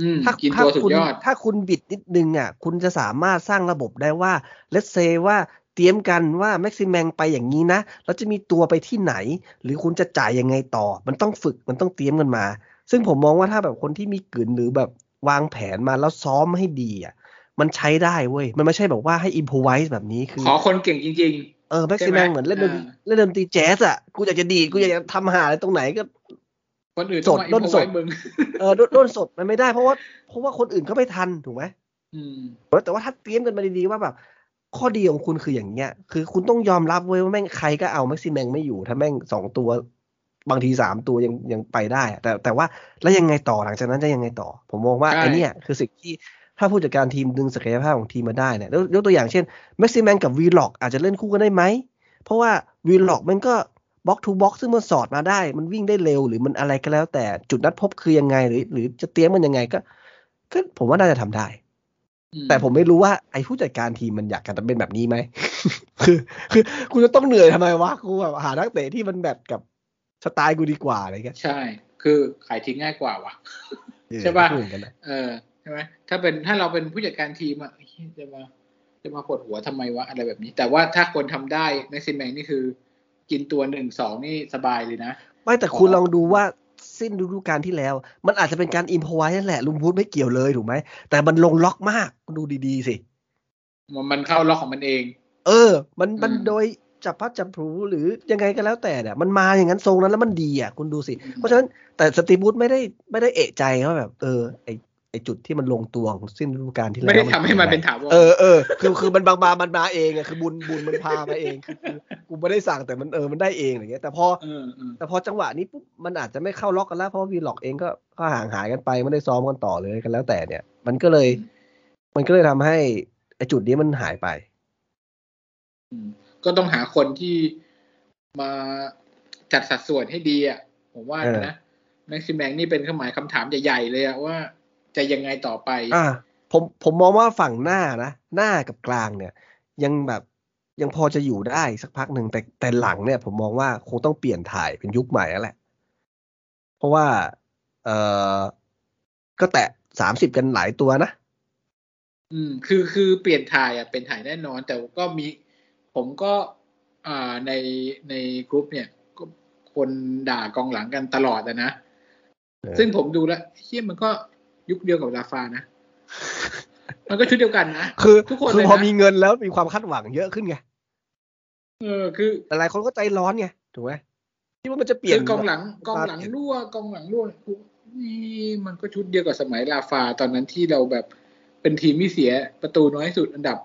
อืมถ้ากินถ้าตัวสุดคุณยอดถ้าคุณบิดนิดนึงอะ คุณจะสามารถสร้างระบบได้ว่า let's say ว่าเตรียมกันว่าแม็กซิแมงไปอย่างนี้นะแล้วจะมีตัวไปที่ไหน หรือคุณจะจ่ายยังไงต่อ มันต้องฝึกมันต้องเตรียมกันมา ซึ่งผมมองว่าถ้าแบบคนที่มีกึ๋นหรือแบบวางแผนมาแล้วซ้อมให้ดีอะ มันใช้ได้เว้ย มันไม่ใช่แบบว่าให้ improvise แบบนี้คือ ขอคนเก่งจริงเออแม็กซิใช่แมไหมงเหมือนเล่นดนตรีอ่าเล่นดนตรีแจ๊สอะ กูอยากจะดีดกูอยากจะทำหาอะไรตรงไหนก็ๆ คนอื่นต้องมาสดอินด้นโฟสดไว้มึงเออด้นด้นสดมันไม่ได้เพราะว่าเพราะว่าคนอื่นก็ไม่ทันถูกไหมอืมแต่ว่าถ้าเตรียมกันมาดีๆว่าแบบข้อดีของคุณคืออย่างเงี้ย คือคุณต้องยอมรับเว้ยว่าแม่งใครก็เอาแม็กซิแมงไม่อยู่ ถ้าแม่งสองตัวบางทีสามตัวยังยังไปได้อะแต่แต่ว่าแล้วยังไงต่อหลังจากนั้นจะยังไงต่อ ผมมองว่าใช่ไอเนี้ยคือสิ่งที่ถ้าผู้จัดการทีมดึงศักยภาพของทีมมาได้เนี่ยแล้วยกตัวอย่างเช่นแม็กซิแมงกับวิลล็อคอาจจะเล่นคู่กันได้ไหม เพราะว่าวิลล็อคมันก็ box to box ซึ่งมันสอดมาได้ มันวิ่งได้เร็วหรือมันอะไรก็แล้ว แต่จุดนัดพบคือยังไงหรือ หรือจะเตรียมมันยังไงก็ซึ่งผมว่าน่าจะทำได้ แต่ผมไม่รู้ว่าไอ้ผู้จัดการทีมมันอยากจะเป็นแบบนี้ไหมคือคือกูจะต้องเหนื่อยทำไมวะกูแบบหานักเตะที่มันแบบกับสไตล์กูดีกว่าอะไรเงี้ยใช่ คือขายทิ้งง่ายกว่าวะใช่ปะเออใช่ไหมถ้าเป็นถ้าเราเป็นผู้จัดการทีมอะจะมาจะมาปวดหัวทำไมวะอะไรแบบนี้ แต่ว่าถ้าคนทำได้แม็กซิมแมงนี่คือ กินตัวหนึ่งสองนี่สบายเลยนะ ไม่แต่คุณลองดูว่าสิ้นฤดูกาลที่แล้ว มันอาจจะเป็นการอิมพอไว้นั่นแหละลุงพูดไม่เกี่ยวเลยถูกไหม แต่มันลงล็อกมากดูดีๆสิ มันมันเข้าล็อกของมันเอง เออ มันมันโดยจับพัดจับผูหรือยังไงก็แล้วแต่เนี่ยมันมาอย่างนั้นทรงนั้นแล้วมันดีอะคุณดูสิ เพราะฉะนั้นแต่สตีบูธไม่ได้ไม่ได้เอะใจว่าแบบ เออไอ ไอจุดที่มันลงตัวของสิ้นฤดูกาลที่แล้วไม่ได้ทำให้มันเป็นถาวรเออเออคือคือมันบางมามันมาเองอะคือบุญบุญมันพามาเองคือกูไม่ได้สั่งแต่มันเออมันได้เองอย่างเงี้ย แต่พอเออเออแต่พอจังหวะนี้ปุ๊บมันอาจจะไม่เข้าล็อกกันแล้วเพราะว่าวีล็อกเองก็ก็ห่างหายกันไปไม่ได้ซ้อมกันต่อเลยกันแล้วแต่เนี่ย มันก็เลย มันก็เลยทำให้ไอจุดนี้มันหายไปอืมก็ต้องหาคนที่มาจัดสัดส่วนให้ดีอะ ผมว่าเออนะแม็กซิมแมงนี่เป็นเครื่องหมายคำถามใหญ่ๆเลยอะว่า จะยังไงต่อไป อ่า ผมผมมองว่าฝั่งหน้านะ หน้ากับกลางเนี่ย ยังแบบยังพอจะอยู่ได้สักพักหนึ่งแต่แต่หลังเนี่ย ผมมองว่าคงต้องเปลี่ยนถ่ายเป็นยุคใหม่แล้วแหละ เพราะว่า เออก็แตะสามสิบกันหลายตัวนะ อืม คือคือเปลี่ยนถ่ายอะเป็นถ่ายแน่นอน แต่ก็มี ผมก็อ่าในในกรุ๊ปเนี่ยก็คนด่ากองหลังกันตลอดอะนะเออซึ่งผมดูแล้วเฮียมันก็ ยุคเดียวกับลาฟานะ มันก็ชุดเดียวกันนะ คือทุกคนคือเลยพอนะมีเงินแล้วมีความคาดหวังเยอะขึ้นไง เออ คือแต่หลายคนก็ใจร้อนไง ถูกไหมที่ว่ามันจะเปลี่ยนคือกองหลังกองหลังเปลี่ยนรั่วกองหลังรั่วนี่มันก็ชุดเดียวกับสมัยลาฟาตอนนั้นที่เราแบบเป็นทีมที่เสียประตูน้อยสุดอันดับ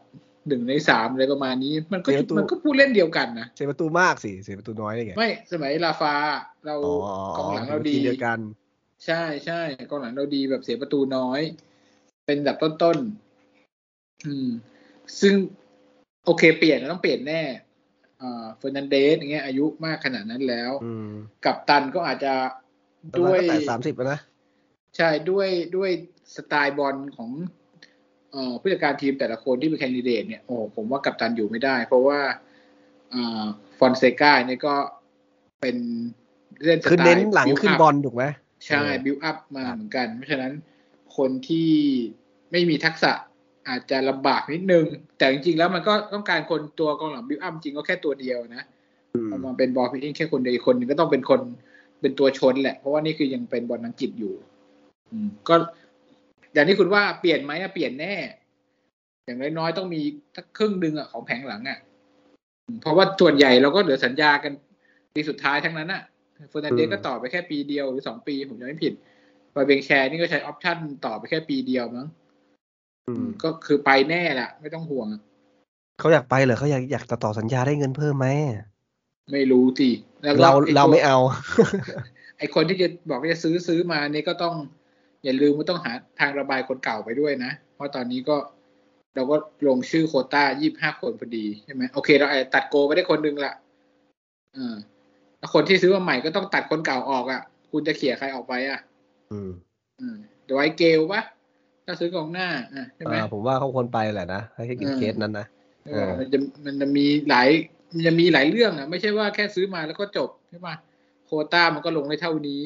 หนึ่งในสามอะไรประมาณนี้ มันก็มันก็ผู้เล่นเดียวกันนะเสียประตูมากสิเสียประตูน้อยได้ไงไม่สมัยลาฟาเราอ๋อกองหลังเราดีทีมเดียวกัน ใช่ใช่กองหลังเราดีแบบเสียประตูน้อย เป็นอันดับต้นๆอืม ซึ่งโอเคเปลี่ยนต้องเปลี่ยนแน่อ่าเฟอร์นันเดสอย่างเงี้ยอายุมากขนาดนั้นแล้วอืมกับตันก็อาจจะด้วยประมาวยณตั้งแต่สามสิบนะ ใช่ด้วยด้วยสไตล์บอลของเอ่อผู้จัดการทีมแต่ละคนที่เป็น candidate เนี่ยโอ้ผมว่ากัปตันอยู่ไม่ได้ เพราะว่าอ่าฟอนเซกาเนี่ยก็เป็นคือเล่นสไตล์เน้นหลัง build ขึ้น up บอลถูกไหม ใช่เออบิวอัพมาเหมือนกัน เพราะฉะนั้นคนที่ไม่มีทักษะอาจจะลำบากนิดนึง แต่จริงๆแล้วมันก็ต้องการคนตัวกองหลังบิวอัพจริงก็แค่ตัวเดียวนะอืมเอามาเป็น ball playing แค่คนเดียวอีกคนหนึงก็ต้องเป็นคนเป็นตัวชนแหละ เพราะว่านี่คือยังเป็นบอลอังกฤษอยู่ อืม ก็อย่างที่คุณว่าเปลี่ยนไหมอะเปลี่ยนแน่ อย่างน้อยๆต้องมีสักครึ่งหนึ่งอะของแผงหลังอะอืมเพราะว่าส่วนใหญ่เราก็เหลือสัญญากันปีสุดท้ายทั้งนั้นอะ เฟอร์นันเดซก็ต่อไปแค่ปีเดียวหรือสองปีผมจำไม่ผิดฟาเบียนแชร์นี่ก็ใช้ option ต่อไปแค่ปีเดียวมั้งอืมก็คือไปแน่แหละไม่ต้องห่วง เขาอยากไปเหรอเขาอยากอยากจะต่อสัญญาได้เงินเพิ่มไหม ไม่รู้สิแล้วก็เราไอ้เราตัวไม่เอา ไอคนที่จะบอกว่าจะซื้อซื้อมานี่ก็ต้อง อย่าลืมว่าต้องหาทางระบายคนเก่าไปด้วยนะ เพราะตอนนี้ก็เราก็ลงชื่อโควต้ายี่บห้าคนพอดีใช่ไหมโอเค เราอาจจะตัดโกไปได้คนหนึงละเออแล้ว คนที่ซื้อมาใหม่ก็ต้องตัดคนเก่าออกอะ่ะ คุณจะเขี่ยใครออกไปอะ่ะ อืม อืมเดี๋ยวไอเกลปะถ้าซื้อกองหน้าอะใช่ไหมอ่าผมว่าเขาควรไปแหละนะให้กินอืมเคสนั้นนะเออมันจะมันจะมีหลายมันจะมีหลายเรื่องอะ ไม่ใช่ว่าแค่ซื้อมาแล้วก็จบใช่ปะโควต้ามันก็ลงได้เท่านี้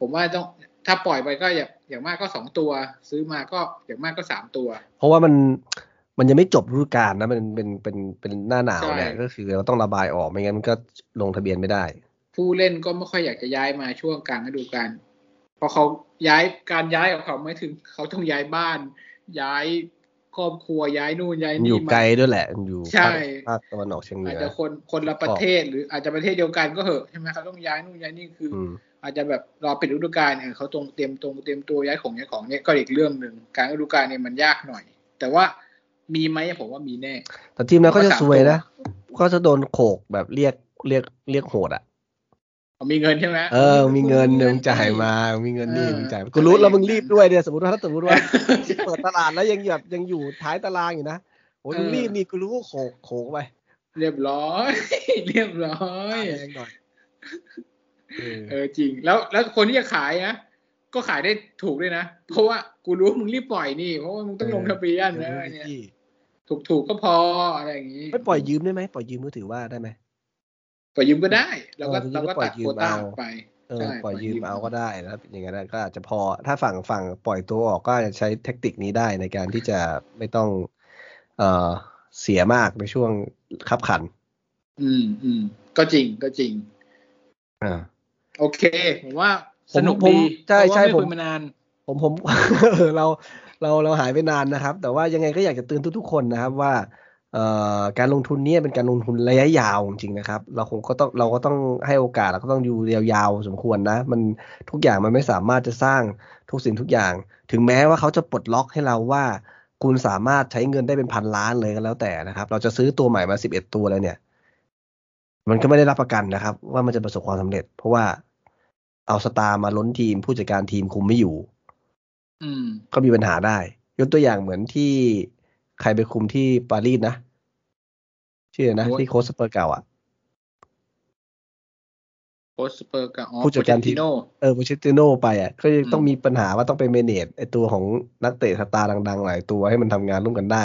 ผมว่าต้องถ้าปล่อยไปก็อย่างอย่างมากก็สองตัว ซื้อมาก็อย่างมากก็สามตัว เพราะว่ามัน มันยังไม่จบฤดูกาลนะมันเป็นเป็นเป็นหน้าหนาวเนี่ยใช่ก็คือเราต้องระบายออกไม่งั้นมันก็ลงทะเบียนไม่ได้ ผู้เล่นก็ไม่ค่อยอยากจะย้ายมาช่วงกลางฤดูกาลเพราะเขาย้ายการย้ายของเขาไม่ถึงเขาต้องย้ายบ้าน ย้ายครอบครัวย้ายนู่นย้ายมันอนี่ยู่มาไกลด้วยแหละมันอยู่ใช่ภาคภาคตะวันออกเฉียงเหอานืจอจะคนคนละประเทศหรืออาจจะประเทศเดียวกันก็เหอะใช่ไหมเขาต้องย้ายนู่นย้ายนี่คืออืมอาจจะแบบรอปิดฤดูกาลเนี่ยเขาตรงเตรียมตรงเตรียมตัวย้ายของย้ายของเนี่ยก็อีกเรื่องหนึ่งการฤดูกาลเนี่ยมันยากหน่อย แต่ว่า มีไหมผมว่ามีแน่ แต่ทีมนั้นก็จะผมว่าซวยสามตัวนะ ก็จะโดนโขกแบบเรียกเรียกเรียกโหดอะเอามีเงินใช่ไหมเออ มีเงินเดี๋ยวมึงจ่ายมา มีเงินนี่เออมึงจ่ายมากูรู้แล้วมึงรีบอะไรอย่างนั้นด้วยเนี่ยสมมติว่าถ้าสมมติว่าใช่เปิดตลาดแล้วยังแบบยังอยู่ท้ายตารางอยู่นะโอ้ยมึงเออรีบนี่กูรู้ว่าโขกโขกไปเรียบร้อย เรียบร้อยแรงหน่อยเออเออจริง แล้วแล้วคนที่จะขายนะก็ขายได้ถูกด้วยนะ เพราะว่ากูรู้มึงรีบปล่อยนี่ เพราะว่ามึงต้องลงทะเบียนนะเนี่ย ถูกถูกก็พออะไรอย่างนี้ไม่ปล่อยยืมได้ไหมปล่อยยืมมือถือว่าได้ไหมปล่อยยืมก็ได้เราก็เราก็ตัดโควต้าไปเออปล่อยยืมเอาก็ได้แล้วอย่างนั้นก็อาจจะพอถ้าฝั่งฝั่งปล่อยตัวออกก็จะใช้เทคนิคนี้ได้ในการที่จะไม่ต้อง เอ่อเสียมากในช่วงขับขัน อืมอืมก็จริงก็จริง อ่า โอเค ผมว่าสนุกดีใช่ใช่ผมมานาน ผมผมเรา เราเราหายไปนานนะครับ แต่ว่ายังไงก็อยากจะเตือนทุกๆคนนะครับว่าการลงทุนนี้เป็นการลงทุนระยะยาวจริงนะครับ เราคงก็ต้องเราก็ต้องให้โอกาสเราก็ต้องอยู่ยาวๆสมควรนะ มันทุกอย่างมันไม่สามารถจะสร้างทุกสิ่งทุกอย่าง ถึงแม้ว่าเขาจะปลดล็อกให้เราว่า คุณสามารถใช้เงินได้เป็นพันล้านเลยก็แล้วแต่นะครับ เราจะซื้อตัวใหม่มาสิบเอ็ดตัวเลยเนี่ย มันก็ไม่ได้รับประกันนะครับ ว่ามันจะประสบความสำเร็จ เพราะว่าเอาสตาร์มาล้นทีมผู้จัดการทีมคุมไม่อยู่ ก็มีปัญหาได้ ยกตัวอย่างเหมือนที่ใครไปคุมที่ปารีสนะชื่อนะ ที่โค้ชสเปอร์เก่าอะโค้ชสเปอร์เก่าผู้จัดการทีมเออโปเชติโนไปอะ ก็ต้องมีปัญหาว่าต้องไป manage ไอตัวของนักเตะสตาร์ดัง ๆ หลายตัวให้มันทำงานร่วมกันได้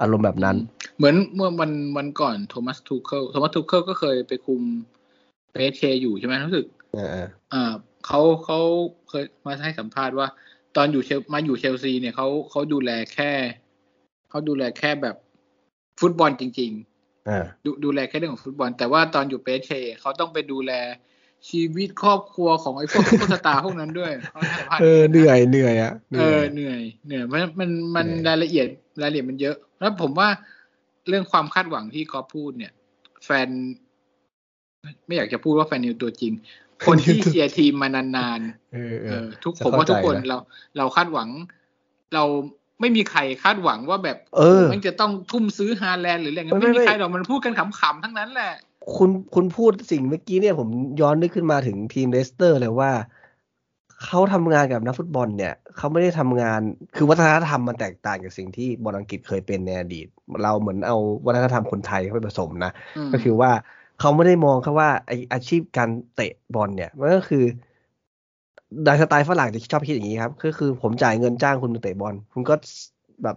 อารมณ์แบบนั้น เหมือนเมื่อวันวันก่อนโทมัสทูเคิลโทมัสทูเคิลก็เคยไปคุมเปเชอยู่ใช่ไหมรู้สึกอ่า เขาเขาเคยมาให้สัมภาษณ์ว่า ตอนอยู่เชลมาอยู่เชลซีเนี่ยเขาเขาดูแลแค่เขาดูแลแค่แบบฟุตบอลจริงๆดูดูแลแค่เรื่องของฟุตบอล แต่ว่าตอนอยู่เปเชเขาต้องไปดูแลชีวิตครอบครัวของไอ้พวกซุปเปอร์สตาร์พวกนั้นด้วยเออเหนื่อยเหนื่อยอะเออเหนื่อยเหนื่อยมันมันมันรายละเอียดรายละเอียดมันเยอะ แล้วผมว่าเรื่องความคาดหวังที่กอพูดเนี่ย แฟน ไม่อยากจะพูดว่าแฟนนิวตัวจริง คนที่เชียร์ทีมมานานๆทุกผมว่าทุกคนเรา เราคาดหวัง เราไม่มีใครคาดหวังว่าแบบเออมันจะต้องทุ่มซื้อฮาแลนด์หรืออะไรเงี้ยไม่มีใครหรอกมันพูดกันขำๆทั้งนั้นแหละ คุณคุณพูดสิ่งเมื่อกี้เนี่ยผมย้อนนึกขึ้นมาถึงทีมเลสเตอร์เลยว่าเขาทำงานกับนักฟุตบอลเนี่ยเขาไม่ได้ทำงานคือวัฒนธรรมมันแตกต่างจากสิ่งที่บอลอังกฤษเคยเป็นในอดีต เราเหมือนเอาวัฒนธรรมคนไทยเข้าไปผสมนะ ก็คือว่า เขาไม่ได้มองแค่ว่าไออาชีพการเตะบอลเนี่ยมันก็คือดสไตล์ฝรั่งจะชอบคิดอย่างนี้ครับก็คือผมจ่ายเงินจ้างคุณมาเตะบอล คุณก็แบบ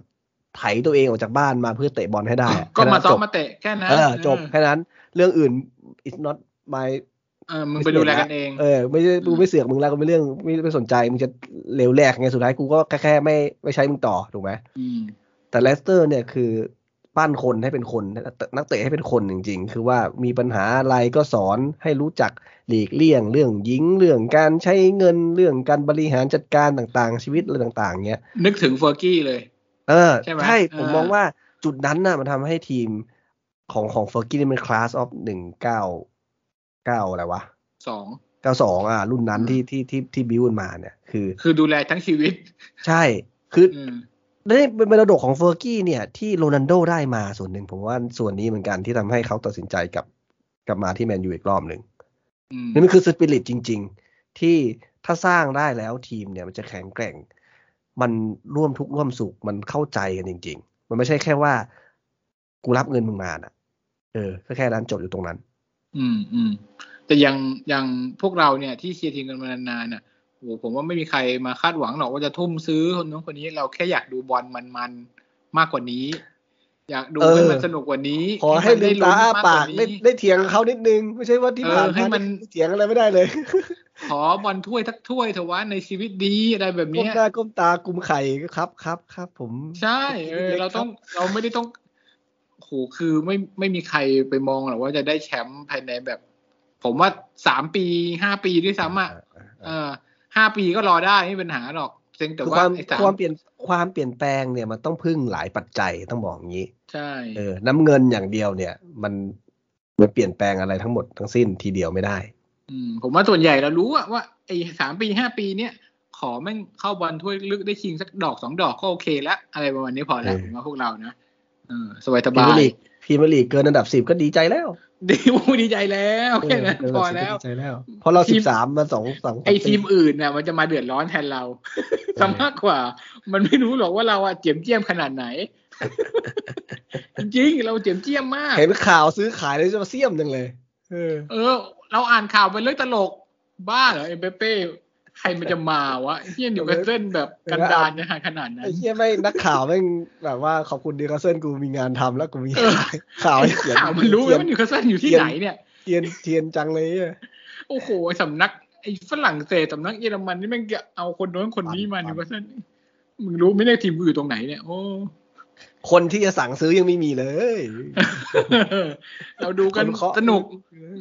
ไถตัวเองออกจากบ้านมาเพื่อเตะบอลให้ได้ ก็มาซ้อมมาเตะแค่นั้นจบแค่นั้น เรื่องอื่น it's not my เออมึงไปดูแลกันเอง เออไม่ใช่กูไม่เสือกมึงแล้วก็ไม่เรื่องไม่ไม่สนใจมึงจะเลวแหลกไงสุดท้ายกูก็แค่แค่ไม่ไม่ใช้มึงต่อถูกไหมแต่เลสเตอร์เนี่ยคือ ปั้นคนให้เป็นคน นักเตะให้เป็นคนจริง ๆ คือว่ามีปัญหาอะไรก็สอนให้รู้จักหลีกเลี่ยง เรื่องยิงเรื่องการใช้เงินเรื่องการบริหารจัดการต่างๆ ชีวิตอะไรต่างๆเงี้ยนึกถึงเฟอร์กี้เลย เออใช่ไหมใช่ผมมองว่าจุดนั้นน่ะมันทำให้ทีมของของเฟอร์กี้นี่มัน class of หนึ่งเก้าเก้าอะไรวะสองเก้าสองอะ รุ่นนั้นที่ที่ที่ที่บิวมาเนี่ย คือ คือดูแลทั้งชีวิต ใช่คือ นี่เป็นมรดกของเฟอร์กี้เนี่ย ที่โรนันโดได้มาส่วนหนึ่งผมว่าส่วนนี้เหมือนกันที่ทำให้เขาตัดสินใจกับกลับมาที่แมนยูอีกรอบหนึ่งนี่มันคือสปิริตจริง ๆ ที่ถ้าสร้างได้แล้วทีมเนี่ยมันจะแข็งแกร่ง มันร่วมทุกร่วมสุขมันเข้าใจกันจริง ๆ มันไม่ใช่แค่ว่ากูรับเงินมึงมาน่ะ เออแค่แค่นั้นจบอยู่ตรงนั้น อืมอืมแต่ยังยังพวกเราเนี่ยที่เชียร์ทีมกันมานานๆน่ะ โอ้ผมว่าไม่มีใครมาคาดหวังหรอกว่าจะทุ่มซื้อคนนู้นคนนี้เราแค่อยากดูบอลมันๆมากกว่านี้ อยากดูให้มันสนุกกว่านี้ ขอให้ได้ลุ้นมากกว่านี้ได้เถียงเขานิดนึง ไม่ใช่ว่าที่ผ่านมามันเถียงอะไรไม่ได้เลย ขอบอลถ้วยทักถ้วยเถอะวะในชีวิตดีอะไรแบบนี้ก้มหน้าก้มตากุมไข่ครับครับครับผม ใช่เออเราต้องเราไม่ได้ต้องโหคือไม่ไม่มีใครไปมองหรอกว่าจะได้แชมป์ภายในแบบ ผมว่าสามปีห้าปีด้วยซ้ำอะเออ ห้าปีก็รอได้ไม่มีปัญหาหรอกเพียงแต่ว่าความเปลี่ยนความเปลี่ยนแปลงเนี่ยมันต้องพึ่งหลายปัจจัยต้องบอกอย่างนี้ ใช่เออน้ำเงินอย่างเดียวเนี่ย มันมันเปลี่ยนแปลงอะไรทั้งหมดทั้งสิ้นทีเดียวไม่ได้ อืม ผมว่าส่วนใหญ่เรารู้ว่าไอ้สามปีห้าปีเนี่ยขอแม่งเข้าบอลถ้วยลึกได้ชิงสักดอกสองดอกก็โอเคแล้วอะไรประมาณนี้พอแล้วผมว่าพวกเรานะเออสบายสบาย พีเมลีกเกินอันดับสิบก็ดีใจแล้ว ดีมูดีใจแล้วแค่นั้นพอแล้วดีใจแล้วเพราะเราสิบสามมาสองสองไอทีมอื่นเนี่ยมันจะมาเดือดร้อนแทนเราสมากกว่า มันไม่รู้หรอกว่าเราอะเจียมเจียมขนาดไหน จริงเราเจียมเจียมมาก เห็นข่าวซื้อขายเลยจะมาเสี่ยมจังเลย เออเออเราอ่านข่าวไปเลยตลก บ้าเหรอเอ็มเปเป้ ใครมันจะมาวะเฮียนิวคาสเซิลแบบกันดานจะหาขนาดนั้นไอ้เหี้ยไม่นักข่าวแม่งแบบว่าขอบคุณนิวคาสเซิลกูมีงานทำแล้วกูมีข่าวให้เขียนข่าวมันรู้ว่านิวคาสเซิลอยู่ที่ไหนเนี่ยเทียนเทียนจังเลยอะโอ้โหสำนักไอ้ฝรั่งเศสสำนักเยอรมันนี่แม่งจะเอาคนโน้นคนนี้มานิวคาสเซิลมึงรู้ไหม่ได้ทีมกูอยู่ตรงไหนเนี่ยโอ้ คนที่จะสั่งซื้อยังไม่มีเลย เราดูกันคเคาะสนุก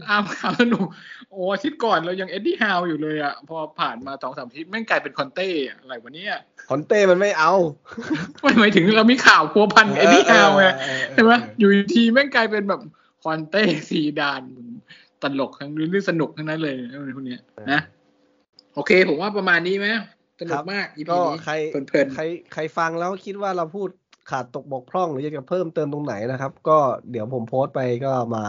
อ้ามข่าวสนุก โอ้อาทิตย์ก่อนเรายังเอ็ดดี้ฮาวอยู่เลยอะ พอผ่านมาสองสามอาทิตย์แม่งกลายเป็นคอนเต้อะอะไรวะเนี่ยคอนเต้มันไม่เอาไม่หมายถึงเรามีข่าวพัวพันเอ็ดดี้ฮาวไงเออเออเออใช่ไหมอยู่ทีแม่งกลายเป็นแบบคอนเต้ซีดานตลกทั้งเรื่องสนุกทั้งนั้นเลยเรื่องพวกเนี้ยนะโอเค ผมว่าประมาณนี้ไหมสนุกมาก EP ก็นี้ใครเพลินใครใครฟังแล้วคิดว่าเราพูด ขาดตกบกพร่องหรืออยากจะเพิ่มเติมตรงไหนนะครับ ก็เดี๋ยวผมโพสต์ไปก็มา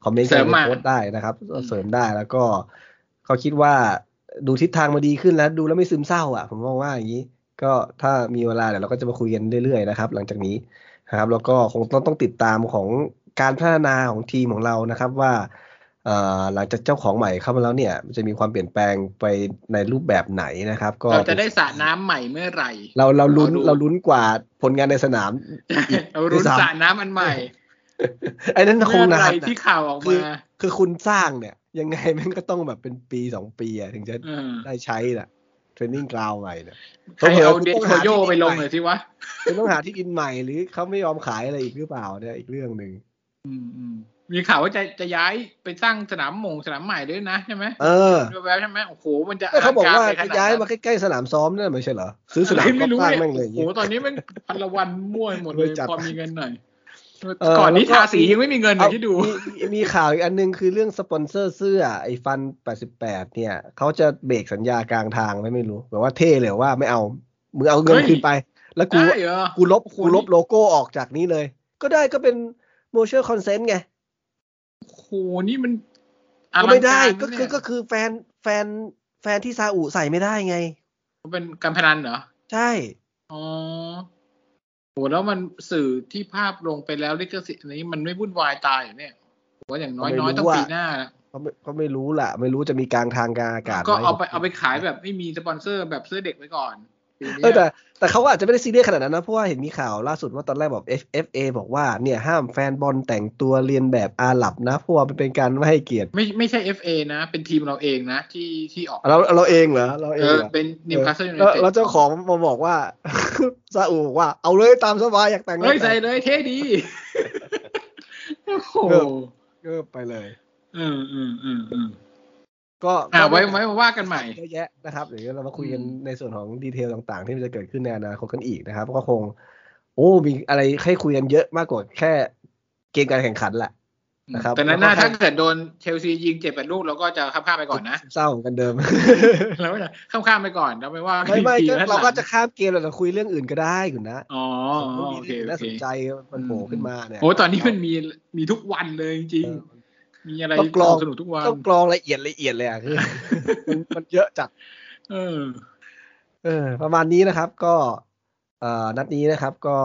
คอมเมนต์กันในโพสต์ได้นะครับ เสริมได้แล้วก็เขาคิดว่าดูทิศทางมาดีขึ้นแล้ว ดูแล้วไม่ซึมเศร้า อะ ผมมองว่าอย่างนี้ ก็ถ้ามีเวลาเดี๋ยวเราก็จะมาคุยกันเรื่อยๆนะครับ หลังจากนี้นะครับ แล้วก็คงต้องต้องติดตามของการพัฒนาของทีมของเรานะครับ ว่าเอ่อ หลังจากเจ้าของใหม่เข้ามาแล้วเนี่ยมันจะมีความเปลี่ยนแปลงไปในรูปแบบไหนนะครับ ก็ๆเราจะได้สระน้ำใหม่เมื่อไหร่ เราเราลุ้นรอดูเราลุ้นกว่าผลงานในสนามเรารุ้นด้วยซ้ำสระน้ำอันใหม่ไอ้นั่นคงเมื่อไหนานร่อะที่ข่าวออกคือมาคือคุณสร้างเนี่ย ยังไงมันก็ต้องแบบเป็นปีสองปีอะถึงจะเออได้ใช้น่ะเทรนนิ่งกราวใหม่เนี่ยใครเอาผเดลสอๆโคโยคุณไปลงต้อหหาน่อยสิวะคุณต้องหาที่ดินใหม่หรือเขาไม่ยอมขายอะไรอีกหรือเปล่าเนี่ยอีกเรื่องหนึ่งอืมอืม มีข่าวว่าจะจะย้ายไปสร้างสนามหมงสนามใหม่ด้วยนะใช่ไหมเออแวบๆใช่ไหมโอ้โหมันจะเขาบอกว่าลังรไปขจะนดย้ายนั้นมาใกล้ๆสนามซ้อมนั่นไม่ใช่เหรอซื้อสนามเฮ้ยไม่รู้สร้างเนี่ยแม่งเลยโอ้โหตอนนี้มันพันละวันมั่วหมดเลยจัดพอมีเงินหน่อยเออก่อนนี้แล้วก็ทาสียังไม่มีเงินเลยที่ดู มีมีมีข่าวอีกอันหนึงคือเรื่องสปอนเซอร์เสื้อไอ้ฟัน 88 เนี่ยเขาจะเบรกสัญญากลางทางไหมไม่รู้แบบว่าเท่เลยว่าไม่เอามึงเอาเงินเฮ้ยคืนไป แล้วกูได้เหรอกูลบโอ้โหกูลบโลโก้ออกจากนี้เลย ก็ได้ก็เป็น mutual consent ไงโอ้ โหนี่มันก็ไม่ได้ลังารก็คือเนี่ยก็คือแฟนแฟนแฟนที่ซาอุใส่ไม่ได้ไงมันเป็นการพนันเหรอ ใช่ อ๋อโหแล้วมันสื่อที่ภาพลงไปแล้วลิขสิทธิ์อันนี้มันไม่วุ่นวายตายเหรอเนี่ยผมว่าอย่างน้อยน้อยๆต้องปีหน้านะเขาไม่เขาไม่รู้ล่ะไม่รู้จะมีกลางทางกลางอากาศก็หมเอาไปเอาไปขายแบบไม่มีสปอนเซอร์แบบเสื้อเด็กไว้ก่อนปีนี้ เออแต่แต่เขาก็อาจจะไม่ได้ซีเรียสขนาดนั้นนะ เพราะว่าเห็นมีข่าวล่าสุดว่าตอนแรกบอก FA บอกว่าเนี่ยห้ามแฟนบอลแต่งตัวเลียนแบบอาหรับนะ เพราะว่ามันเป็นการไม่ให้เกียรติ ไม่ไม่ใช่ FA นะ เป็นทีมเราเองนะ ที่ที่ออกเราเราเองเหรอเราเอเองอเหรอเป็นนิวคาสเซิลยูไนเต็ดแล้วแล้วเจ้าของมาบอกว่าซาอุบอกว่าเอาเลยตามสบายอยากแต่งเฮ้ยก็ใส่แต่งเลยเท่ดีโอ้โหเออก็ไปเลยอืมอืมอืมอืม ก็อ่าก็ไว้ไว้มาว่ากันใหม่เยอะแยะนะครับเดี๋ยวเรามาคุยกันอืมในส่วนของดีเทลต่างๆ ที่มันจะเกิดขึ้นในอนาคตกันอีกนะครับก็คง โอ้มีอะไรให้คุยกันเยอะมากกว่าแค่เกมการแข่งขันแหละนะครับแต่นั้นแล้วน่าก็ถ้าเกิดโดนเชลซียิงเจ็บแปดลูกเราก็จะข้ามข้ามๆไปก่อนนะเศร้าเหมือนกันเดิมเราก็จะข้ามข้ามๆไปก่อนเราไม่ว่ากันไม่ไม่อีกทีก็นะเราก็จะข้ามเกมเราคุยเรื่องอื่นก็ได้คุณนะอ๋อมันโอมีเคเรื่องโอน่าเคสนใจมันโผล่ขึ้นมาเนี่ยโอ้ตอนนี้มันมีมีทุกวันเลยจริงเออๆ มีอะไรต้องกรองสนุกทุกวันต้องกรองละเอียดละเอียดเลยอะคือมันมันเยอะจัดเออ เออ ประมาณนี้นะครับ ก็เอ่อนัดนี้นะครับ ก็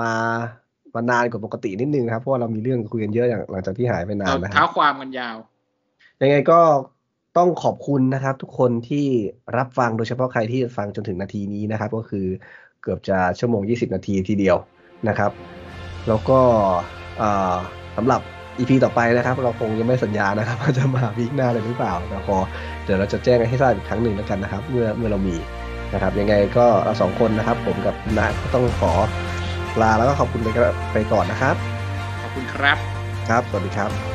มามานานกว่าปกตินิดนึงครับเพราะว่าเรามีเรื่องคุยกันเยอะอย่างหลังจากที่หายไปนาเรานนะคเท้ารับความกันยาว ยังไงก็ต้องขอบคุณนะครับ ทุกคนที่รับฟังโดยเฉพาะใครที่ฟังจนถึงนาทีนี้นะครับ ก็คือเกือบจะชั่วโมง 20 นาทีทีเดียวนะครับ แล้วก็เอ่อสำหรับ EP ต่อไปนะครับ เราคงยังไม่สัญญานะครับว่าจะมาวีคหน้าเลยหรือเปล่าแต่ขอเดี๋ยวเราจะแจ้งให้ทราบอีกครั้งหนึ่งแล้วกันนะครับ เมื่อเมื่อเรามีนะครับยังไงก็เราสองคนนะครับ ผมกับคุณนาก็ต้องขอลาแล้วก็ขอบคุณไปก่อนไปก่อนนะครับ ขอบคุณครับ ครับสวัสดีครับ